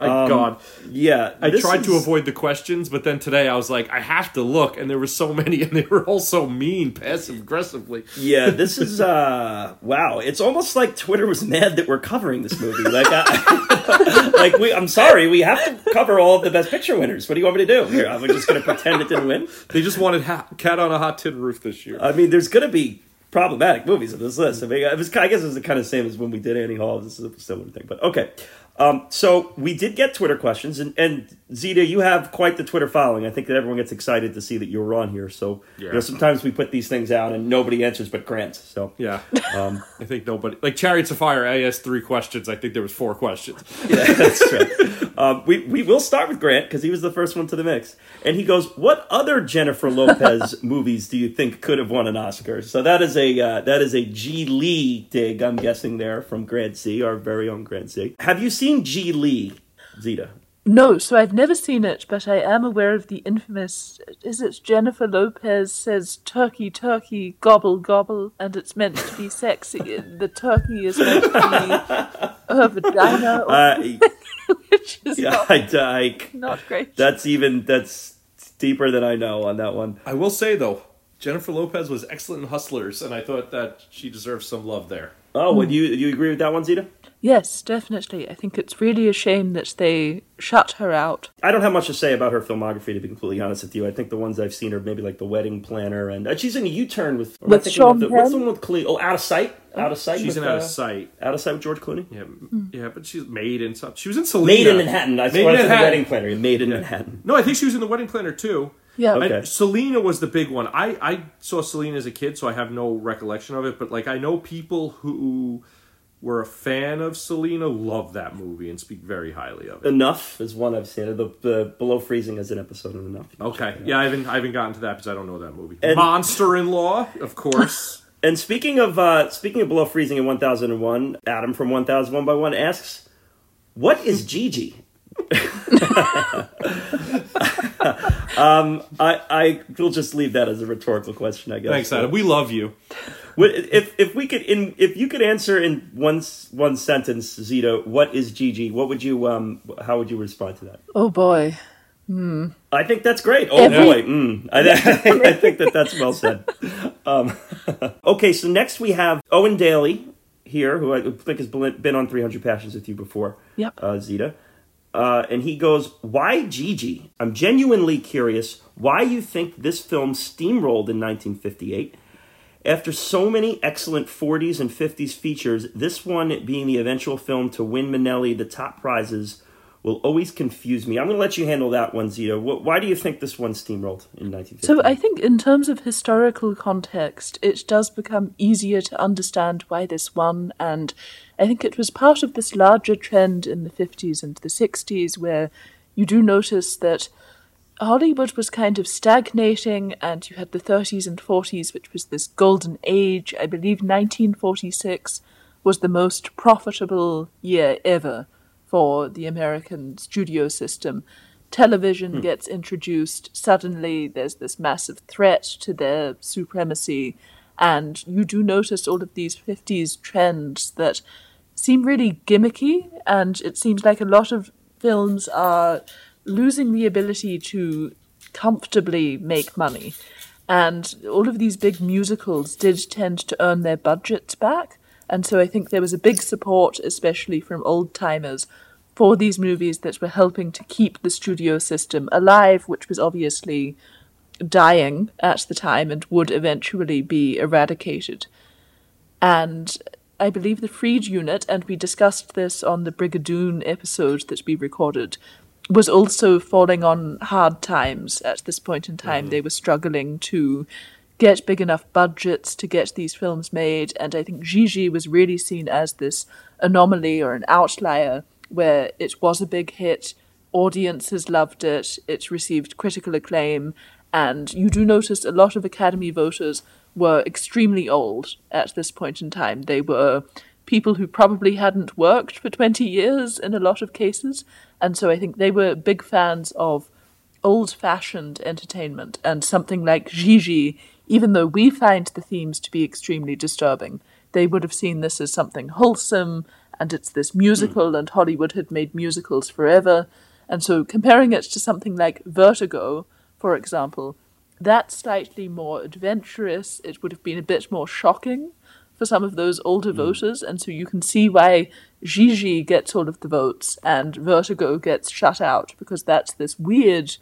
Speaker 3: My God,
Speaker 2: Yeah,
Speaker 3: I tried to avoid the questions, but then today I was like, I have to look, and there were so many, and they were all so mean, passive aggressively.
Speaker 2: Yeah, this is uh wow. It's almost like Twitter was mad that we're covering this movie. Like, I, like we. I'm sorry, we have to cover all of the Best Picture winners. What do you want me to do? Here, I'm just going to pretend it didn't win.
Speaker 3: They just wanted ha- Cat on a Hot Tin Roof this year.
Speaker 2: I mean, there's going to be problematic movies on this list. I mean, it was, I guess it was the kind of same as when we did Annie Hall. This is a similar thing, but okay. Um, so we did get Twitter questions, and, and Zita, you have quite the Twitter following. I think that everyone gets excited to see that you're on here. So you know, sometimes we put these things out and nobody answers but Grant. So
Speaker 3: yeah, um, I think nobody like Chariots of Fire. I asked three questions. I think there was four questions.
Speaker 2: Yeah, that's true. um, we we will start with Grant because he was the first one to the mix, and he goes, "What other Jennifer Lopez movies do you think could have won an Oscar?" So that is a uh, that is a Gigli dig, I'm guessing there from Grant C, our very own Grant C. Have you seen G Lee, Zita?
Speaker 4: No, so I've never seen it, but I am aware of the infamous. Is it Jennifer Lopez says "turkey, turkey, gobble, gobble," and it's meant to be sexy. The turkey is meant to be her vagina, or,
Speaker 2: Uh,
Speaker 4: which is
Speaker 2: yeah,
Speaker 4: not,
Speaker 2: I, I,
Speaker 4: not great.
Speaker 2: that's even that's deeper than I know on that one.
Speaker 3: I will say though, Jennifer Lopez was excellent in Hustlers, and I thought that she deserves some love there.
Speaker 2: Oh, would you you agree with that one, Zita?
Speaker 4: Yes, definitely. I think it's really a shame that they shut her out.
Speaker 2: I don't have much to say about her filmography, to be completely honest with you. I think the ones I've seen are maybe like The Wedding Planner, and uh, she's in a U-turn with am I
Speaker 4: With
Speaker 2: thinking
Speaker 4: Sean
Speaker 2: of the, What's the
Speaker 4: Penn?
Speaker 2: one with Clooney? Oh, Out of Sight. Out of Sight.
Speaker 3: She's
Speaker 2: with,
Speaker 3: in Out of
Speaker 2: uh,
Speaker 3: Sight.
Speaker 2: Out of Sight with George Clooney.
Speaker 3: Yeah,
Speaker 4: Hmm.
Speaker 3: yeah, but she's made in some. She was in Selena.
Speaker 2: Maid in Manhattan. I
Speaker 3: Made in
Speaker 2: it in The Wedding Planner. Maid in Manhattan.
Speaker 3: No, I think she was in the Wedding Planner too.
Speaker 4: Yeah.
Speaker 2: Okay.
Speaker 3: And Selena was the big one. I, I saw Selena as a kid, so I have no recollection of it. But like, I know people who were a fan of Selena love that movie and speak very highly of it.
Speaker 2: Enough is one I've seen. The, the Below Freezing is an episode of Enough.
Speaker 3: Okay, yeah, I haven't I haven't gotten to that because I don't know that movie.
Speaker 2: And-
Speaker 3: Monster in Law, of course.
Speaker 2: And speaking of uh, speaking of Below Freezing in 1001, Adam from 1001 by 1 asks, "What is Gigi?" um, I I will just leave that as a rhetorical question, I guess.
Speaker 3: Thanks, Adam. We love you.
Speaker 2: If if we could in if you could answer in one one sentence, Zita, what is Gigi? What would you um how would you respond to that?
Speaker 4: Oh boy. Mm.
Speaker 2: I think that's great. Oh
Speaker 4: Every-
Speaker 2: boy, mm. I, I think that that's well said. Um, okay, so next we have Owen Daly here, who I think has been on 300 Passions with you before.
Speaker 4: Yep.
Speaker 2: Uh, Zita. Uh, and he goes, Why Gigi? I'm genuinely curious why you think this film steamrolled in 1958. After so many excellent 40s and 50s features, this one being the eventual film to win Minnelli the top prizes will always confuse me. I'm going to let you handle that one, Zita. Why do you think this one steamrolled in 1958?
Speaker 4: So I think in terms of historical context, it does become easier to understand why this won, and I think it was part of this larger trend in the 50s and the 60s where you do notice that Hollywood was kind of stagnating, and you had the 30s and 40s, which was this golden age. I believe 1946 was the most profitable year ever for the American studio system. Television hmm. gets introduced, suddenly there's this massive threat to their supremacy, And you do notice all of these 50s trends that seem really gimmicky, and it seems like a lot of films are losing the ability to comfortably make money. And all of these big musicals did tend to earn their budgets back. And so I think there was a big support, especially from old timers, for these movies that were helping to keep the studio system alive, which was obviously dying at the time and would eventually be eradicated. And I believe the Freed unit, and we discussed this on the Brigadoon episode that we recorded, was also falling on hard times at this point in time. Mm-hmm. They were struggling to get big enough budgets to get these films made, and I think Gigi was really seen as this anomaly or an outlier where it was a big hit, audiences loved it, it received critical acclaim, and you do notice a lot of Academy voters were extremely old at this point in time. They were people who probably hadn't worked for 20 years in a lot of cases, and so I think they were big fans of old fashioned entertainment and something like Gigi, even though we find the themes to be extremely disturbing, they would have seen this as something wholesome and it's this musical, mm. and Hollywood had made musicals forever. And so comparing it to something like Vertigo, for example, that's slightly more adventurous. It would have been a bit more shocking for some of those older mm. voters, and so you can see why Gigi gets all of the votes and Vertigo gets shut out because that's this weird,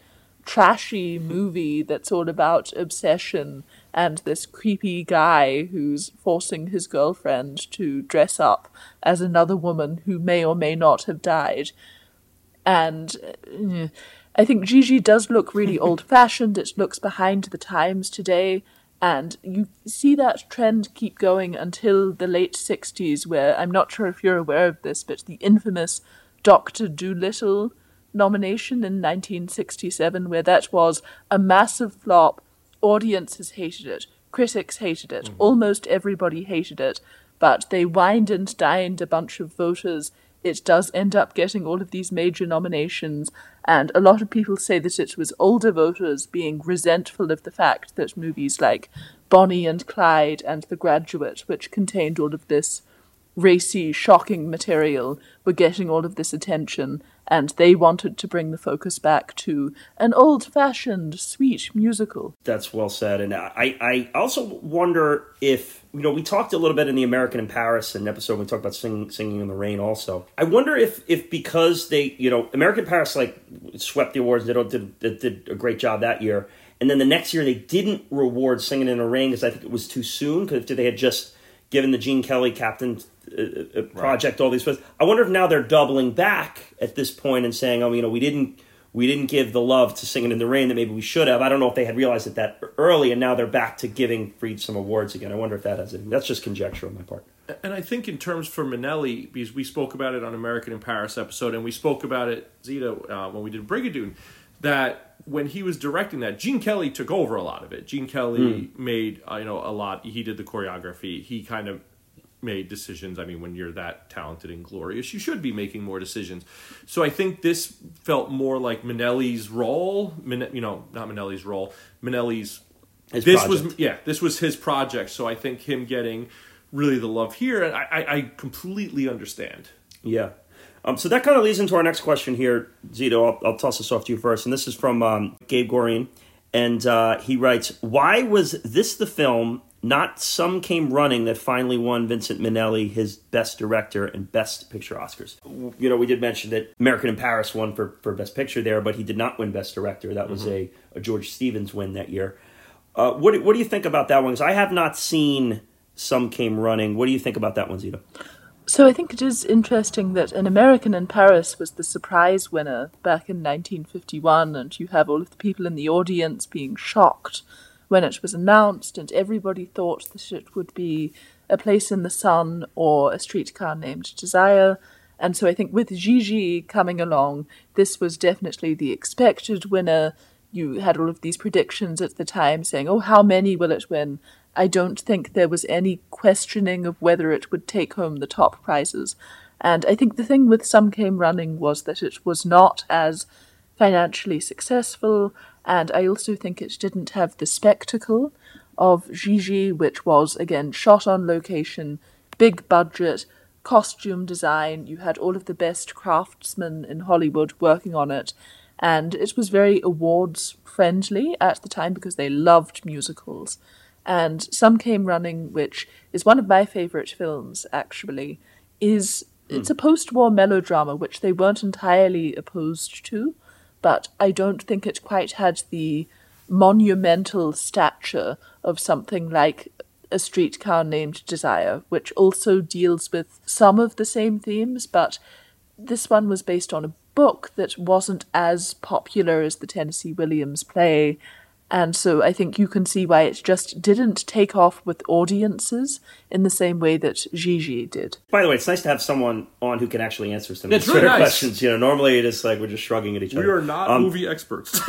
Speaker 4: trashy movie that's all about obsession and this creepy guy who's forcing his girlfriend to dress up as another woman who may or may not have died. And uh, I think Gigi does look really old fashioned. It looks behind the times today. And you see that trend keep going until the late 60s, where I'm not sure if you're aware of this, but the infamous Dr. Dolittle nomination in 1967, where that was a massive flop audiences hated it, critics hated it, mm-hmm. almost everybody hated it, but they wined and dined a bunch of voters. It does end up getting all of these major nominations, and a lot of people say that it was older voters being resentful of the fact that movies like Bonnie and Clyde and The Graduate, which contained all of this racy, shocking material, were getting all of this attention, and they wanted to bring the focus back to an old fashioned, sweet musical.
Speaker 2: That's well said. And I, I also wonder if, you know, we talked a little bit in the American in Paris, an episode we talked about sing, Singing in the Rain also. I wonder if, if because they, you know, American Paris like swept the awards, they did, did, did a great job that year. And then the next year they didn't reward Singing in the Rain because I think it was too soon because they had just given the Gene Kelly captain uh, uh, project right. all these films. I wonder if now they're doubling back at this point and saying, "Oh, you know, we didn't we didn't give the love to Singing in the Rain that maybe we should have." I don't know if they had realized it that early, and now they're back to giving Freed some awards again. I wonder if that has anything. That's just conjecture on my part.
Speaker 3: And I think in terms for Minnelli, because we spoke about it on American in Paris episode, and we spoke about it Zita uh, when we did Brigadoon, that when he was directing that, Gene Kelly took over a lot of it. Gene Kelly mm. made uh, you know a lot. He did the choreography. He kind of made decisions. I mean, when you're that talented and glorious, you should be making more decisions. So I think this felt more like Minnelli's role. Min- you know, not Minnelli's role. Minnelli's. His this project. was yeah, this was his project. So I think him getting really the love here, I, I, I completely understand.
Speaker 2: Yeah. Um, so that kind of leads into our next question here, Zita. I'll, I'll toss this off to you first, and this is from um, Gabe Gorian, and uh, he writes, "Why was this the film not Some Came Running that finally won Vincent Minnelli his Best Director and Best Picture Oscars. You know, we did mention that American in Paris won for, for Best Picture there, but he did not win Best Director. That was mm-hmm. a, a, George Stevens win that year. Uh, what, what do you think about that one? Because I have not seen Some Came Running. What do you think about that one, Zita?
Speaker 4: So I think it is interesting that An American in Paris was the surprise winner back in 1951, and you have all of the people in the audience being shocked when it was announced, and everybody thought that it would be a place in the sun or a streetcar named Desire. And so I think with Gigi coming along, this was definitely the expected winner. You had all of these predictions at the time saying, oh, how many will it win? I don't think there was any questioning of whether it would take home the top prizes. And I think the thing with Some Came Running was that it was not as financially successful and I also think it didn't have the spectacle of Gigi, which was again shot on location, big budget, costume design. You had all of the best craftsmen in Hollywood working on it, and it was very awards friendly at the time because they loved musicals. And Some Came Running, which is one of my favorite films, actually, is it's a hmm. post-war melodrama which they weren't entirely opposed to, but I don't think it quite had the monumental stature of something like a streetcar named Desire, which also deals with some of the same themes, but this one was based on a book that wasn't as popular as the Tennessee Williams play. And so I think you can see why it just didn't take off with audiences in the same way that Gigi did.
Speaker 2: By the way, it's nice to have someone on who can actually answer some
Speaker 3: It's
Speaker 2: of
Speaker 3: really nice.
Speaker 2: questions. You know, normally it is like we're just shrugging at each
Speaker 3: We
Speaker 2: other.
Speaker 3: We are not
Speaker 2: Um,
Speaker 3: movie experts.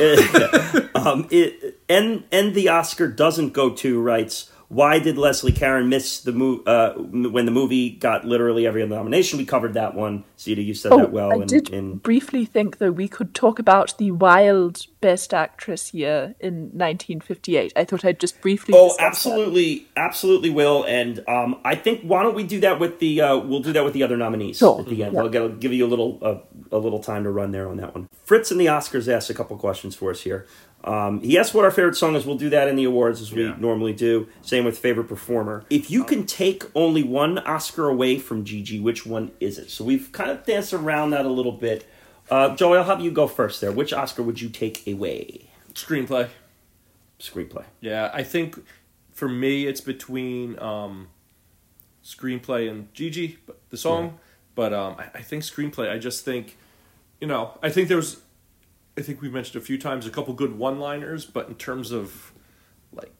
Speaker 2: um, it, and and the Oscar doesn't go to writes. Why did Leslie Caron miss the movie uh, when the movie got literally every other nomination? We covered that one. Zita, you said that well.
Speaker 4: Oh, I
Speaker 2: in,
Speaker 4: did
Speaker 2: in
Speaker 4: briefly think, though, we could talk about the wild Best Actress year in 1958. I thought I'd just briefly.
Speaker 2: Oh,
Speaker 4: discuss that.
Speaker 2: absolutely, absolutely will. And um, I think why don't we do that with the uh, we'll do that with the other nominees
Speaker 4: Sure.
Speaker 2: at the end.
Speaker 4: Yeah.
Speaker 2: I'll, get, I'll give you a little uh, a little time to run there on that one. Fritz and the Oscars asked a couple questions for us here. Um, he asked what our favorite song is. We'll do that in the awards as we
Speaker 3: Yeah.
Speaker 2: normally do. Same with favorite performer. If you can take only one Oscar away from Gigi, which one is it? So we've kind of danced around that a little bit. Uh, Joey, I'll have you go first there. Which Oscar would you take away?
Speaker 3: Screenplay.
Speaker 2: Screenplay.
Speaker 3: Yeah, I think for me it's between um, screenplay and Gigi, the song. But um, I, I think screenplay. I just think, you know, I think there was, I think we mentioned a few times a couple good one-liners, but in terms of like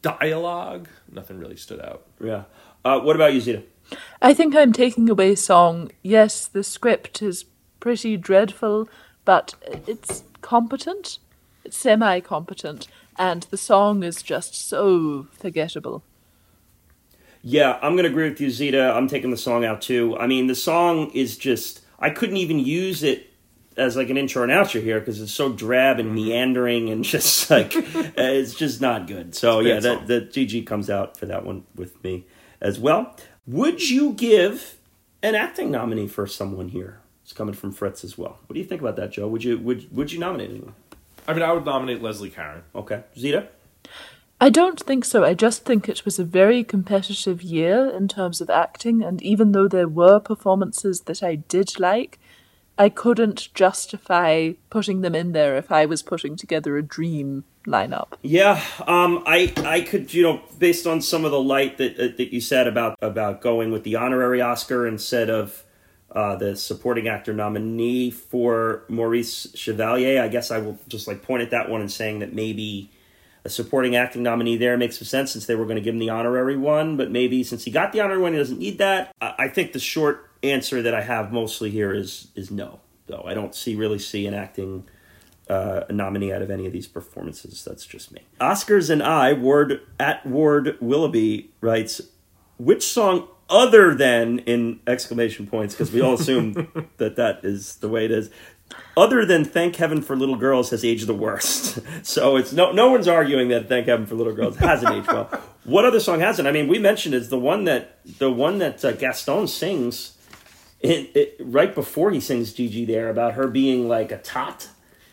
Speaker 3: dialogue, nothing really stood out.
Speaker 2: Yeah. Uh, what about you, Zita?
Speaker 4: I think I'm taking away song. Yes, the script is pretty dreadful, but it's competent. It's semi competent. And the song is just so forgettable.
Speaker 2: Yeah, I'm gonna agree with you, Zita. I'm taking the song out too. I mean, the song is just I couldn't even use it as like an intro and outro here because it's so drab and meandering and just like uh, it's just not good. So yeah,
Speaker 3: bad
Speaker 2: that the Gigi comes out for that one with me as well. Would you give an acting nominee for someone here? It's coming from Fritz as well. What do you think about that, Joe? Would you would would you nominate anyone?
Speaker 3: I mean, I would nominate Leslie Caron.
Speaker 2: Okay, Zita.
Speaker 4: I don't think so. I just think it was a very competitive year in terms of acting, and even though there were performances that I did like, I couldn't justify putting them in there if I was putting together a dream lineup.
Speaker 2: Yeah, um, I I could you know based on some of the light that uh, that you said about about going with the honorary Oscar instead of uh, the supporting actor nominee for Maurice Chevalier, I guess I will just like point at that one and saying that maybe a supporting acting nominee there makes some sense since they were going to give him the honorary one, but maybe since he got the honorary one, he doesn't need that. I, I think the short answer that I have mostly here is is no. Though I don't see really see an acting uh, a nominee out of any of these performances. That's just me. Oscars and I, Ward at Ward Willoughby writes, which song other than in exclamation points because we all assume that that is the way it is. Other than "Thank Heaven for Little Girls" has aged the worst, so it's no no one's arguing that "Thank Heaven for Little Girls" hasn't aged well. What other song hasn't? I mean, we mentioned is the one that the one that uh, Gaston sings it, it, right before he sings Gigi there about her being like a tot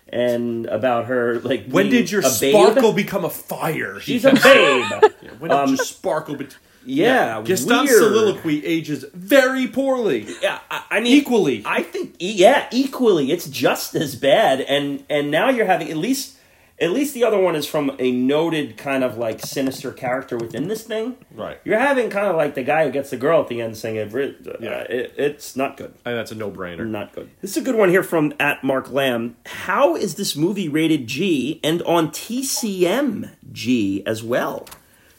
Speaker 2: and about her like
Speaker 3: When did your
Speaker 2: a babe.
Speaker 3: sparkle become a fire?
Speaker 2: She's a babe.
Speaker 3: When did um, your sparkle? Be-
Speaker 2: yeah,
Speaker 3: Gaston's
Speaker 2: weird.
Speaker 3: soliloquy ages very poorly.
Speaker 2: Yeah, I, I mean
Speaker 3: Equally.
Speaker 2: I think yeah, equally. It's just as bad, and and now you're having at least at least the other one is from a noted kind of like sinister character within this thing.
Speaker 3: Right.
Speaker 2: You're having kind of like the guy who gets the girl at the end. Uh,
Speaker 3: Yeah.
Speaker 2: it, it's not good.
Speaker 3: And that's a no-brainer.
Speaker 2: Not good. This is a good one here from at Mark Lamb. How is this movie rated G and on TCM G as well?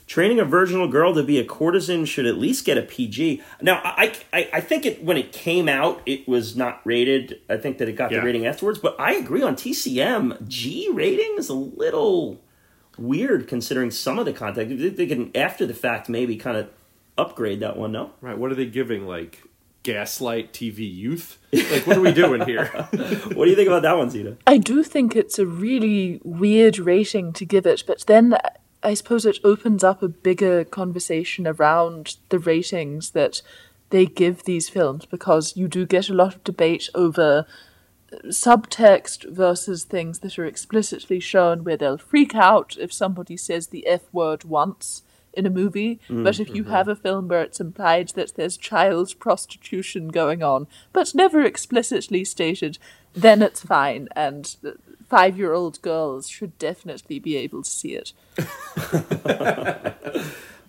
Speaker 2: Training a virginal girl to be a courtesan should at least get a PG. Now, I, I, I think it when it came out, it was not rated. I think that it got
Speaker 3: Yeah.
Speaker 2: the rating afterwards, but I agree on TCM. G rating is a little weird considering some of the content. They- They can, after the fact, maybe kind of upgrade that one, no?
Speaker 3: Right. What are they giving? Like gaslight TV youth? Like what are we doing here?
Speaker 2: What do you think about that one, Zita?
Speaker 4: I do think it's a really weird rating to give it, but then I suppose it opens up a bigger conversation around the ratings that they give these films because you do get a lot of debate over subtext versus things that are explicitly shown where they'll freak out if somebody says the F word once in a movie. Mm, but if you mm-hmm. have a film where it's implied that there's child prostitution going on, but never explicitly stated, then it's fine. And five year old girls should definitely be able to see it.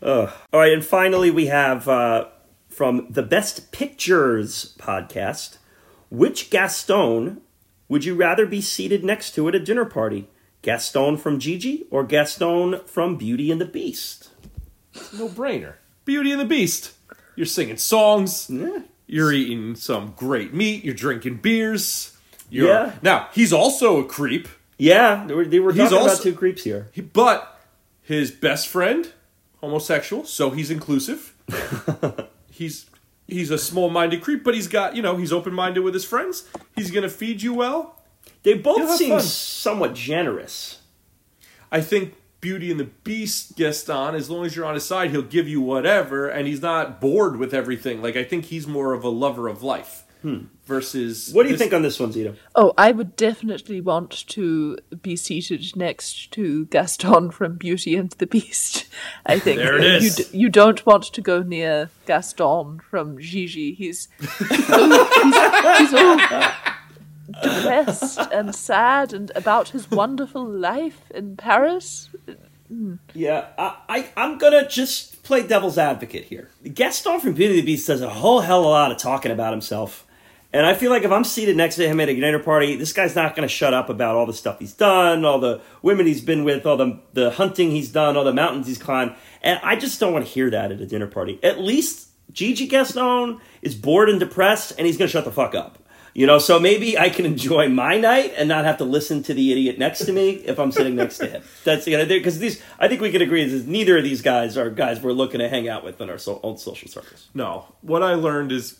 Speaker 2: All right, and finally we have uh, from the Best Pictures podcast. Which Gaston would you rather be seated next to at a dinner party? Gaston from Gigi or Gaston from Beauty and the Beast?
Speaker 3: No brainer. Beauty and the Beast. You're singing songs.
Speaker 2: Yeah.
Speaker 3: You're eating some great meat. You're drinking beers. You're,
Speaker 2: Yeah.
Speaker 3: Now he's also a creep,
Speaker 2: Yeah, they were, they were talking about two creeps here.
Speaker 3: he- but his best friend, homosexual, so he's inclusive. he's he's a small-minded creep, but he's got you know he's open-minded with his friends. He's gonna feed you well.
Speaker 2: They both seem
Speaker 3: fun.
Speaker 2: somewhat generous.
Speaker 3: I think Beauty and the Beast Gaston, as long as you're on his side, he'll give you whatever, and he's not bored with everything. Like I think he's more of a lover of life Hmm. versus.
Speaker 2: What do you
Speaker 3: this-
Speaker 2: think on this one, Zita?
Speaker 4: Oh, I would definitely want to be seated next to Gaston from Beauty and the Beast. I think
Speaker 3: There it
Speaker 4: you, d- you don't want to go near Gaston from Gigi. He's he's, he's all depressed and sad and about his wonderful life in Paris. Hmm.
Speaker 2: Yeah, I, I, I'm gonna just play devil's advocate here. Gaston from Beauty and the Beast does a whole hell of a lot of talking about himself. And I feel like if I'm seated next to him at a dinner party, this guy's not going to shut up about all the stuff he's done, all the women he's been with, all the the hunting he's done, all the mountains he's climbed. And I just don't want to hear that at a dinner party. At least Gigi Gaston is bored and depressed, and he's going to shut the fuck up. You know, so maybe I can enjoy my night and not have to listen to the idiot next to me if I'm sitting next to him. That's the idea. Because these, I think we can agree that neither of these guys are guys we're looking to hang out with in our so, own social circles.
Speaker 3: No. What I learned is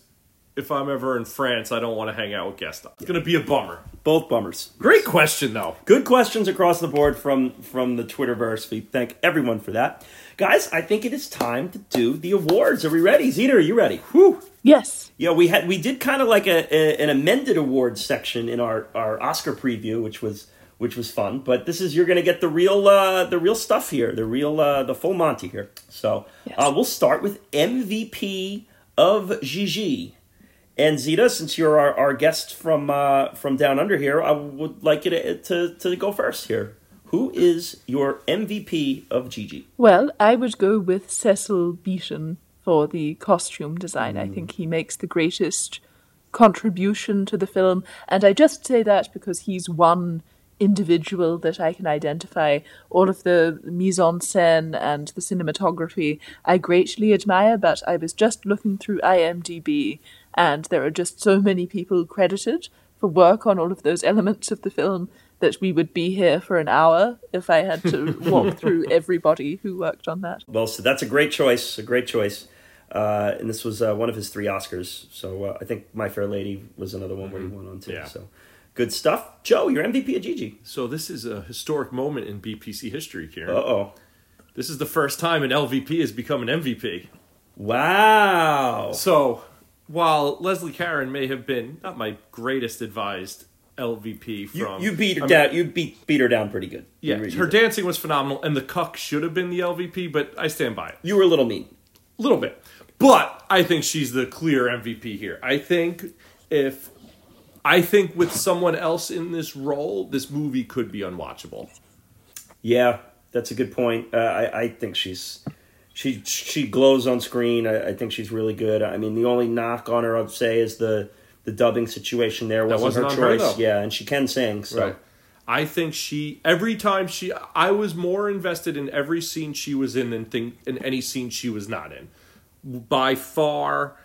Speaker 3: if I'm ever in France, I don't want to hang out with Gaston. It's going to be a bummer.
Speaker 2: Both bummers.
Speaker 3: Great question, though.
Speaker 2: Good questions across the board from from the Twitterverse. We thank everyone for that, guys. I think it is time to do the awards. Are we ready? Zita, are you ready? Whew.
Speaker 4: Yes.
Speaker 2: Yeah, we had we did kind of like a, a an amended awards section in our our Oscar preview, which was which was fun. But this is you're going to get the real uh, the real stuff here, the real uh, the full Monty here. So
Speaker 4: Yes.
Speaker 2: uh, we'll start with MVP of Gigi. And Zita, since you're our, our guest from uh, from down under here, I would like you to, to to go first here. Who is your MVP of Gigi?
Speaker 4: Well, I would go with Cecil Beaton for the costume design. I think he makes the greatest contribution to the film, and I just say that because he's one individual that I can identify. All of the mise en scène and the cinematography I greatly admire, but I was just looking through IMDb, and there are just so many people credited for work on all of those elements of the film that we would be here for an hour if I had to walk through everybody who worked on that.
Speaker 2: Well, so that's a great choice, a great choice. Uh, and this was uh, one of his three Oscars. So uh, I think My Fair Lady was another one where he went on to.
Speaker 3: Yeah.
Speaker 2: So good stuff. Joe, your MVP of Gigi.
Speaker 3: So this is a historic moment in BPC history,
Speaker 2: here.
Speaker 3: Uh
Speaker 2: oh.
Speaker 3: This is the first time an LVP has become an MVP.
Speaker 2: Wow.
Speaker 3: So while Leslie Caron may have been not my greatest advised LVP
Speaker 2: You,
Speaker 3: from
Speaker 2: you beat her
Speaker 3: I mean,
Speaker 2: down. You beat beat her down pretty good.
Speaker 3: Yeah,
Speaker 2: really
Speaker 3: her
Speaker 2: did.
Speaker 3: dancing was phenomenal, and the cuck should have been the LVP, but I stand by it.
Speaker 2: You were a little mean.
Speaker 3: A little bit. But I think she's the clear MVP here. I think if I think with someone else in this role, this movie could be unwatchable.
Speaker 2: Yeah, that's a good point. Uh, I, I think she's she she glows on screen. I, I think she's really good. I mean, the only knock on her, I'd say, is the the dubbing situation. There wasn't,
Speaker 3: wasn't
Speaker 2: her
Speaker 3: on her,
Speaker 2: choice. yeah, and she can sing. So
Speaker 3: Right. I think she every time she I was more invested in every scene she was in than think in any scene she was not in. By far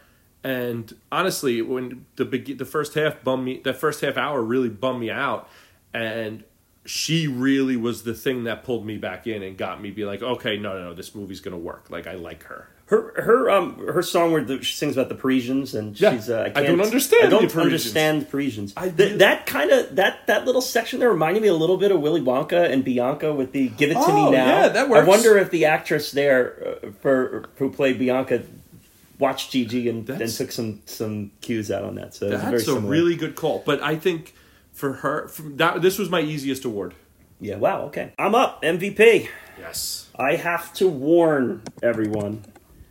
Speaker 3: and honestly when the the first half bummed me the first half hour really bummed me out and she really was the thing that pulled me back in and got me be like okay no no no this movie's going to work like I like her.
Speaker 2: Her her um her song where the, she sings about the Parisians and
Speaker 3: Yeah.
Speaker 2: she's uh, I,
Speaker 3: I don't understand
Speaker 2: I don't
Speaker 3: the Parisians.
Speaker 2: understand Parisians.
Speaker 3: I
Speaker 2: Th- that kind of that that little section there reminded me a little bit of Willy Wonka and Bianca with the "Give It to
Speaker 3: Oh,
Speaker 2: Me Now."
Speaker 3: yeah, that works.
Speaker 2: I wonder if the actress there uh, for who played Bianca watched Gigi and, and
Speaker 3: That's-
Speaker 2: took some some cues out on that. So
Speaker 3: That's a really good call. But I think for her, for that this was my easiest award.
Speaker 2: yeah. Wow. Okay, I'm up MVP.
Speaker 3: Yes.
Speaker 2: I have to warn everyone.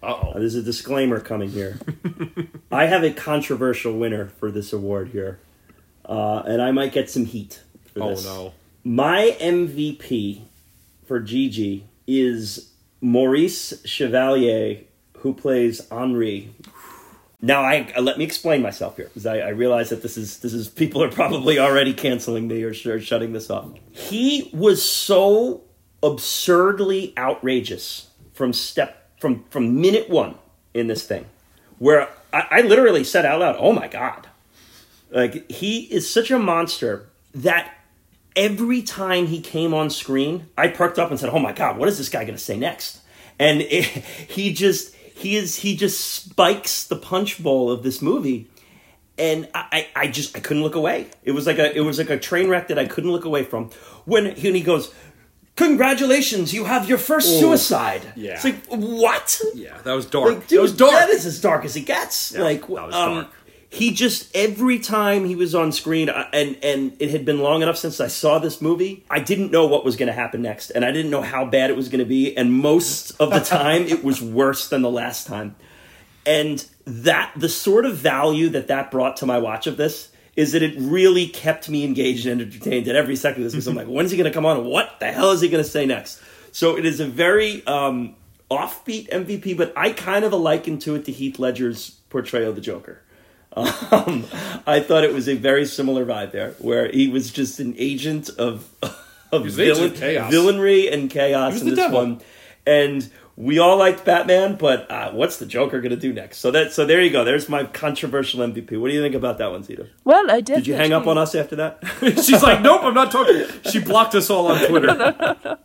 Speaker 3: Uh
Speaker 2: Uh,
Speaker 3: oh.
Speaker 2: There's a disclaimer coming here. I have a controversial winner for this award here, uh, and I might get some heat for
Speaker 3: Oh
Speaker 2: this.
Speaker 3: no.
Speaker 2: My MVP for Gigi is Maurice Chevalier, who plays Henri. Now, I uh, let me explain myself here because I, I realize that this is this is people are probably already canceling me or, or shutting this off. He was so absurdly outrageous from step from from minute one in this thing, where I, I literally said out loud, "Oh my god!" Like he is such a monster that every time he came on screen, I perked up and said, "Oh my god, what is this guy going to say next?" And it, he just he is he just spikes the punch bowl of this movie, and I, I I just I couldn't look away. It was like a it was like a train wreck that I couldn't look away from. When he, he goes, "Congratulations, you have your first suicide."
Speaker 3: yeah.
Speaker 2: it's like what?
Speaker 3: Yeah, that was dark.
Speaker 2: Like, dude,
Speaker 3: that was dark.
Speaker 2: That is as dark as it gets. like,
Speaker 3: that was
Speaker 2: um,
Speaker 3: dark.
Speaker 2: He just every time he was on screen, and and it had been long enough since I saw this movie. I didn't know what was going to happen next, and I didn't know how bad it was going to be. And most of the time, it was worse than the last time. And that the sort of value that that brought to my watch of this is that it really kept me engaged and entertained at every second of this because I'm like, when's he going to come on? What the hell is he going to say next? So it is a very um, offbeat MVP, but I kind of liken to it to Heath Ledger's portrayal of the Joker. Um, I thought it was a very similar vibe there, where he was just an agent of of
Speaker 3: was an agent chaos.
Speaker 2: villainry and chaos
Speaker 3: was
Speaker 2: in
Speaker 3: the
Speaker 2: this
Speaker 3: devil.
Speaker 2: one. And we all liked Batman, but uh, what's the Joker going to do next? So that so there you go. There's my controversial MVP. What do you think about that one, Zita?
Speaker 4: Well, I definitely.
Speaker 2: Did you hang up on us after that?
Speaker 3: She's like, nope, I'm not talking. She blocked us all on Twitter.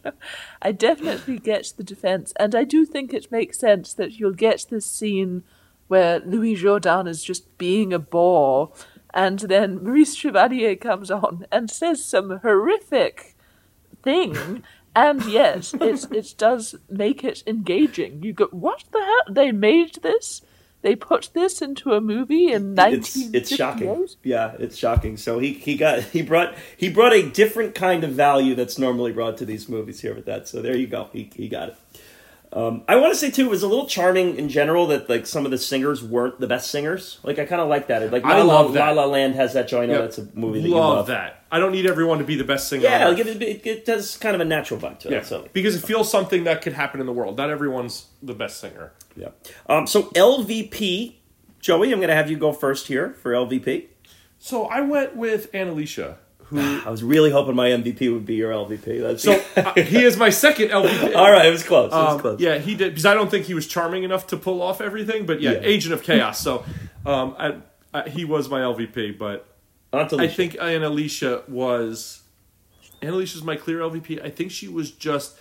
Speaker 4: I definitely get the defense, and I do think it makes sense that you'll get this scene where Louis Jourdan is just being a bore, and then Maurice Chevalier comes on and says some horrific thing, and yes, it it does make it engaging. You go, what the hell? They made this? They put this into a movie in
Speaker 2: it's
Speaker 4: nineteen
Speaker 2: it's shocking. Yeah, it's shocking. So he he got he brought he brought a different kind of value that's normally brought to these movies here with that. So there you go. He he got it. Um, I want to say too, it was a little charming in general that like some of the singers weren't the best singers. Like I kind of like that. Like
Speaker 3: I
Speaker 2: La La,
Speaker 3: love that.
Speaker 2: La La Land has that joint.
Speaker 3: Yeah.
Speaker 2: that's a movie that
Speaker 3: love,
Speaker 2: love.
Speaker 3: that. I don't need everyone to be the best singer.
Speaker 2: Yeah, like it, it, it does kind of a natural vibe to it.
Speaker 3: yeah.
Speaker 2: So
Speaker 3: because it feels something that could happen in the world. Not everyone's the best singer.
Speaker 2: yeah. Um, so LVP, Joey, I'm going to have you go first here for LVP.
Speaker 3: So I went with Annalisa, who.
Speaker 2: I was really hoping my MVP would be your LVP. That's
Speaker 3: So uh, he is my second LVP.
Speaker 2: all right. It was close. It was
Speaker 3: Um,
Speaker 2: close.
Speaker 3: yeah, he did because I don't think he was charming enough to pull off everything. But yeah,
Speaker 2: Yeah.
Speaker 3: Agent of Chaos. So um, I, I, he was my LVP, but I
Speaker 2: Alicia.
Speaker 3: think Annalisa was Annalisa's my clear LVP. I think she was just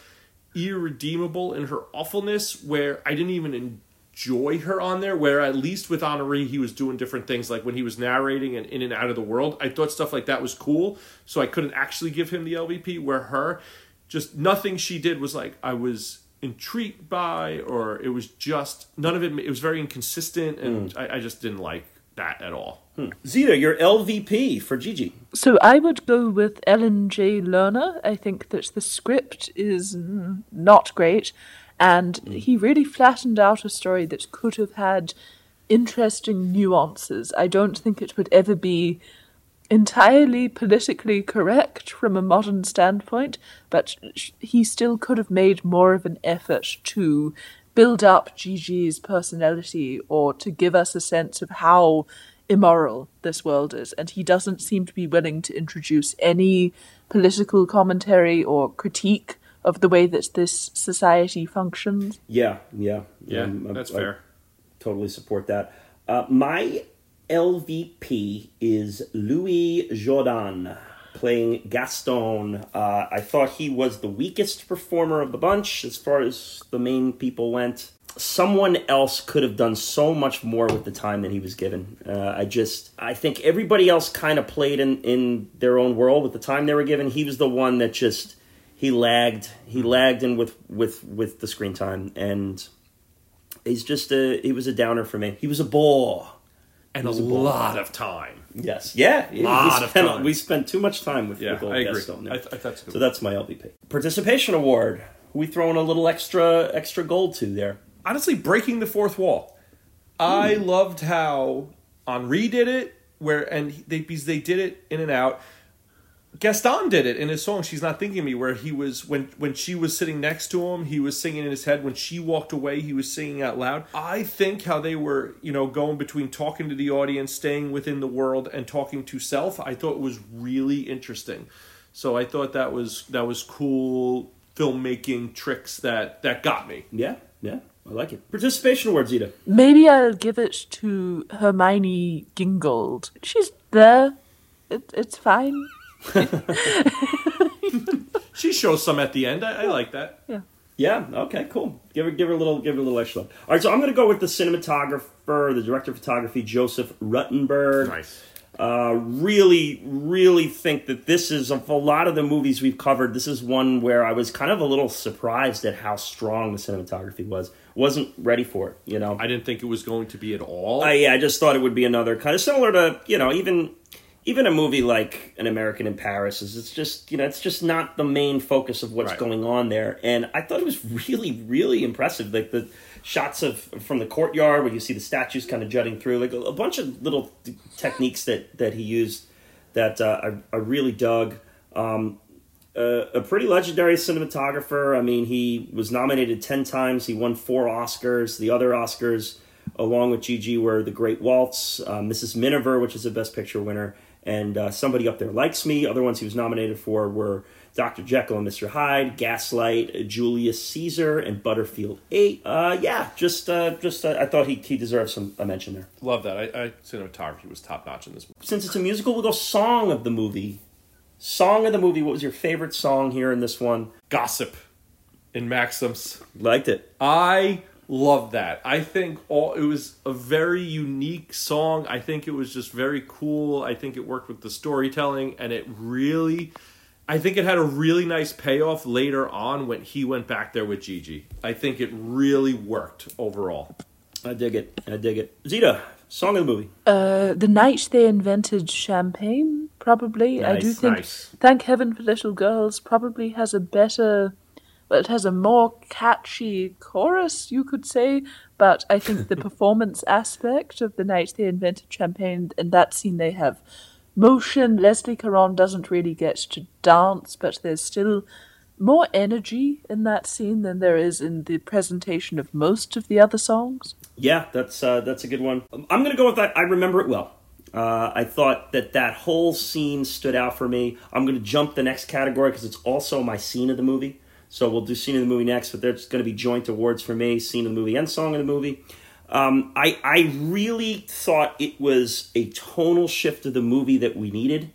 Speaker 3: irredeemable in her awfulness, where I didn't even enjoy her on there. Where at least with Henri, he was doing different things, like when he was narrating and in and out of the world. I thought stuff like that was cool, so I couldn't actually give him the LVP. Where her, just nothing she did was like I was intrigued by, or it was just none of it. It was very inconsistent, and I, I just didn't like that at all.
Speaker 2: Zita, your LVP for Gigi.
Speaker 4: So I would go with Alan Jay Lerner. I think that the script is mm, not great, and hmm. he really flattened out a story that could have had interesting nuances. I don't think it would ever be entirely politically correct from a modern standpoint, but he still could have made more of an effort to build up Gigi's personality or to give us a sense of how immoral this world is. And he doesn't seem to be willing to introduce any political commentary or critique of the way that this society functions.
Speaker 2: Yeah, yeah,
Speaker 3: Yeah,
Speaker 2: Um,
Speaker 3: that's
Speaker 2: I
Speaker 3: fair.
Speaker 2: totally support that. Uh, my LVP is Louis Jourdan playing Gaston. Uh, I thought he was the weakest performer of the bunch as far as the main people went. someone else could have done so much more with the time that he was given. Uh, I just, I think everybody else kind of played in, in their own world with the time they were given. He was the one that just, he lagged, he lagged in with, with, with the screen time. And he's just a, he was a downer for me. He was a bore.
Speaker 3: and a lot of time.
Speaker 2: Yes. Yeah.
Speaker 3: A lot
Speaker 2: we
Speaker 3: of
Speaker 2: spent,
Speaker 3: time.
Speaker 2: We spent too much time with,
Speaker 3: Yeah,
Speaker 2: with
Speaker 3: I agree. I, I thought that's
Speaker 2: so that's my LVP. Participation award. We throwing a little extra extra gold to there.
Speaker 3: honestly breaking the fourth wall. I loved how Henri did it, where and they because they did it in and out. Gaston did it in his song "She's Not Thinking of Me," where he was when when she was sitting next to him, he was singing in his head. When she walked away, he was singing out loud. I think how they were, you know, going between talking to the audience, staying within the world, and talking to self. I thought was really interesting. So I thought that was that was cool filmmaking tricks that that got me.
Speaker 2: Yeah. Yeah. I like it. Participation award, Zita.
Speaker 4: Maybe I'll give it to Hermione Gingold. She's there. It, it's fine.
Speaker 3: She shows some at the end. I, I like that.
Speaker 4: Yeah.
Speaker 2: Yeah. Okay. Cool. Give her, give her a little, give her a little extra. love. All right. So I'm going to go with the cinematographer, the director of photography, Joseph Ruttenberg.
Speaker 3: Nice.
Speaker 2: Uh, really, really think that this is of a lot of the movies we've covered. This is one where I was kind of a little surprised at how strong the cinematography was. Wasn't ready for it. You know.
Speaker 3: I didn't think it was going to be at all.
Speaker 2: I, yeah, I just thought it would be another kind of similar to you know even even a movie like An American in Paris is it's just you know it's just not the main focus of what's
Speaker 3: Right.
Speaker 2: going on there, and I thought it was really really impressive. Like the shots of from the courtyard where you see the statues kind of jutting through, like a, a bunch of little techniques that that he used that uh, I, I really dug. Um, uh, a pretty legendary cinematographer. I mean, he was nominated 10 times. He won four Oscars. The other Oscars, along with Gigi, were The Great Waltz, uh, Mrs. Miniver, which is a Best Picture winner, and uh, Somebody Up There Likes Me. Other ones he was nominated for were Dr. Jekyll and Mr. Hyde, Gaslight, Julius Caesar, and Butterfield 8. Uh, yeah, just uh, just uh, I thought he, he deserved some a mention there.
Speaker 3: Love that. I, I cinematography was top notch in this movie.
Speaker 2: Since it's a musical, we'll go Song of the Movie. Song of the Movie, what was your favorite song here in this one?
Speaker 3: Gossip in Maxim's.
Speaker 2: Liked it.
Speaker 3: I love that. I think all it was a very unique song. I think it was just very cool. I think it worked with the storytelling and it really I think it had a really nice payoff later on when he went back there with Gigi. I think it really worked overall.
Speaker 2: I dig it. I dig it. Zita, song of the movie.
Speaker 4: Uh, the night they invented champagne, probably. I do think,
Speaker 3: nice.
Speaker 4: Thank Heaven for Little Girls probably has a better, well, it has a more catchy chorus, you could say. But I think the performance aspect of the night they invented champagne, in that scene, they have motion. Leslie Caron doesn't really get to dance, but there's still more energy in that scene than there is in the presentation of most of the other songs.
Speaker 2: Yeah, that's uh, that's a good one. I'm gonna go with that. I remember it well. Uh, I thought that that whole scene stood out for me. I'm gonna jump the next category because it's also my scene of the movie. So we'll do scene of the movie next, but there's going to be joint awards for me: scene of the movie and song of the movie. Um, I I really thought it was a tonal shift of the movie that we needed.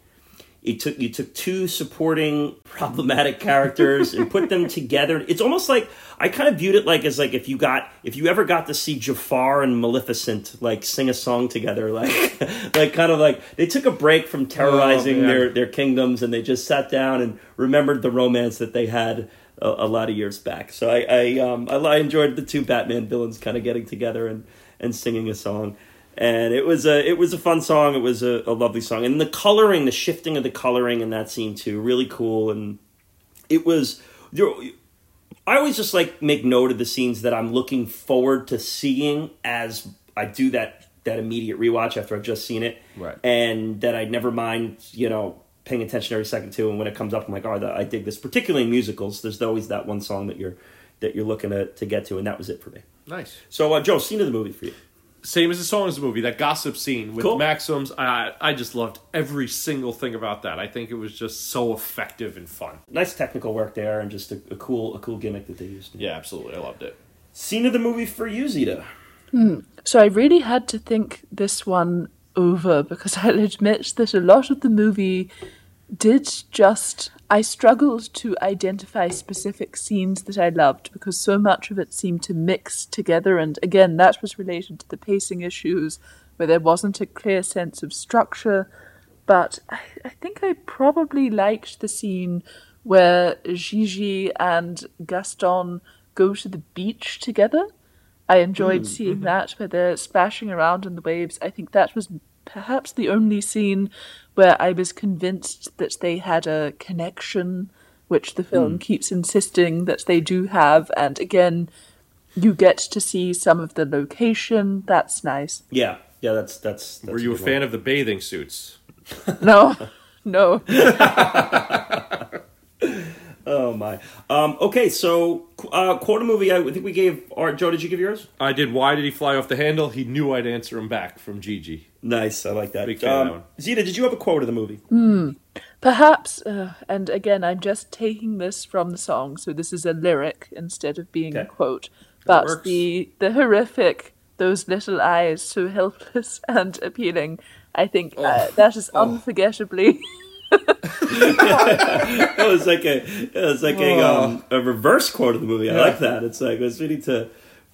Speaker 2: It took you took two supporting problematic characters and put them together. It's almost like I kind of viewed it like as like if you got if you ever got to see Jafar and Maleficent like sing a song together, like like kind of like they took a break from terrorizing
Speaker 3: man.
Speaker 2: their their kingdoms and they just sat down and remembered the romance that they had a, a lot of years back. So I I, um, I I enjoyed the two Batman villains kind of getting together and and singing a song and it was a it was a fun song. It was a, a lovely song, and the coloring, the shifting of the coloring in that scene too, really cool. And it was there. I always just like make note of the scenes that I'm looking forward to seeing as I do that that immediate rewatch after I've just seen it,
Speaker 3: Right.
Speaker 2: And that I never mind, you know, paying attention every second to. And when it comes up, I'm like, oh, I dig this. Particularly in musicals, there's always that one song that you're that you're looking to to get to, and that was it for me.
Speaker 3: Nice.
Speaker 2: So, uh, Joe, scene of the movie for you.
Speaker 3: Same as the song as the movie, that gossip scene with
Speaker 2: Cool.
Speaker 3: Maxim's. I I just loved every single thing about that. I think it was just so effective and fun.
Speaker 2: nice technical work there and just a, a cool a cool gimmick that they used.
Speaker 3: Yeah, absolutely. I loved it.
Speaker 2: Scene of the movie for you, Zita.
Speaker 4: So I really had to think this one over because I'll admit that a lot of the movie did just I struggled to identify specific scenes that I loved because so much of it seemed to mix together. And again, that was related to the pacing issues where there wasn't a clear sense of structure. But I, I think I probably liked the scene where Gigi and Gaston go to the beach together. I enjoyed mm, seeing mm-hmm. that where they're splashing around in the waves. I think that was perhaps the only scene where I was convinced that they had a connection, which the film mm. keeps insisting that they do have. And again, you get to see some of the location. That's nice.
Speaker 2: Yeah, yeah, that's that's. that's
Speaker 3: Were you a
Speaker 2: good
Speaker 3: fan
Speaker 2: one.
Speaker 3: of the bathing suits?
Speaker 4: No, no.
Speaker 2: Oh my. Um, okay, so uh, quote a movie. I think we gave. Art Joe, did you give yours?
Speaker 3: I did. Why did he fly off the handle? He knew I'd answer him back from Gigi.
Speaker 2: Nice, I like that.
Speaker 3: Big fan of that
Speaker 2: Um,
Speaker 3: one.
Speaker 2: Zita, did you have a quote of the movie?
Speaker 4: Perhaps, uh, and again, I'm just taking this from the song, so this is a lyric instead of being a
Speaker 2: Okay.
Speaker 4: quote. But
Speaker 3: works.
Speaker 4: the the horrific, those little eyes, so helpless and appealing. I think uh, that is unforgettably.
Speaker 2: it was like a it was like a um, a reverse quote of the movie. I like that. It's like it's we need to.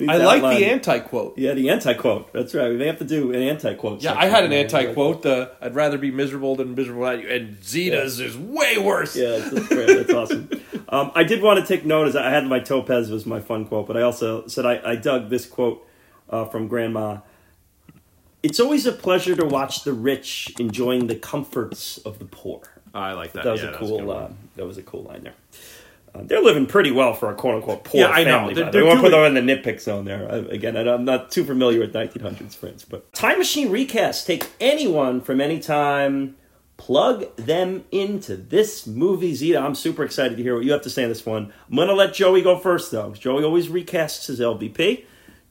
Speaker 3: I like
Speaker 2: outline-
Speaker 3: the anti quote.
Speaker 2: Yeah, the anti quote. That's right. We may have to do an anti quote.
Speaker 3: Yeah, I had an anti quote. Uh, I'd rather be miserable than miserable at you. And Zita's is way worse.
Speaker 2: Yeah, that's, that's great. That's awesome. Um, I did want to take note as I had my Topaz was my fun quote, but I also said I, I dug this quote uh, from Grandma. It's always a pleasure to watch the rich enjoying the comforts of the poor.
Speaker 3: I like that.
Speaker 2: That was
Speaker 3: yeah,
Speaker 2: a
Speaker 3: that
Speaker 2: cool.
Speaker 3: good one.
Speaker 2: uh, that was a cool line there. Uh, they're living pretty well for a quote unquote poor
Speaker 3: Yeah, I know.
Speaker 2: family.
Speaker 3: They're-
Speaker 2: by
Speaker 3: they're
Speaker 2: I won't put them in the nitpick zone there. I, again, I, I'm not too familiar with 1900s France, but time machine recast. Take anyone from any time, plug them into this movie. Zita, I'm super excited to hear what you have to say on this one. I'm gonna let Joey go first though. Joey always recasts his LVP.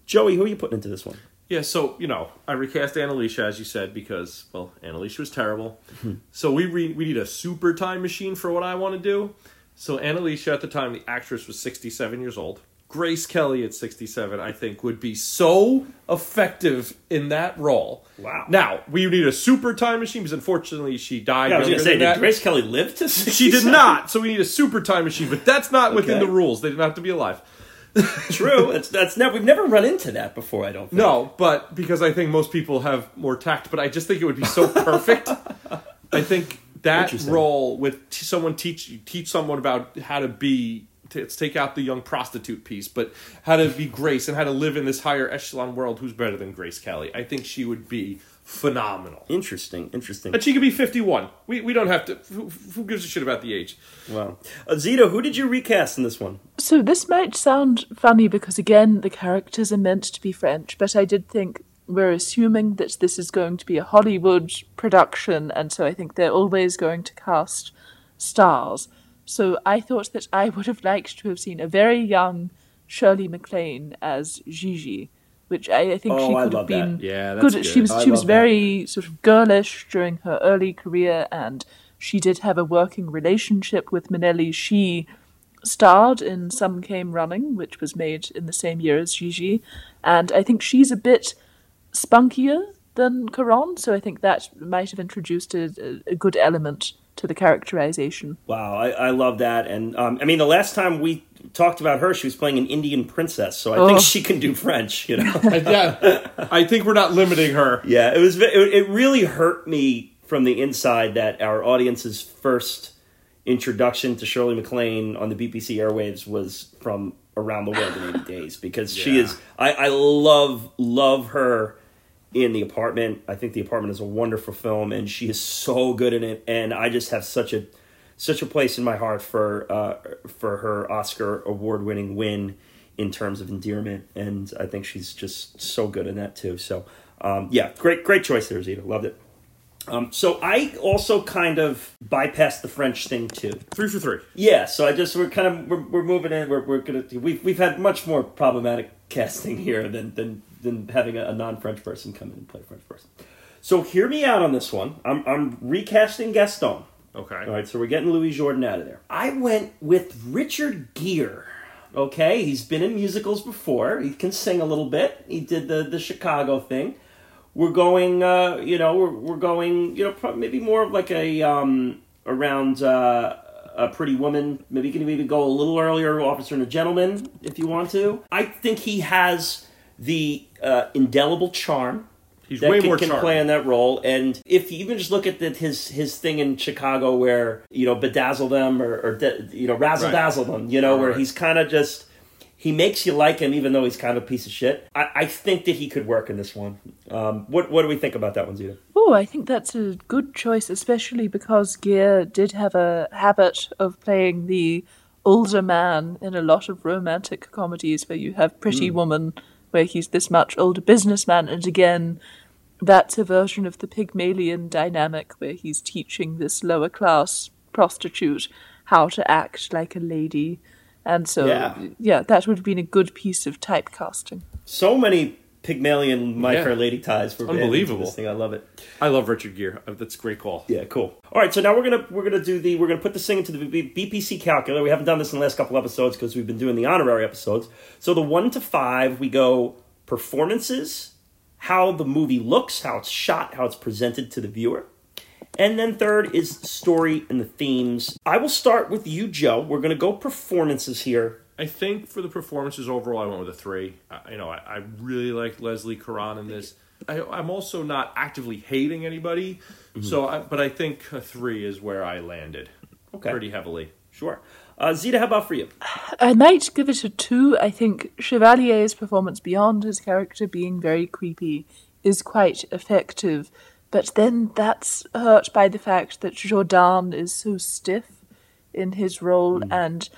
Speaker 2: Joey, who are you putting into this one?
Speaker 3: Yeah, so you know, I recast Aunt Alicia as you said because well, Aunt Alicia was terrible. Hmm. so we re- we need a super time machine for what I want to do. So Aunt Alicia at the time, the actress was sixty seven years old. Grace Kelly at sixty seven, I think, would be so effective in that role.
Speaker 2: Wow.
Speaker 3: Now we need a super time machine because unfortunately she died.
Speaker 2: Yeah, I was gonna say, did
Speaker 3: that.
Speaker 2: Grace Kelly live to? 67?
Speaker 3: She did not. So we need a super time machine, but that's not within
Speaker 2: Okay.
Speaker 3: the rules. They didn't have to be alive.
Speaker 2: True. That's that's never. We've never run into that before. I don't. Think.
Speaker 3: No, but because I think most people have more tact, but I just think it would be so perfect. I think that role with t- someone teach teach someone about how to be t- let's take out the young prostitute piece, but how to be Grace and how to live in this higher echelon world. Who's better than Grace Kelly? I think she would be phenomenal.
Speaker 2: Interesting. Interesting.
Speaker 3: And she could be fifty one. We we don't have to. Who, who gives a shit about the age?
Speaker 2: Wow. Uh, Zita, who did you recast in this one?
Speaker 4: So this might sound funny because again the characters are meant to be French, but I did think we're assuming that this is going to be a Hollywood production, and so I think they're always going to cast stars. So I thought that I would have liked to have seen a very young Shirley MacLaine as Gigi, which I, I think
Speaker 2: Oh,
Speaker 4: she
Speaker 2: I
Speaker 4: could
Speaker 2: love
Speaker 4: have
Speaker 2: that.
Speaker 4: been
Speaker 3: Yeah, that's
Speaker 4: good. She was
Speaker 2: I
Speaker 4: she was
Speaker 2: love that.
Speaker 4: very sort of girlish during her early career, and she did have a working relationship with Minnelli. She starred in Some Came Running, which was made in the same year as Gigi, and I think she's a bit spunkier than Caron, so I think that might have introduced a, a, a good element to the characterization.
Speaker 2: Wow, I, I love that. And um, I mean, the last time we talked about her, she was playing an Indian princess, so I
Speaker 4: Oh.
Speaker 2: think she can do French. You know.
Speaker 3: Yeah, I think we're not limiting her.
Speaker 2: yeah, it was. It, it really hurt me from the inside that our audience's first introduction to Shirley MacLaine on the BPC airwaves was from Around the World in 80 Days because she is. I, I love love her in the apartment. I think the apartment is a wonderful film, and she is so good in it. And I just have such a such a place in my heart for uh, for her Oscar award winning win in terms of endearment, and I think she's just so good in that too. So um, yeah, great great choice there, Zita. Loved it. Um, so I also kind of bypassed the French thing too.
Speaker 3: Three for three.
Speaker 2: Yeah, so I just we're kind of we're, we're moving in. We're, we're gonna we've we've had much more problematic casting here than than than having a, a non French person come in and play a French person. So hear me out on this one. I'm I'm recasting Gaston.
Speaker 3: Okay.
Speaker 2: All right, so we're getting Louis Jourdan out of there. I went with Richard Gere. Okay, he's been in musicals before. He can sing a little bit. He did the the Chicago thing. We're going, uh, you know, we're, we're going, you know, maybe more of like a um, around uh, a Pretty Woman. Maybe you can even go a little earlier, Officer and a Gentleman, if you want to. I think he has the uh, indelible charm.
Speaker 3: He's
Speaker 2: that
Speaker 3: way
Speaker 2: can,
Speaker 3: more
Speaker 2: can
Speaker 3: charming.
Speaker 2: play in that role, and if you even just look at the, his his thing in Chicago, where you know bedazzle them or, or de- you know razzle
Speaker 3: Right.
Speaker 2: dazzle them, you know, where he's kind of just he makes you like him, even though he's kind of a piece of shit. I, I think that he could work in this one. Um, what what do we think about that one, Zita?
Speaker 4: Oh, I think that's a good choice, especially because Gere did have a habit of playing the older man in a lot of romantic comedies where you have Pretty Woman, where he's this much older businessman, and again, that's a version of the Pygmalion dynamic where he's teaching this lower class prostitute how to act like a lady. And so,
Speaker 2: Yeah.
Speaker 4: yeah, that would have been a good piece of typecasting.
Speaker 2: So many Pygmalion My
Speaker 3: Yeah.
Speaker 2: Fair Lady ties for
Speaker 3: Unbelievable.
Speaker 2: This thing, I love it.
Speaker 3: I love Richard Gere. Uh, That's a great call.
Speaker 2: Yeah, cool. All right, so now we're gonna we're gonna do the we're gonna put this thing into the BPC calculator. We haven't done this in the last couple episodes because we've been doing the honorary episodes. So the one to five, we go performances, how the movie looks, how it's shot, how it's presented to the viewer, and then third is story and the themes. I will start with you, Joe. We're gonna go performances here.
Speaker 3: I think for the performances overall, I went with a three. I, you know, I, I really like Leslie Caron in this. I, I'm also not actively hating anybody, mm-hmm. so I, but I think a three is where I landed.
Speaker 2: Okay.
Speaker 3: pretty heavily.
Speaker 2: Sure. Uh, Zita, how about for you?
Speaker 4: Uh, I might give it a two. I think Chevalier's performance, beyond his character being very creepy, is quite effective. But then that's hurt by the fact that Jourdan is so stiff in his role, mm. and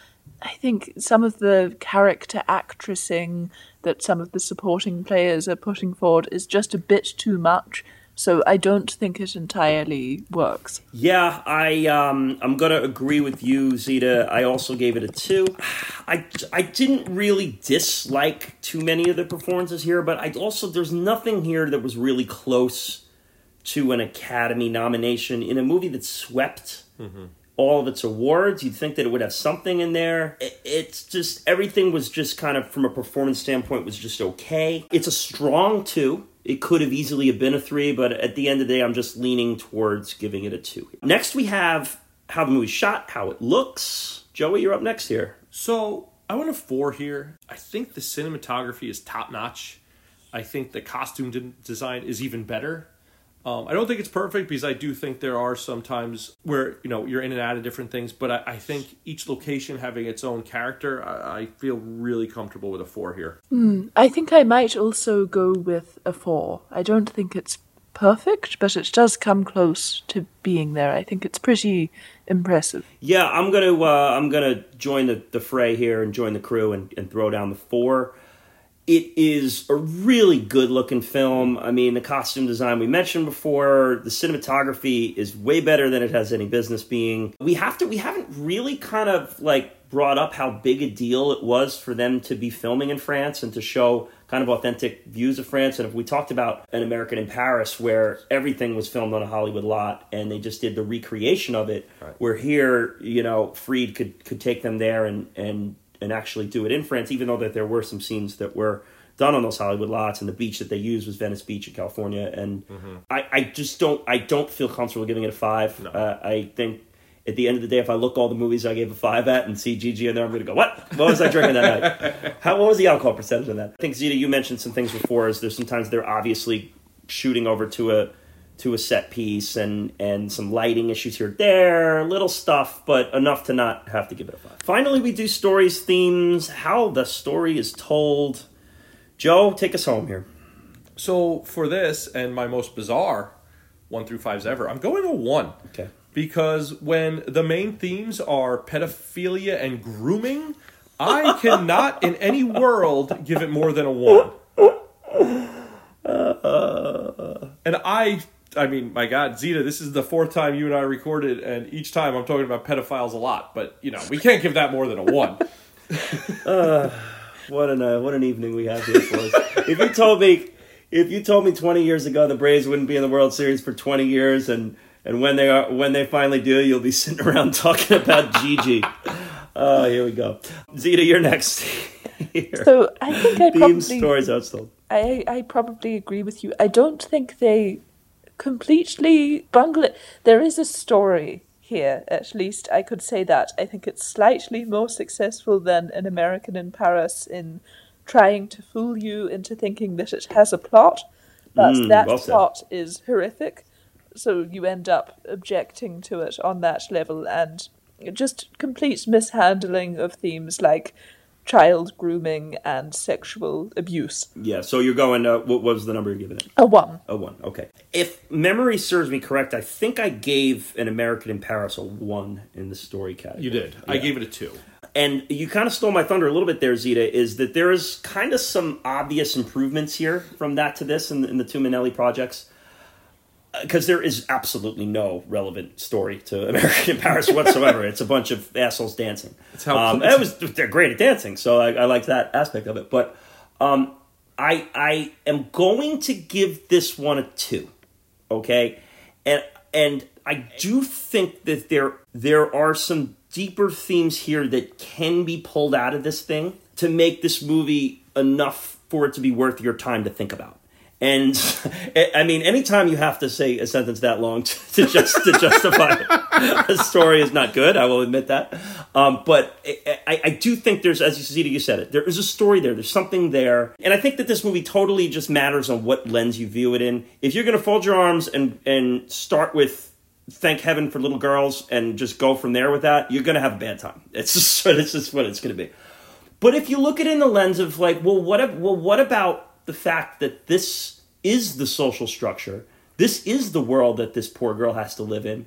Speaker 4: I think some of the character actressing that some of the supporting players are putting forward is just a bit too much. So I don't think it entirely works.
Speaker 2: Yeah, I um, I'm gonna agree with you, Zita. I also gave it a two. I I didn't really dislike too many of the performances here, but I also there's nothing here that was really close to an Academy nomination in a movie that swept all of its awards. You'd think that it would have something in there. It, it's just everything was just kind of from a performance standpoint was just okay. It's a strong two. It could have easily have been a three, but at the end of the day, I'm just leaning towards giving it a two. Next, we have how the movie's shot, how it looks. Joey, you're up next here.
Speaker 3: So I went a four here. I think the cinematography is top notch. I think the costume design is even better. Um, I don't think it's perfect because I do think there are some times where you know you're in and out of different things, but I, I think each location having its own character, I, I feel really comfortable with a four here.
Speaker 4: I think I might also go with a four. I don't think it's perfect, but it does come close to being there. I think it's pretty impressive.
Speaker 2: Yeah, I'm gonna uh, I'm gonna join the, the fray here and join the crew and, and throw down the four. It is a really good looking film. I mean, the costume design we mentioned before, the cinematography is way better than it has any business being. We have to we haven't really kind of like brought up how big a deal it was for them to be filming in France and to show kind of authentic views of France. And if we talked about an American in Paris where everything was filmed on a Hollywood lot and they just did the recreation of it, where here, you know, Freed could could take them there and and and actually do it in France, even though that there were some scenes that were done on those Hollywood lots, and the beach that they used was Venice Beach in California. And I, I just don't, I don't feel comfortable giving it a five. Uh, I think at the end of the day, if I look all the movies I gave a five at and see Gigi in there, I'm going to go, what? What was I drinking that night? How? What was the alcohol percentage in that? I think Zita, you mentioned some things before. Is there's sometimes they're obviously shooting over to a to a set piece and and some lighting issues here there little stuff but enough to not have to give it a five finally we do stories themes how the story is told joe take us home here
Speaker 3: So for this and my most bizarre one through fives ever, I'm going a one.
Speaker 2: Okay.
Speaker 3: Because when the main themes are pedophilia and grooming, I cannot in any world give it more than a one. And I, I mean, my God, Zita, this is the fourth time you and I recorded, and each time I'm talking about pedophiles a lot, but you know, we can't give that more than a one.
Speaker 2: what an uh, what an evening we have here for us if you told me if you told me 20 years ago the braves wouldn't be in the world series for 20 years and and when they are when they finally do you'll be sitting around talking about gigi oh here we go zita you're next here.
Speaker 4: So I think I
Speaker 2: Theme
Speaker 4: probably
Speaker 2: stories how.
Speaker 4: I, I probably agree with you. I don't think they completely bungle it. There is a story here, at least I could say that. I think it's slightly more successful than An American in Paris in trying to fool you into thinking that it has a plot, but
Speaker 2: Mm,
Speaker 4: that
Speaker 2: well
Speaker 4: plot is horrific. So you end up objecting to it on that level and just complete mishandling of themes like child grooming and sexual abuse.
Speaker 2: Yeah. So you're going. Uh, what was the number you're giving it?
Speaker 4: A one.
Speaker 2: A one. Okay. If memory serves me correct, I think I gave an American in Paris a one in the story category.
Speaker 3: You did. I gave it a two.
Speaker 2: And you kind of stole my thunder a little bit there, Zita, Is that there is kind of some obvious improvements here from that to this in, in the two Minnelli projects? Because there is absolutely no relevant story to American in Paris whatsoever. it's a bunch of assholes dancing.
Speaker 3: It's how-
Speaker 2: um, it was they're great at dancing, so I, I like that aspect of it. But um, I I am going to give this one a two. Okay, and and I do think that there there are some deeper themes here that can be pulled out of this thing to make this movie enough for it to be worth your time to think about. And I mean, anytime you have to say a sentence that long to, to just to justify a story is not good. I will admit that. Um, but I, I, do think there's, as you said, you said it. There is a story there. There's something there, and I think that this movie totally just matters on what lens you view it in. If you're going to fold your arms and and start with thank heaven for little girls and just go from there with that, you're going to have a bad time. It's just it's just what it's going to be. But if you look at it in the lens of like, well, what? Well, what about the fact that this is the social structure? This is the world that this poor girl has to live in.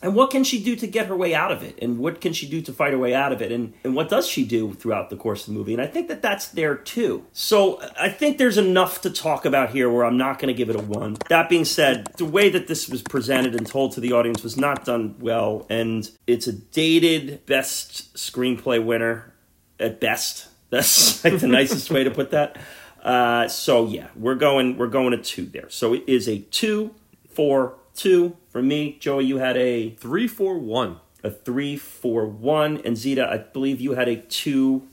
Speaker 2: And what can she do to get her way out of it? And what can she do to fight her way out of it? And, and what does she do throughout the course of the movie? And I think that that's there too. So I think there's enough to talk about here where I'm not going to give it a one. That being said, the way that this was presented and told to the audience was not done well. And it's a dated best screenplay winner at best. That's like the nicest way to put that. Uh, so yeah, we're going we're going a two there. So it is a two, four, two for me. Joey, you had a
Speaker 3: Three, four, one.
Speaker 2: a three, four, one, and Zita, I believe you had a two,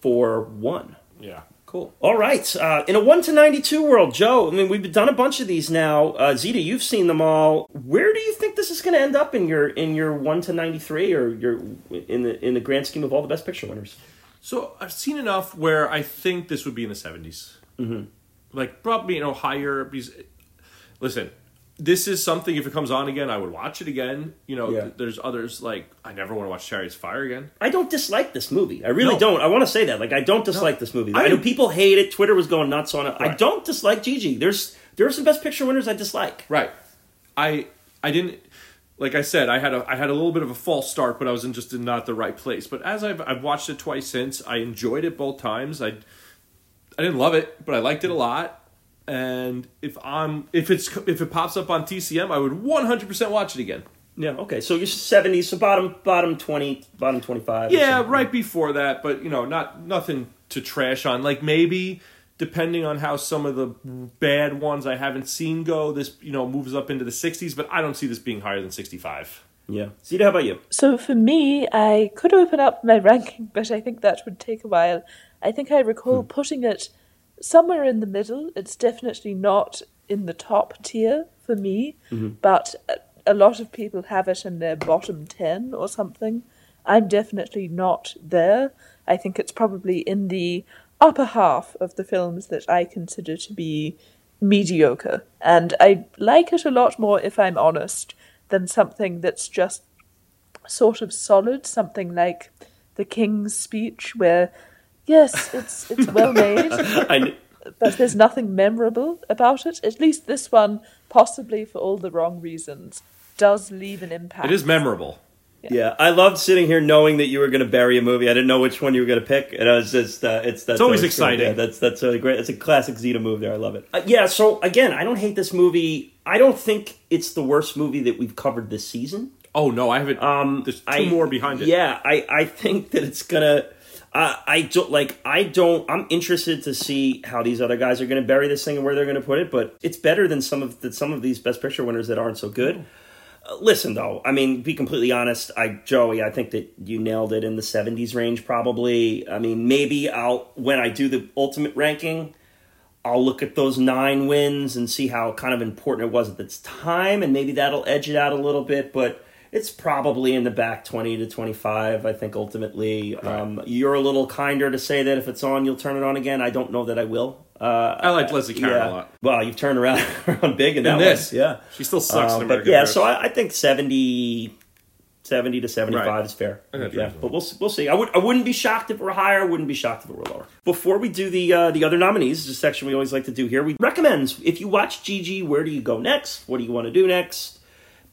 Speaker 2: four, one.
Speaker 3: Yeah.
Speaker 2: Cool. All right. Uh, in a one to ninety-two world, Joe. I mean, we've done a bunch of these now. Uh, Zita, you've seen them all. Where do you think this is going to end up in your in your one to ninety-three, or your in the in the grand scheme of all the Best Picture winners?
Speaker 3: So I've seen enough where I think this would be in the 70s. Mm-hmm. Like probably you know higher. Because listen, this is something. If it comes on again, I would watch it again. You know,
Speaker 2: Yeah.
Speaker 3: th- there's others like I never want to watch Chariots of Fire again.
Speaker 2: I don't dislike this movie. I really
Speaker 3: No.
Speaker 2: don't. I want to say that. Like, I don't dislike this movie. I,
Speaker 3: I-
Speaker 2: know people hate it. Twitter was going nuts on it. I don't dislike Gigi. There's there are some Best Picture winners I dislike.
Speaker 3: Right. I I didn't like I said I had a I had a little bit of a false start, but I was in just in not the right place. But as I've I've watched it twice since, I enjoyed it both times. I I didn't love it, but I liked it a lot. And if I'm if it's if it pops up on TCM, I would 100% watch it again.
Speaker 2: Yeah. Okay. So you're seventies. So bottom bottom twenty, bottom twenty five.
Speaker 3: Yeah, right before that, but you know, not nothing to trash on. Like maybe depending on how some of the bad ones I haven't seen go, this you know moves up into the 60s, but I don't see this being higher than 65.
Speaker 2: Yeah. Zita, how about you?
Speaker 4: So for me, I could open up my ranking, but I think that would take a while. I think I recall hmm. putting it somewhere in the middle. It's definitely not in the top tier for me, mm-hmm. but a- a lot of people have it in their bottom 10 or something. I'm definitely not there. I think it's probably in the upper half of the films that I consider to be mediocre. And I like it a lot more, if I'm honest, than something that's just sort of solid, something like the King's Speech, where yes, it's it's well made,
Speaker 2: I,
Speaker 4: but there's nothing memorable about it. At least this one, possibly for all the wrong reasons, does leave an impact.
Speaker 3: It is memorable.
Speaker 2: yeah, I loved sitting here knowing that you were going to bury a movie. I didn't know which one you were going to pick, and I was just uh, it's that's
Speaker 3: It's always exciting.
Speaker 2: Yeah, that's that's really great. It's a classic Zita move there. I love it. Uh, yeah. So again, I don't hate this movie. I don't think it's the worst movie that we've covered this season.
Speaker 3: Oh no, I haven't.
Speaker 2: Um,
Speaker 3: there's two
Speaker 2: I-
Speaker 3: more behind it.
Speaker 2: Yeah, I, I think that it's gonna. I I don't like. I don't. I'm interested to see how these other guys are gonna bury this thing and where they're gonna put it. But it's better than some of the, some of these Best Picture winners that aren't so good. Uh, listen though, I mean, be completely honest. I Joey, I think that you nailed it in the 70s range. Probably. I mean, maybe I'll when I do the ultimate ranking. I'll look at those nine wins and see how kind of important it was at this time, and maybe that'll edge it out a little bit. But it's probably in the back 20 to 25 i think ultimately. Um, you're a little kinder to say that if it's on you'll turn it on again. I don't know that i will. Uh,
Speaker 3: I like Leslie Caron
Speaker 2: yeah.
Speaker 3: a lot.
Speaker 2: well you've turned around, around big in that
Speaker 3: And this,
Speaker 2: one. yeah.
Speaker 3: She still sucks.
Speaker 2: Um, but yeah so I, I think 70 70 to 75
Speaker 3: Right.
Speaker 2: is fair.
Speaker 3: I think that's
Speaker 2: yeah. but we'll we'll see. I would I wouldn't be shocked if it were higher. I wouldn't be shocked if it were lower. Before we do the uh, the other nominees the section we always like to do here we recommends if you watch Gigi, where do you go next? What do you want to do next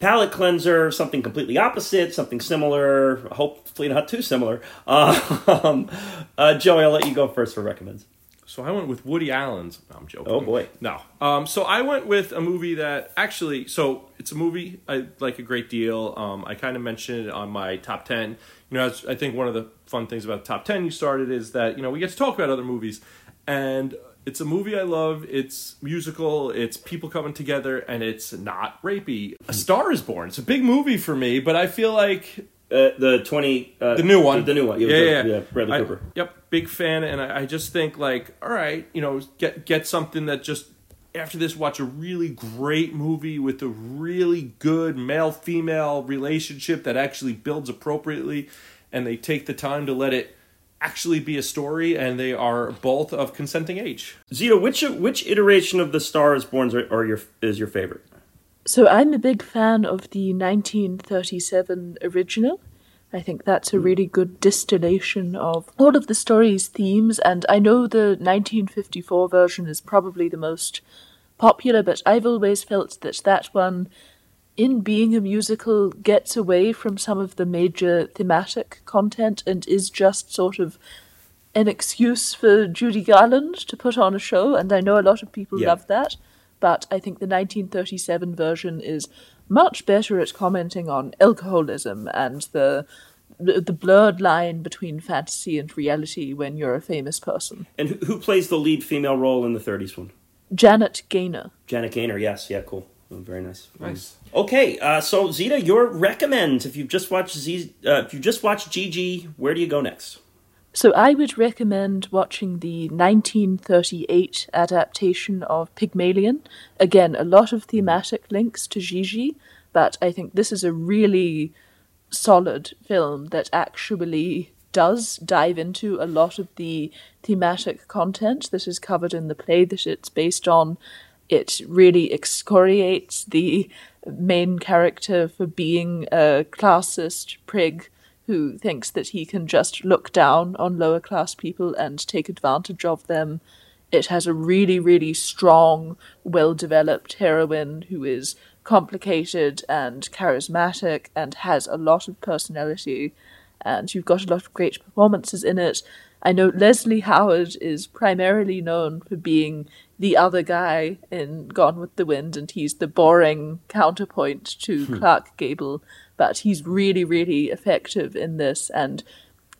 Speaker 2: palate cleanser, something completely opposite, something similar, hopefully not too similar. Um, uh, Joey, I'll let you go first for recommends.
Speaker 3: So I went with Woody Allen's. No, I'm joking.
Speaker 2: Oh, boy.
Speaker 3: No. Um, so I went with a movie that actually. So it's a movie I like a great deal. Um, I kind of mentioned it on my top ten. You know, I think one of the fun things about the top ten you started is that you know we get to talk about other movies, and it's a movie I love. It's musical. It's people coming together, and it's not rapey. A Star Is Born. It's a big movie for me, but I feel like
Speaker 2: Uh, the twenty, uh,
Speaker 3: the new one,
Speaker 2: the, new one,
Speaker 3: yeah,
Speaker 2: the-
Speaker 3: yeah,
Speaker 2: yeah, Bradley
Speaker 3: I-
Speaker 2: Cooper.
Speaker 3: Yep, big fan, and I, I just think like, all right, you know, get get something that just after this, watch a really great movie with a really good male female relationship that actually builds appropriately, and they take the time to let it actually be a story, and they are both of consenting age.
Speaker 2: Zita, which which iteration of the Star is Born are, are your is your favorite?
Speaker 4: So I'm a big fan of the 1937 original. I think that's a hmm. really good distillation of all of the story's themes, and I know the 1954 version is probably the most popular, but I've always felt that that one, in being a musical, gets away from some of the major thematic content and is just sort of an excuse for Judy Garland to put on a show, and I know a lot of people
Speaker 2: Yeah.
Speaker 4: love that, but I think the 1937 version is much better at commenting on alcoholism and the the blurred line between fantasy and reality when you're a famous person.
Speaker 2: And who, who plays the lead female role in the '30s one?
Speaker 4: Janet Gaynor.
Speaker 2: Janet Gaynor. Yes, yeah, cool, very nice.
Speaker 3: Nice.
Speaker 2: Okay, uh, so Zita, your recommend if you've just watched Z, uh, if you just watched Gigi, where do you go next?
Speaker 4: So I would recommend watching the 1938 adaptation of Pygmalion. Again, a lot of thematic links to Gigi, but I think this is a really solid film that actually does dive into a lot of the thematic content that is covered in the play that it's based on. It really excoriates the main character for being a classist prig who thinks that he can just look down on lower class people and take advantage of them. It has a really, really strong, well developed heroine who is complicated and charismatic and has a lot of personality. And you've got a lot of great performances in it. I know Leslie Howard is primarily known for being the other guy in Gone with the Wind, and he's the boring counterpoint to hmm. Clark Gable, but he's really, really effective in this. And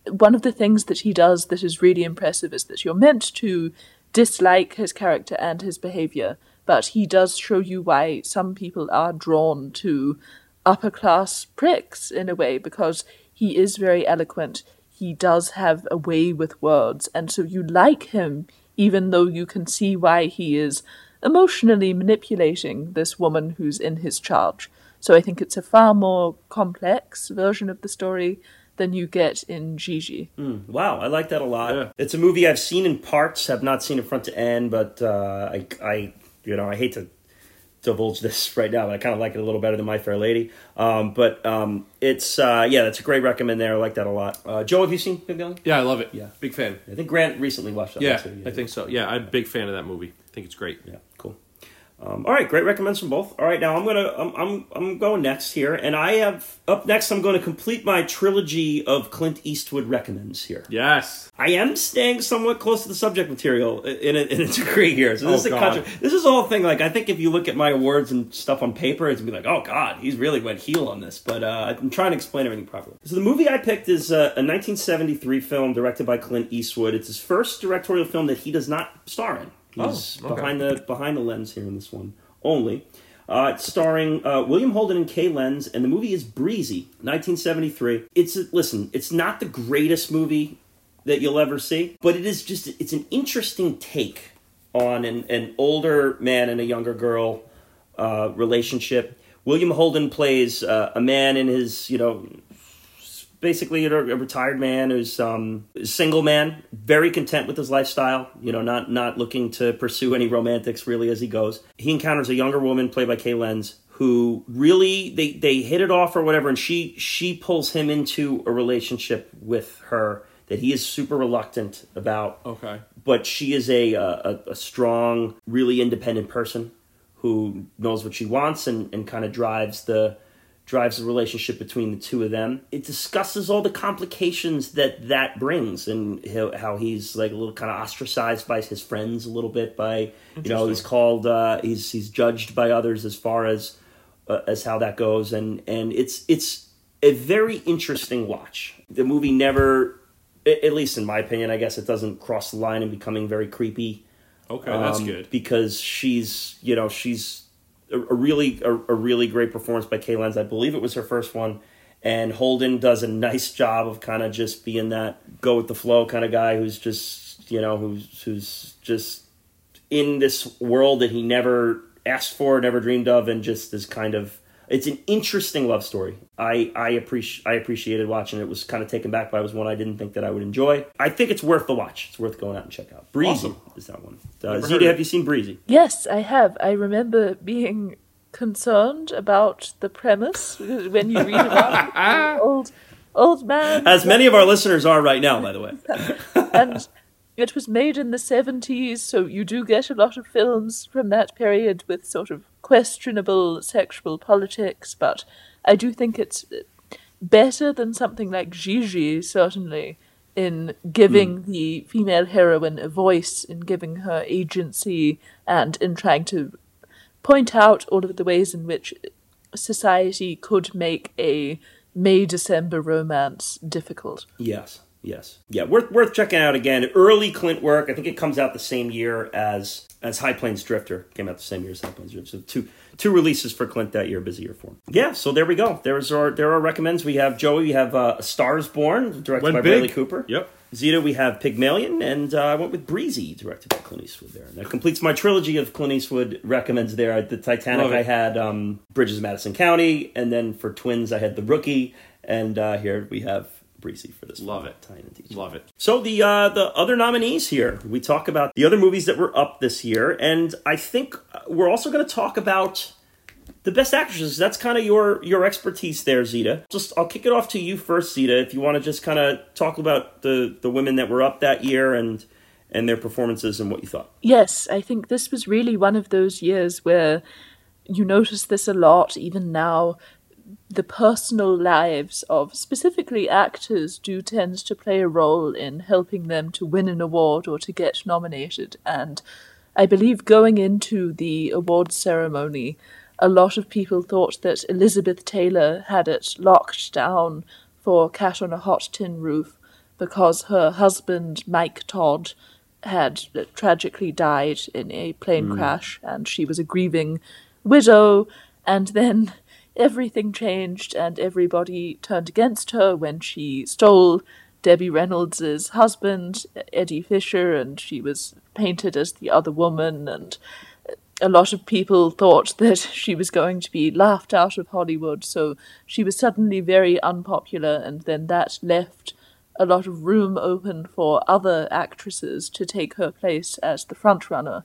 Speaker 4: one of the things that he does that is really impressive is that you're meant to dislike his character and his behavior, but he does show you why some people are drawn to upper class pricks in a way because he is very eloquent. He does have a way with words, and so you like him even though you can see why he is emotionally manipulating this woman who's in his charge. So I think it's a far more complex version of the story than you get in Gigi.
Speaker 2: Wow, I like that a lot.
Speaker 3: Yeah.
Speaker 2: It's a movie I've seen in parts, have not seen it front to end, but uh, I, I, you know, I hate to divulge this right now, but I kind of like it a little better than My Fair Lady. Um, but um, it's, uh, yeah, that's a great recommend there. I like that a lot. Uh, Joe, have you seen Pygmalion?
Speaker 3: Yeah, I love it.
Speaker 2: Yeah.
Speaker 3: big fan.
Speaker 2: I think Grant recently watched that.
Speaker 3: Yeah,
Speaker 2: also.
Speaker 3: I think so. Yeah, I'm a big fan of that movie. I think it's great.
Speaker 2: Yeah. Um, all right, great recommends from both. All right, now I'm gonna I'm, I'm I'm going next here, and I have up next. I'm going to complete my trilogy of Clint Eastwood recommends here.
Speaker 3: Yes.
Speaker 2: I am staying somewhat close to the subject material in a, in a degree here. So this
Speaker 3: Oh,
Speaker 2: is a contra- this is whole thing. Like I think if you look at my awards and stuff on paper, it's gonna be like, oh God, he's really went heel on this. But uh, I'm trying to explain everything properly. So the movie I picked is uh, a 1973 film directed by Clint Eastwood. It's his first directorial film that he does not star in. He's
Speaker 3: Oh, okay.
Speaker 2: behind the behind the lens here in this one only. Uh, it's starring uh, William Holden and Kay Lenz, and the movie is Breezy, 1973. It's a, listen, it's not the greatest movie that you'll ever see, but it is just it's an interesting take on an, an older man and a younger girl uh, relationship William Holden plays uh, a man in his, you know, basically a, a retired man who's um, a single man, very content with his lifestyle. You know, not not looking to pursue any romantics really as he goes. He encounters a younger woman played by Kay Lenz who really they they hit it off or whatever, and she she pulls him into a relationship with her that he is super reluctant about.
Speaker 3: Okay.
Speaker 2: But she is a a, a strong, really independent person who knows what she wants and, and kind of drives the drives the relationship between the two of them. It discusses all the complications that that brings and how, he's like a little kind of ostracized by his friends a little bit by you know he's called uh, he's he's judged by others as far as uh, as how that goes and and it's it's a very interesting watch. The movie never at least in my opinion I guess it doesn't cross the line in becoming very creepy.
Speaker 3: Okay, that's
Speaker 2: um,
Speaker 3: good.
Speaker 2: because she's you know she's a, really a, a really great performance by Kay Lenz. I believe it was her first one, and Holden does a nice job of kind of just being that go with the flow kind of guy who's just you know who's who's just in this world that he never asked for, never dreamed of, and just is kind of it's an interesting love story. I I appreciate I appreciated watching it. it. Was kind of taken back by it. was one I didn't think that I would enjoy. I think it's worth the watch. It's worth going out and check out. Breezy
Speaker 3: Awesome.
Speaker 2: is that one. Uh, Zita, have you seen Breezy?
Speaker 4: Yes, I have. I remember being concerned about the premise when you read about it, old old man
Speaker 2: As many of our listeners are right now, by the way.
Speaker 4: and it was made in the 70s, so you do get a lot of films from that period with sort of questionable sexual politics, but I do think it's better than something like Gigi, certainly, in giving hmm. the female heroine a voice, in giving her agency, and in trying to point out all of the ways in which society could make a May December romance difficult.
Speaker 2: Yes, yes, yeah. Worth worth checking out again. Early Clint work. I think it comes out the same year as as High Plains Drifter came out the same year as High Plains Drifter. So two two releases for Clint that year. Busy year for him. Yeah. So there we go. There's our there are recommends. We have Joey. We have uh, Stars Born, directed
Speaker 3: Went
Speaker 2: by
Speaker 3: big.
Speaker 2: Bradley Cooper.
Speaker 3: Yep.
Speaker 2: Zita, we have Pygmalion, and uh, I went with Breezy, directed by Clint Eastwood. There, and that completes my trilogy of Clint Eastwood recommends. There, the Titanic, I had um, Bridges of Madison County, and then for Twins, I had The Rookie, and uh, here we have Breezy for this.
Speaker 3: Love it.
Speaker 2: tying into each
Speaker 3: Love it.
Speaker 2: so the uh, the other nominees here, we talk about the other movies that were up this year, and I think uh, we're also going to talk about the best actresses. That's kind of your your expertise there, Zita. Just I'll kick it off to you first, Zita. If you want to just kind of talk about the the women that were up that year and and their performances and what you thought.
Speaker 4: Yes, I think this was really one of those years where you notice this a lot, even now. The personal lives of specifically actors do tend to play a role in helping them to win an award or to get nominated. And I believe going into the award ceremony, a lot of people thought that Elizabeth Taylor had it locked down for Cat on a Hot Tin Roof because her husband, Mike Todd, had tragically died in a plane mm. crash and she was a grieving widow. And then everything changed and everybody turned against her when she stole Debbie Reynolds' husband, Eddie Fisher, and she was painted as the other woman. And a lot of people thought that she was going to be laughed out of Hollywood, so she was suddenly very unpopular, and then that left a lot of room open for other actresses to take her place as the frontrunner.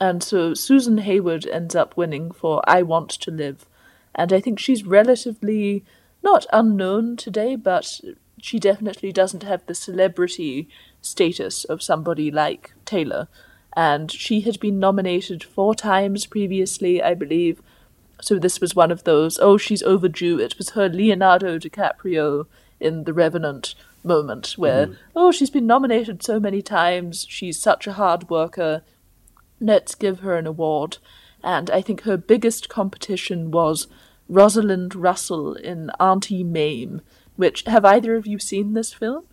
Speaker 4: And so Susan Hayward ends up winning for I Want to Live. And I think she's relatively not unknown today, but she definitely doesn't have the celebrity status of somebody like Taylor. And she had been nominated four times previously, I believe. So this was one of those, oh, she's overdue. It was her Leonardo DiCaprio in The Revenant moment where, mm-hmm. oh, she's been nominated so many times. She's such a hard worker. Let's give her an award. And I think her biggest competition was Rosalind Russell in Auntie Mame, which have either of you seen this film?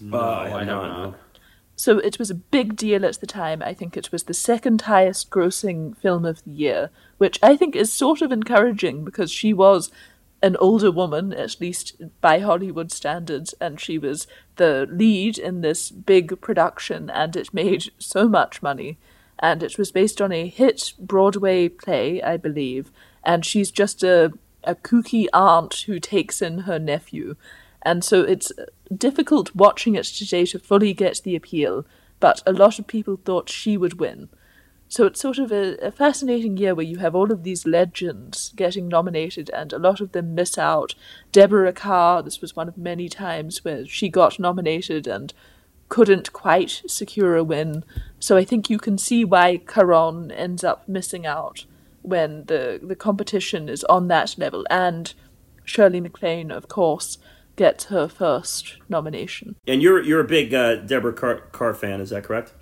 Speaker 3: No, uh, I have
Speaker 2: know,
Speaker 3: not.
Speaker 4: So it was a big deal at the time. I think it was the second highest grossing film of the year, which I think is sort of encouraging because she was an older woman, at least by Hollywood standards, and she was the lead in this big production, and it made so much money. And it was based on a hit Broadway play, I believe, and she's just a a kooky aunt who takes in her nephew. And so it's difficult watching it today to fully get the appeal, but a lot of people thought she would win. So it's sort of a, a, fascinating year where you have all of these legends getting nominated and a lot of them miss out. Deborah Kerr, this was one of many times where she got nominated and couldn't quite secure a win. So I think you can see why Caron ends up missing out when the, the competition is on that level. And Shirley MacLaine, of course, gets her first nomination.
Speaker 2: And you're you're a big uh, Deborah Kerr, Kerr fan, is that correct?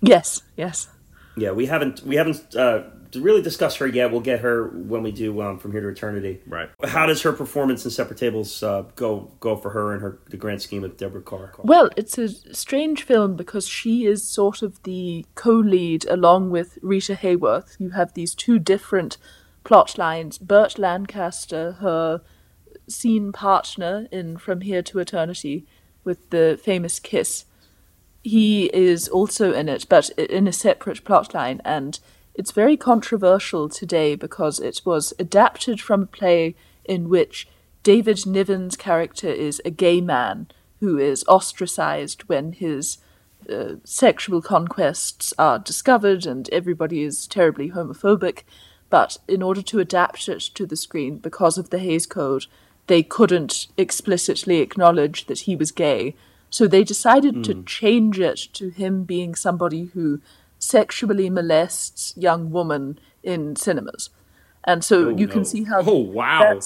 Speaker 4: Yes, yes.
Speaker 2: Yeah, we haven't we haven't uh, really discuss her yet. We'll get her when we do um, from here to eternity.
Speaker 3: Right.
Speaker 2: How does her performance in Separate Tables uh, go go for her and her the grand scheme of Deborah Kerr?
Speaker 4: Well, it's a strange film because she is sort of the co-lead along with Rita Hayworth. You have these two different plot lines. Burt Lancaster, her scene partner in From Here to Eternity, with the famous kiss he is also in it, but in a separate plot line and it's very controversial today because it was adapted from a play in which David Niven's character is a gay man who is ostracized when his uh, sexual conquests are discovered and everybody is terribly homophobic. But in order to adapt it to the screen, because of the Hays Code, they couldn't explicitly acknowledge that he was gay so they decided mm. to change it to him being somebody who sexually molests young woman in cinemas. And so oh, you no. can see how
Speaker 3: Oh wow.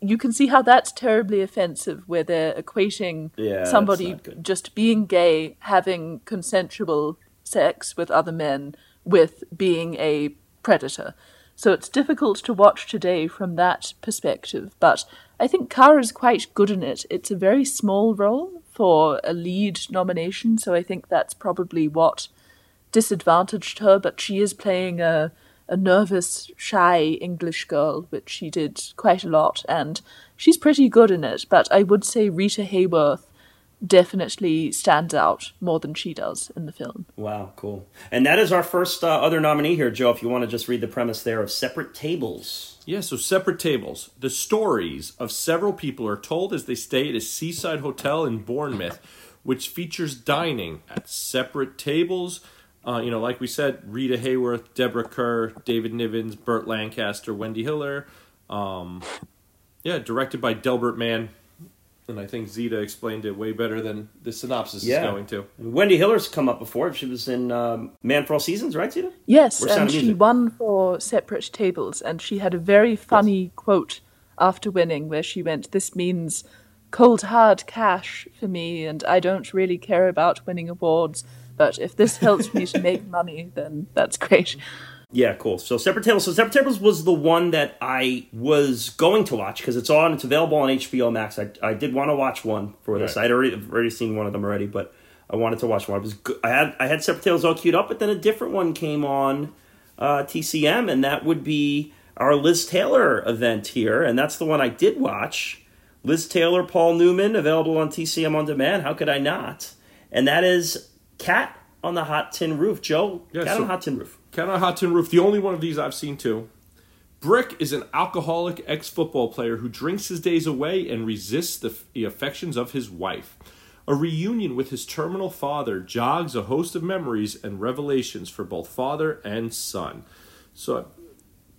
Speaker 4: you can see how that's terribly offensive where they're equating
Speaker 2: yeah,
Speaker 4: somebody just being gay, having consensual sex with other men with being a predator. So it's difficult to watch today from that perspective, but I think Kerr is quite good in it. It's a very small role for a lead nomination, so I think that's probably what disadvantaged her, but she is playing a a nervous, shy English girl, which she did quite a lot, and she's pretty good in it. But I would say Rita Hayworth definitely stands out more than she does in the film.
Speaker 2: Wow, cool. And that is our first uh, other nominee here, Joe. If you want to just read the premise there of Separate Tables.
Speaker 3: Yeah, so Separate Tables. The stories of several people are told as they stay at a seaside hotel in Bournemouth, which features dining at separate tables. Uh, you know, like we said, Rita Hayworth, Deborah Kerr, David Nivens, Burt Lancaster, Wendy Hiller. Um, yeah, directed by Delbert Mann, and I think Zita explained it way better than the synopsis yeah. is going to.
Speaker 2: Wendy Hiller's come up before. She was in um, Man for All Seasons, right, Zita?
Speaker 4: Yes, and she won for Separate Tables, and she had a very funny yes. quote after winning where she went, This means cold hard cash for me, and I don't really care about winning awards, but if this helps me to make money, then that's great.
Speaker 2: Yeah, cool. So Separate Tables. So Separate Tables was the one that I was going to watch because it's on. It's available on HBO Max. I, I did want to watch one for this. Right. I'd already already seen one of them already, but I wanted to watch one. It was good. I had I had Separate Tables all queued up, but then a different one came on uh, TCM, and that would be our Liz Taylor event here, and that's the one I did watch. Liz Taylor, Paul Newman, available on TCM on demand. How could I not? And that is Cat on the Hot Tin Roof. Joe, yeah, Cat so- on the Hot Tin Roof.
Speaker 3: Cat on Hot Tin Roof, the only one of these I've seen too. Brick is an alcoholic ex football player who drinks his days away and resists the, the affections of his wife. A reunion with his terminal father jogs a host of memories and revelations for both father and son. So,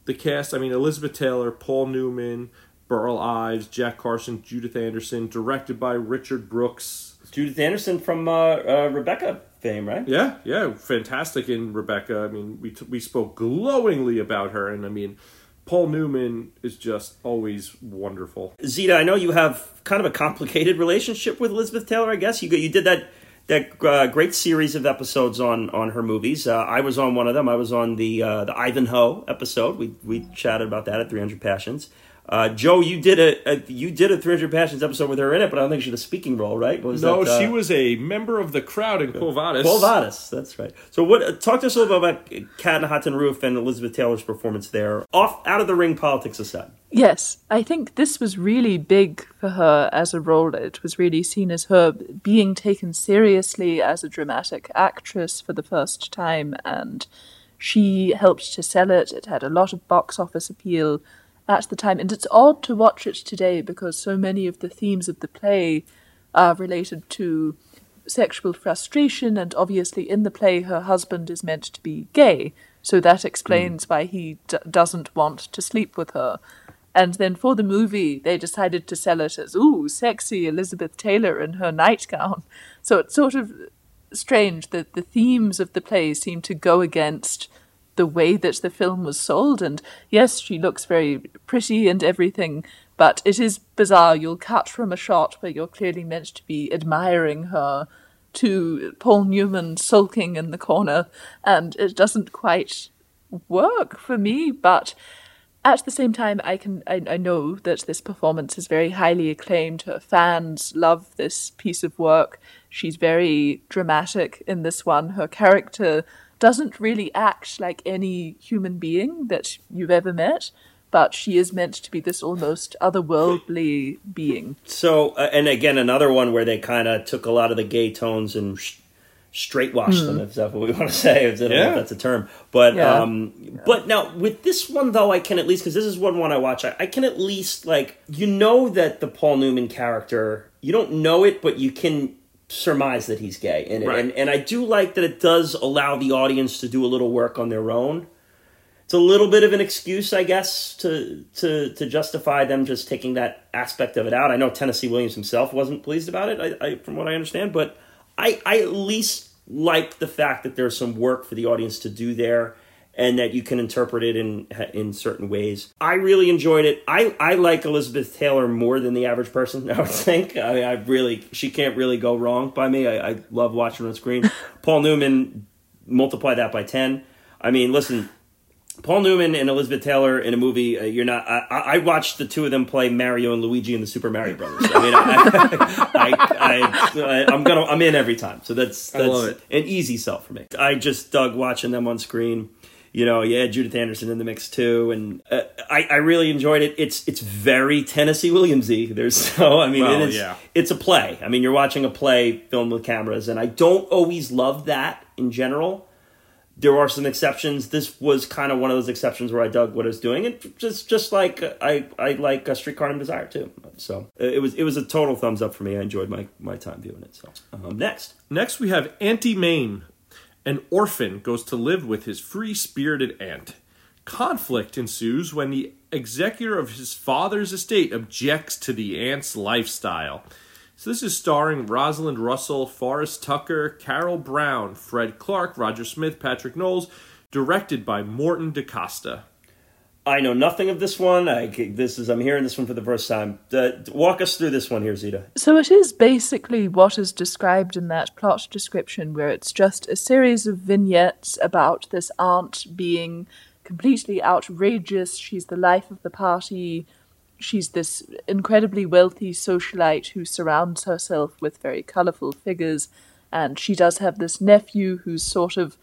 Speaker 3: the cast I mean, Elizabeth Taylor, Paul Newman, Burl Ives, Jack Carson, Judith Anderson, directed by Richard Brooks.
Speaker 2: Judith Anderson from uh, uh, Rebecca fame, right?
Speaker 3: Yeah, yeah, fantastic in Rebecca. I mean, we t- we spoke glowingly about her, and I mean, Paul Newman is just always wonderful.
Speaker 2: Zita, I know you have kind of a complicated relationship with Elizabeth Taylor. I guess you you did that that uh, great series of episodes on on her movies. Uh, I was on one of them. I was on the uh, the Ivanhoe episode. We we chatted about that at 300 Passions. Uh, Joe, you did a, a, you did a 300 Passions episode with her in it, but I don't think she had a speaking role, right?
Speaker 3: Was no, that, uh, she was a member of the crowd in Quo Vadis.
Speaker 2: Quo Vadis, that's right. So, what? Uh, talk to us a little bit about Cat and Hot Tin Roof and Elizabeth Taylor's performance there. Off out of the ring politics aside.
Speaker 4: Yes, I think this was really big for her as a role. It was really seen as her being taken seriously as a dramatic actress for the first time, and She helped to sell it. It had a lot of box office appeal at the time. And it's odd to watch it today because so many of the themes of the play are related to sexual frustration. And obviously, in the play, her husband is meant to be gay. So that explains mm. why he d- doesn't want to sleep with her. And then for the movie, they decided to sell it as, ooh, sexy Elizabeth Taylor in her nightgown. So it's sort of strange that the themes of the play seem to go against the way that the film was sold. And yes, she looks very pretty and everything, but it is bizarre. You'll cut from a shot where you're clearly meant to be admiring her to Paul Newman sulking in the corner, and it doesn't quite work for me, but at the same time, I can I, I, know that this performance is very highly acclaimed. Her fans love this piece of work. She's very dramatic in this one. Her character doesn't really act like any human being that you've ever met, but she is meant to be this almost otherworldly being.
Speaker 2: So, uh, and again, another one where they kind of took a lot of the gay tones and sh- straight washed mm. them, if that's what we want to say. If, yeah. that's a term. But, yeah. um, yeah. but now with this one though, I can at least because this is one one I watch. I, I can at least like you know that the Paul Newman character. You don't know it, but you can surmise that he's gay in it. Right. And, and I do like that it does allow the audience to do a little work on their own. It's a little bit of an excuse, I guess, to to to justify them just taking that aspect of it out. I know Tennessee Williams himself wasn't pleased about it, I, I, from what I understand, but I, I at least like the fact that there's some work for the audience to do there and that you can interpret it in in certain ways. I really enjoyed it. I, I like Elizabeth Taylor more than the average person. I would think. I mean, I really she can't really go wrong by me. I, I love watching her on screen. Paul Newman, multiply that by ten. I mean, listen. Paul Newman and Elizabeth Taylor in a movie. Uh, you're not. I, I, watched the two of them play Mario and Luigi in the Super Mario Brothers. I mean, I, I, am gonna. I'm in every time. So that's that's an easy sell for me. I just dug watching them on screen you know, yeah, Judith Anderson in the mix too, and uh, I, I really enjoyed it. It's it's very Tennessee Williamsy. There's so I mean, well, it is, yeah. it's a play. I mean, you're watching a play filmed with cameras, and I don't always love that in general. There are some exceptions. This was kind of one of those exceptions where I dug what I was doing, and just just like I I like a Streetcar Named Desire too. So it was it was a total thumbs up for me. I enjoyed my my time viewing it. So um, next,
Speaker 3: next we have Auntie Mame an orphan goes to live with his free spirited aunt. Conflict ensues when the executor of his father's estate objects to the aunt's lifestyle. So this is starring Rosalind Russell, Forrest Tucker, Coral Browne, Fred Clark, Roger Smith, Patric Knowles, directed by Morton DaCosta.
Speaker 2: I know nothing of this one. I this is I'm hearing this one for the first time. Uh, walk us through this one here, Zita.
Speaker 4: So it is basically what is described in that plot description, where it's just a series of vignettes about this aunt being completely outrageous. She's the life of the party. She's this incredibly wealthy socialite who surrounds herself with very colourful figures, and she does have this nephew who's sort of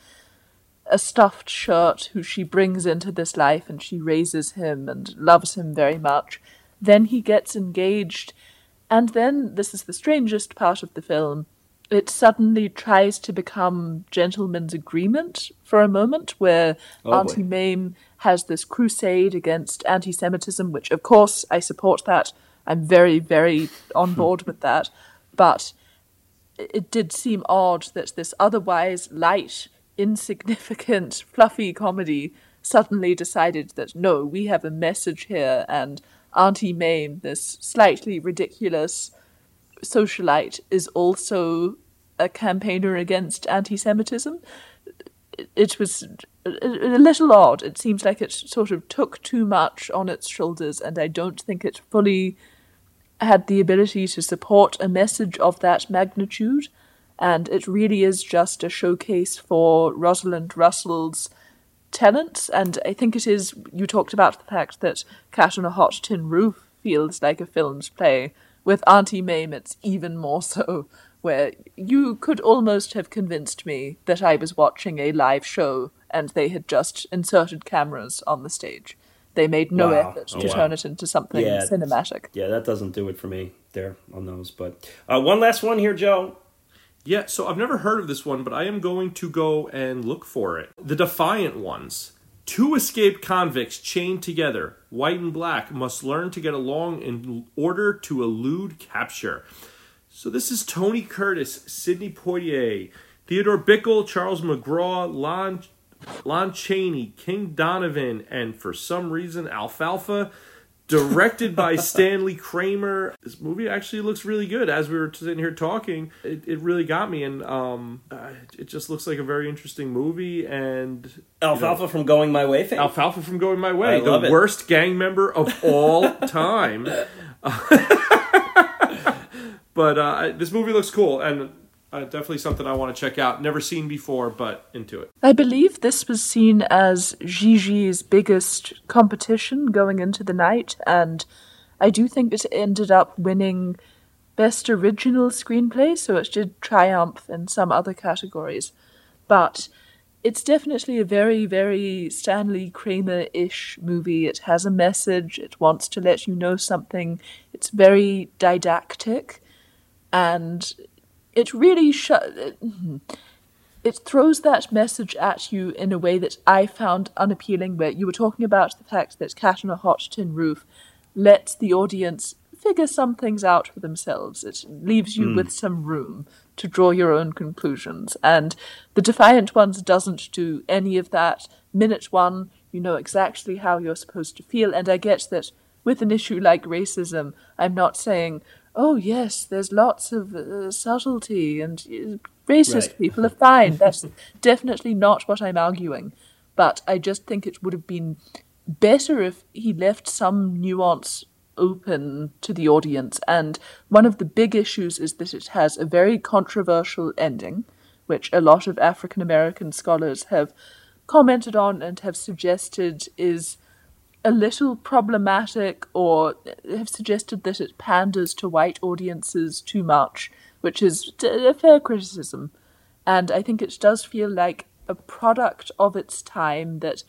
Speaker 4: a stuffed shirt who she brings into this life and she raises him and loves him very much. Then he gets engaged, and then, this is the strangest part of the film, it suddenly tries to become gentleman's agreement for a moment, where oh Auntie boy. Mame has this crusade against anti Semitism, which, of course, I support that. I'm very, very on board with that. But it did seem odd that this otherwise light insignificant, fluffy comedy suddenly decided that no, we have a message here, and Auntie Mame, this slightly ridiculous socialite, is also a campaigner against anti Semitism. It was a little odd. It seems like it sort of took too much on its shoulders, and I don't think it fully had the ability to support a message of that magnitude and it really is just a showcase for Rosalind Russell's talents. And I think it is. You talked about the fact that Cat on a Hot Tin Roof feels like a film's play. With Auntie Mame, it's even more so, where you could almost have convinced me that I was watching a live show and they had just inserted cameras on the stage. They made no wow. effort to oh, wow. turn it into something yeah, cinematic.
Speaker 2: Yeah, that doesn't do it for me there on those. But uh, one last one here, Joe.
Speaker 3: Yeah, so I've never heard of this one, but I am going to go and look for it. The Defiant Ones. Two escaped convicts chained together, white and black, must learn to get along in order to elude capture. So this is Tony Curtis, Sidney Poitier, Theodore Bikel, Charles McGraw, Lon, Lon Chaney, King Donovan, and for some reason Alfalfa directed by Stanley Kramer. This movie actually looks really good. As we were sitting here talking, it, it really got me, and um, uh, it just looks like a very interesting movie. And
Speaker 2: Alfalfa know, from Going My Way.
Speaker 3: Alfalfa from Going My Way,
Speaker 2: I
Speaker 3: the worst gang member of all time. but uh, this movie looks cool, and uh, definitely something I want to check out. Never seen before, but into it.
Speaker 4: I believe this was seen as Gigi's biggest competition going into the night, and I do think it ended up winning Best Original Screenplay, so it did triumph in some other categories. But it's definitely a very, very Stanley Kramer ish movie. It has a message, it wants to let you know something, it's very didactic, and it really sh- it throws that message at you in a way that I found unappealing. Where you were talking about the fact that Cat on a Hot Tin Roof lets the audience figure some things out for themselves. It leaves you mm. with some room to draw your own conclusions. And The Defiant Ones doesn't do any of that. Minute one, you know exactly how you're supposed to feel. And I get that with an issue like racism, I'm not saying, oh yes, there's lots of uh, subtlety and uh, racist right. people are fine. That's definitely not what I'm arguing. But I just think it would have been better if he left some nuance open to the audience. And one of the big issues is that it has a very controversial ending, which a lot of African American scholars have commented on and have suggested is a little problematic or have suggested that it panders to white audiences too much, which is a fair criticism. And I think it does feel like a product of its time that,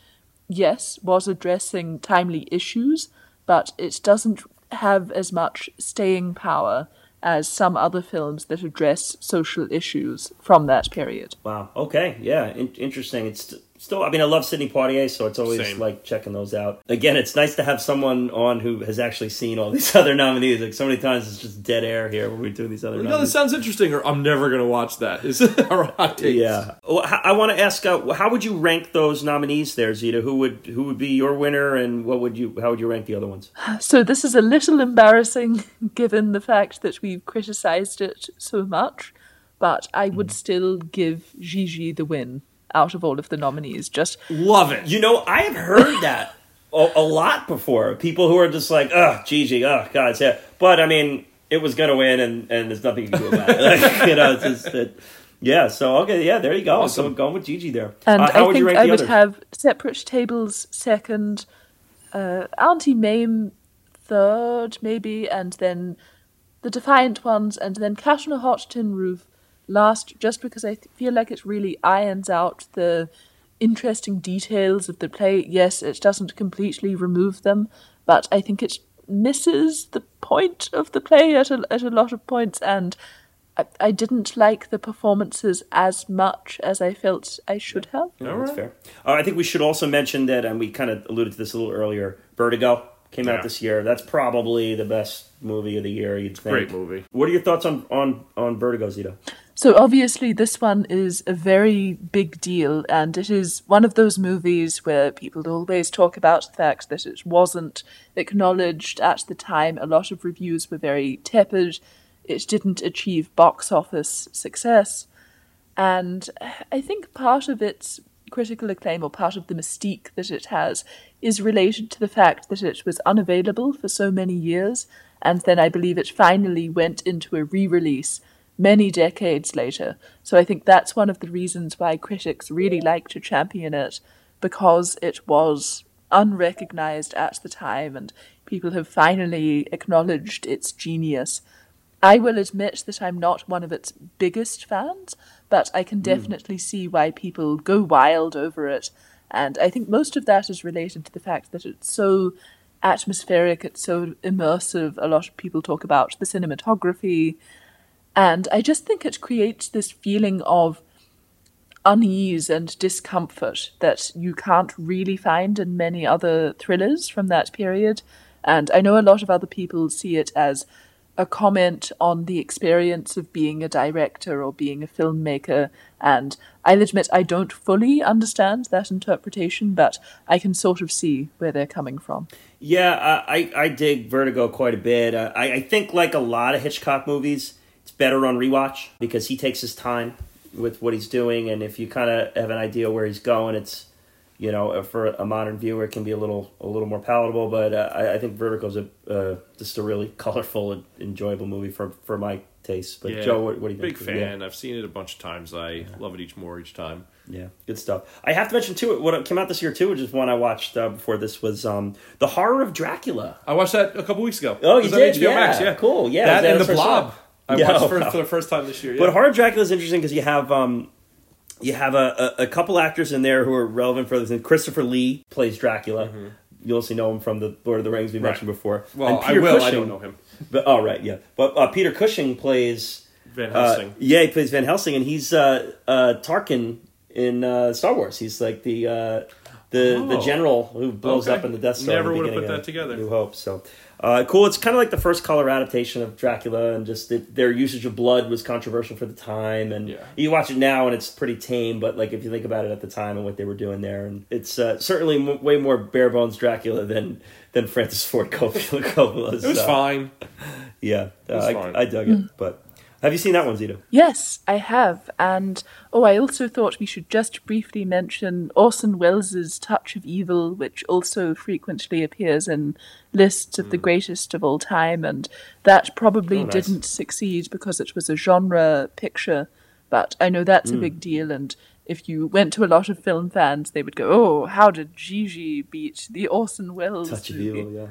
Speaker 4: yes, was addressing timely issues, but it doesn't have as much staying power as some other films that address social issues from that period.
Speaker 2: Wow. Okay. Yeah. In- interesting. It's still, I mean, I love Sidney Poitier, so it's always Same. like checking those out. Again, it's nice to have someone on who has actually seen all these other nominees. Like so many times, it's just dead air here when we do these other.
Speaker 3: You
Speaker 2: know,
Speaker 3: this sounds interesting, or I'm never going to watch that. Is our hot takes?
Speaker 2: Yeah. Well, I want to ask, uh, how would you rank those nominees there, Zita? Who would who would be your winner, and what would you how would you rank the other ones?
Speaker 4: So this is a little embarrassing, given the fact that we've criticised it so much, but I would mm. still give Gigi the win out of all of the nominees. Just
Speaker 3: love it.
Speaker 2: You know, I have heard that a, a, lot before. People who are just like, "Ugh, Gigi, oh God, yeah." But I mean, it was going to win, and and there's nothing you can do about it. Like, you know, it's just that. Yeah, so okay, yeah, there you go. Awesome. So going with Gigi there.
Speaker 4: And uh, I think I would have separate tables second, uh, Auntie Mame third, maybe, and then the Defiant Ones, and then Cat on a Hot Tin Roof last just because I feel like it really irons out the interesting details of the play. Yes, it doesn't completely remove them, but I think it misses the point of the play at a, at a lot of points, and I, I didn't like the performances as much as I felt I should have.
Speaker 2: No, that's fair. Uh, I think we should also mention that, and we kind of alluded to this a little earlier. Vertigo came yeah. out this year. That's probably the best movie of the year. You'd think.
Speaker 3: Great movie.
Speaker 2: What are your thoughts on on on Vertigo, Zita?
Speaker 4: So obviously, this one is a very big deal, and it is one of those movies where people always talk about the fact that it wasn't acknowledged at the time. A lot of reviews were very tepid. It didn't achieve box office success, and I think part of its critical acclaim or part of the mystique that it has is related to the fact that it was unavailable for so many years, and then I believe it finally went into a re-release many decades later. So I think that's one of the reasons why critics really like to champion it because it was unrecognized at the time and people have finally acknowledged its genius. I will admit that I'm not one of its biggest fans, but I can hmm. definitely mm. see why people go wild over it. And I think most of that is related to the fact that it's so atmospheric, it's so immersive. A lot of people talk about the cinematography, And I just think it creates this feeling of unease and discomfort that you can't really find in many other thrillers from that period. And I know a lot of other people see it as a comment on the experience of being a director or being a filmmaker. And I'll admit I don't fully understand that interpretation, but I can sort of see where they're coming from.
Speaker 2: Yeah, I, I dig Vertigo quite a bit. Uh, I, I think, like a lot of Hitchcock movies, it's better on rewatch because he takes his time with what he's doing, and if you kind of have an idea where he's going, it's you know for a modern viewer it can be a little a little more palatable. But uh, I, I think Vertigo's a uh, just a really colorful and enjoyable movie for for my taste. But
Speaker 3: Yeah,
Speaker 2: Joe, what, what do you
Speaker 3: Big
Speaker 2: think?
Speaker 3: Big fan. I've seen it a bunch of times. I love it each more each time.
Speaker 2: Yeah, yeah, good stuff. I have to mention too what came out this year too, which is one I watched uh, before this was um, the horror of Dracula.
Speaker 3: I watched that a couple weeks ago.
Speaker 2: Oh, you did? Yeah,
Speaker 3: Max, yeah,
Speaker 2: cool. Yeah,
Speaker 3: that
Speaker 2: that
Speaker 3: and the Blob. I
Speaker 2: Yeah,
Speaker 3: watched for,
Speaker 2: wow.
Speaker 3: for the first time this year. Yeah.
Speaker 2: But Horror Dracula is interesting because you have um, you have a, a, a couple actors in there who are relevant for this. And Christopher Lee plays Dracula. You'll also know him from the Lord of the Rings we
Speaker 3: Mm-hmm. Right.
Speaker 2: mentioned before.
Speaker 3: well, I will. I don't know him.
Speaker 2: But oh right, yeah. But uh, Peter Cushing plays
Speaker 3: Van
Speaker 2: uh,
Speaker 3: Helsing.
Speaker 2: yeah, he plays Van Helsing, and he's uh, uh, Tarkin in uh, Star Wars. He's like the the the
Speaker 3: Oh.
Speaker 2: general who blows
Speaker 3: Okay.
Speaker 2: up in the Death Star.
Speaker 3: Never
Speaker 2: the
Speaker 3: would've
Speaker 2: beginning
Speaker 3: put that together.
Speaker 2: New Hope. So uh, cool. It's kind of like the first color adaptation of Dracula, and just that their usage of blood was controversial for the time. And
Speaker 3: Yeah.
Speaker 2: you watch it now, and it's pretty tame. But like if you think about it at the time and what they were doing there, and it's uh, certainly m- way more bare bones Dracula than than Francis Ford Coppola. Coppola's,
Speaker 3: It was
Speaker 2: uh,
Speaker 3: fine.
Speaker 2: Yeah,
Speaker 3: was
Speaker 2: I,
Speaker 3: fine.
Speaker 2: I dug it. But have you seen that one, Zita?
Speaker 4: Yes, I have. And oh, I also thought we should just briefly mention Orson Welles' Touch of Evil, which also frequently appears in lists of the hmm. greatest of all time. And that probably
Speaker 2: Oh, nice.
Speaker 4: didn't succeed because it was a genre picture. But I know that's a hmm. big deal. And if you went to a lot of film fans, they would go, oh, how did Gigi beat the Orson Welles
Speaker 2: Touch of? Evil, yeah.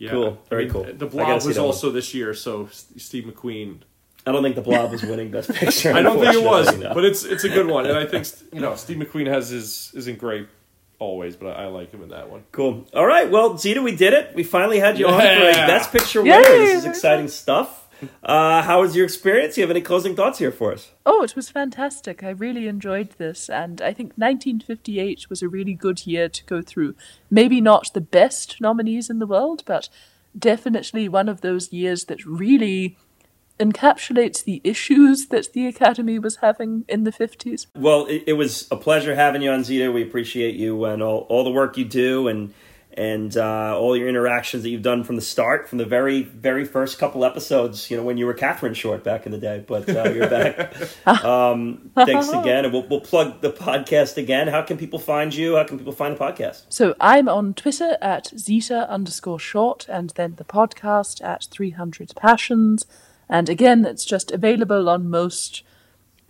Speaker 3: Yeah.
Speaker 2: Cool. Very cool.
Speaker 3: The
Speaker 2: I
Speaker 3: Blob was
Speaker 2: that one.
Speaker 3: also this year, so Steve McQueen.
Speaker 2: I don't think the Blob was winning Best Picture.
Speaker 3: I don't think it was,
Speaker 2: no.
Speaker 3: but it's it's a good one, and I think you know Steve McQueen has his isn't great always, but I, I like him in that one.
Speaker 2: Cool. All right. Well, Zita, we did it. We finally had you on for a Best Picture winner. This is exciting stuff. Uh, how was your experience? Do you have any closing thoughts here for us?
Speaker 4: Oh, it was fantastic. I really enjoyed this, and I think 1958 was a really good year to go through. Maybe not the best nominees in the world, but definitely one of those years that really encapsulates the issues that the Academy was having in the 50s.
Speaker 2: Well, it, it was a pleasure having you on Zita. We appreciate you and all, all the work you do and and uh, all your interactions that you've done from the start, from the very very first couple episodes. You know, when you were Catherine Short back in the day, but uh, you're back. um, thanks again, and we'll we'll plug the podcast again. How can people find you? How can people find the podcast?
Speaker 4: So I'm on Twitter at Zeta underscore short, and then the podcast at 300 Passions. And again, it's just available on most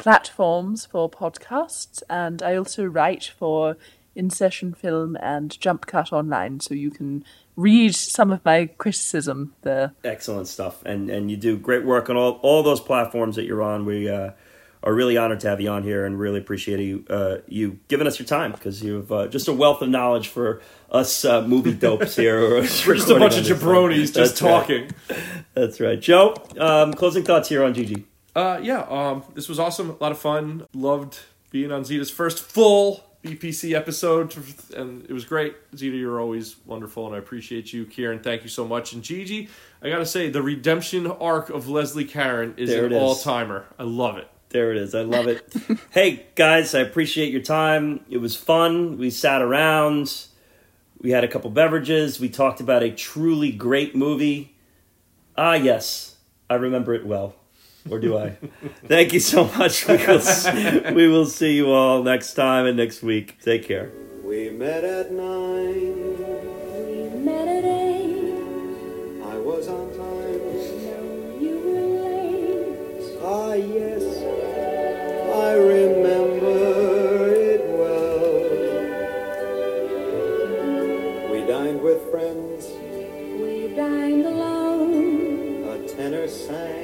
Speaker 4: platforms for podcasts. And I also write for In Session Film and Jump Cut Online, so you can read some of my criticism there.
Speaker 2: Excellent stuff, and and you do great work on all all those platforms that you're on. We uh, are really honored to have you on here, and really appreciate you uh, you giving us your time because you've uh, just a wealth of knowledge for us uh, movie dopes here.
Speaker 3: We're just a bunch of jabronis just
Speaker 2: That's right.
Speaker 3: talking.
Speaker 2: That's right, Joe. Um, closing thoughts here on Gigi.
Speaker 3: Uh, yeah, um, this was awesome. A lot of fun. Loved being on Zita's first full BPC episode, and it was great. Zita, you're always wonderful, and I appreciate you. Kieran, thank you so much. And Gigi, I gotta say, the redemption arc of Leslie Caron is an all timer. I love it.
Speaker 2: There it is. I love it. hey, guys, I appreciate your time. It was fun. We sat around. We had a couple beverages. We talked about a truly great movie. Ah, yes. I remember it well. Or do I? Thank you so much. We will, s- we will see you all next time and next week. Take care.
Speaker 1: We met at nine.
Speaker 5: We met at eight.
Speaker 1: I was on time.
Speaker 5: You were late.
Speaker 1: Ah, yes. I remember it well. We dined with friends.
Speaker 5: We dined alone.
Speaker 1: A tenor sang.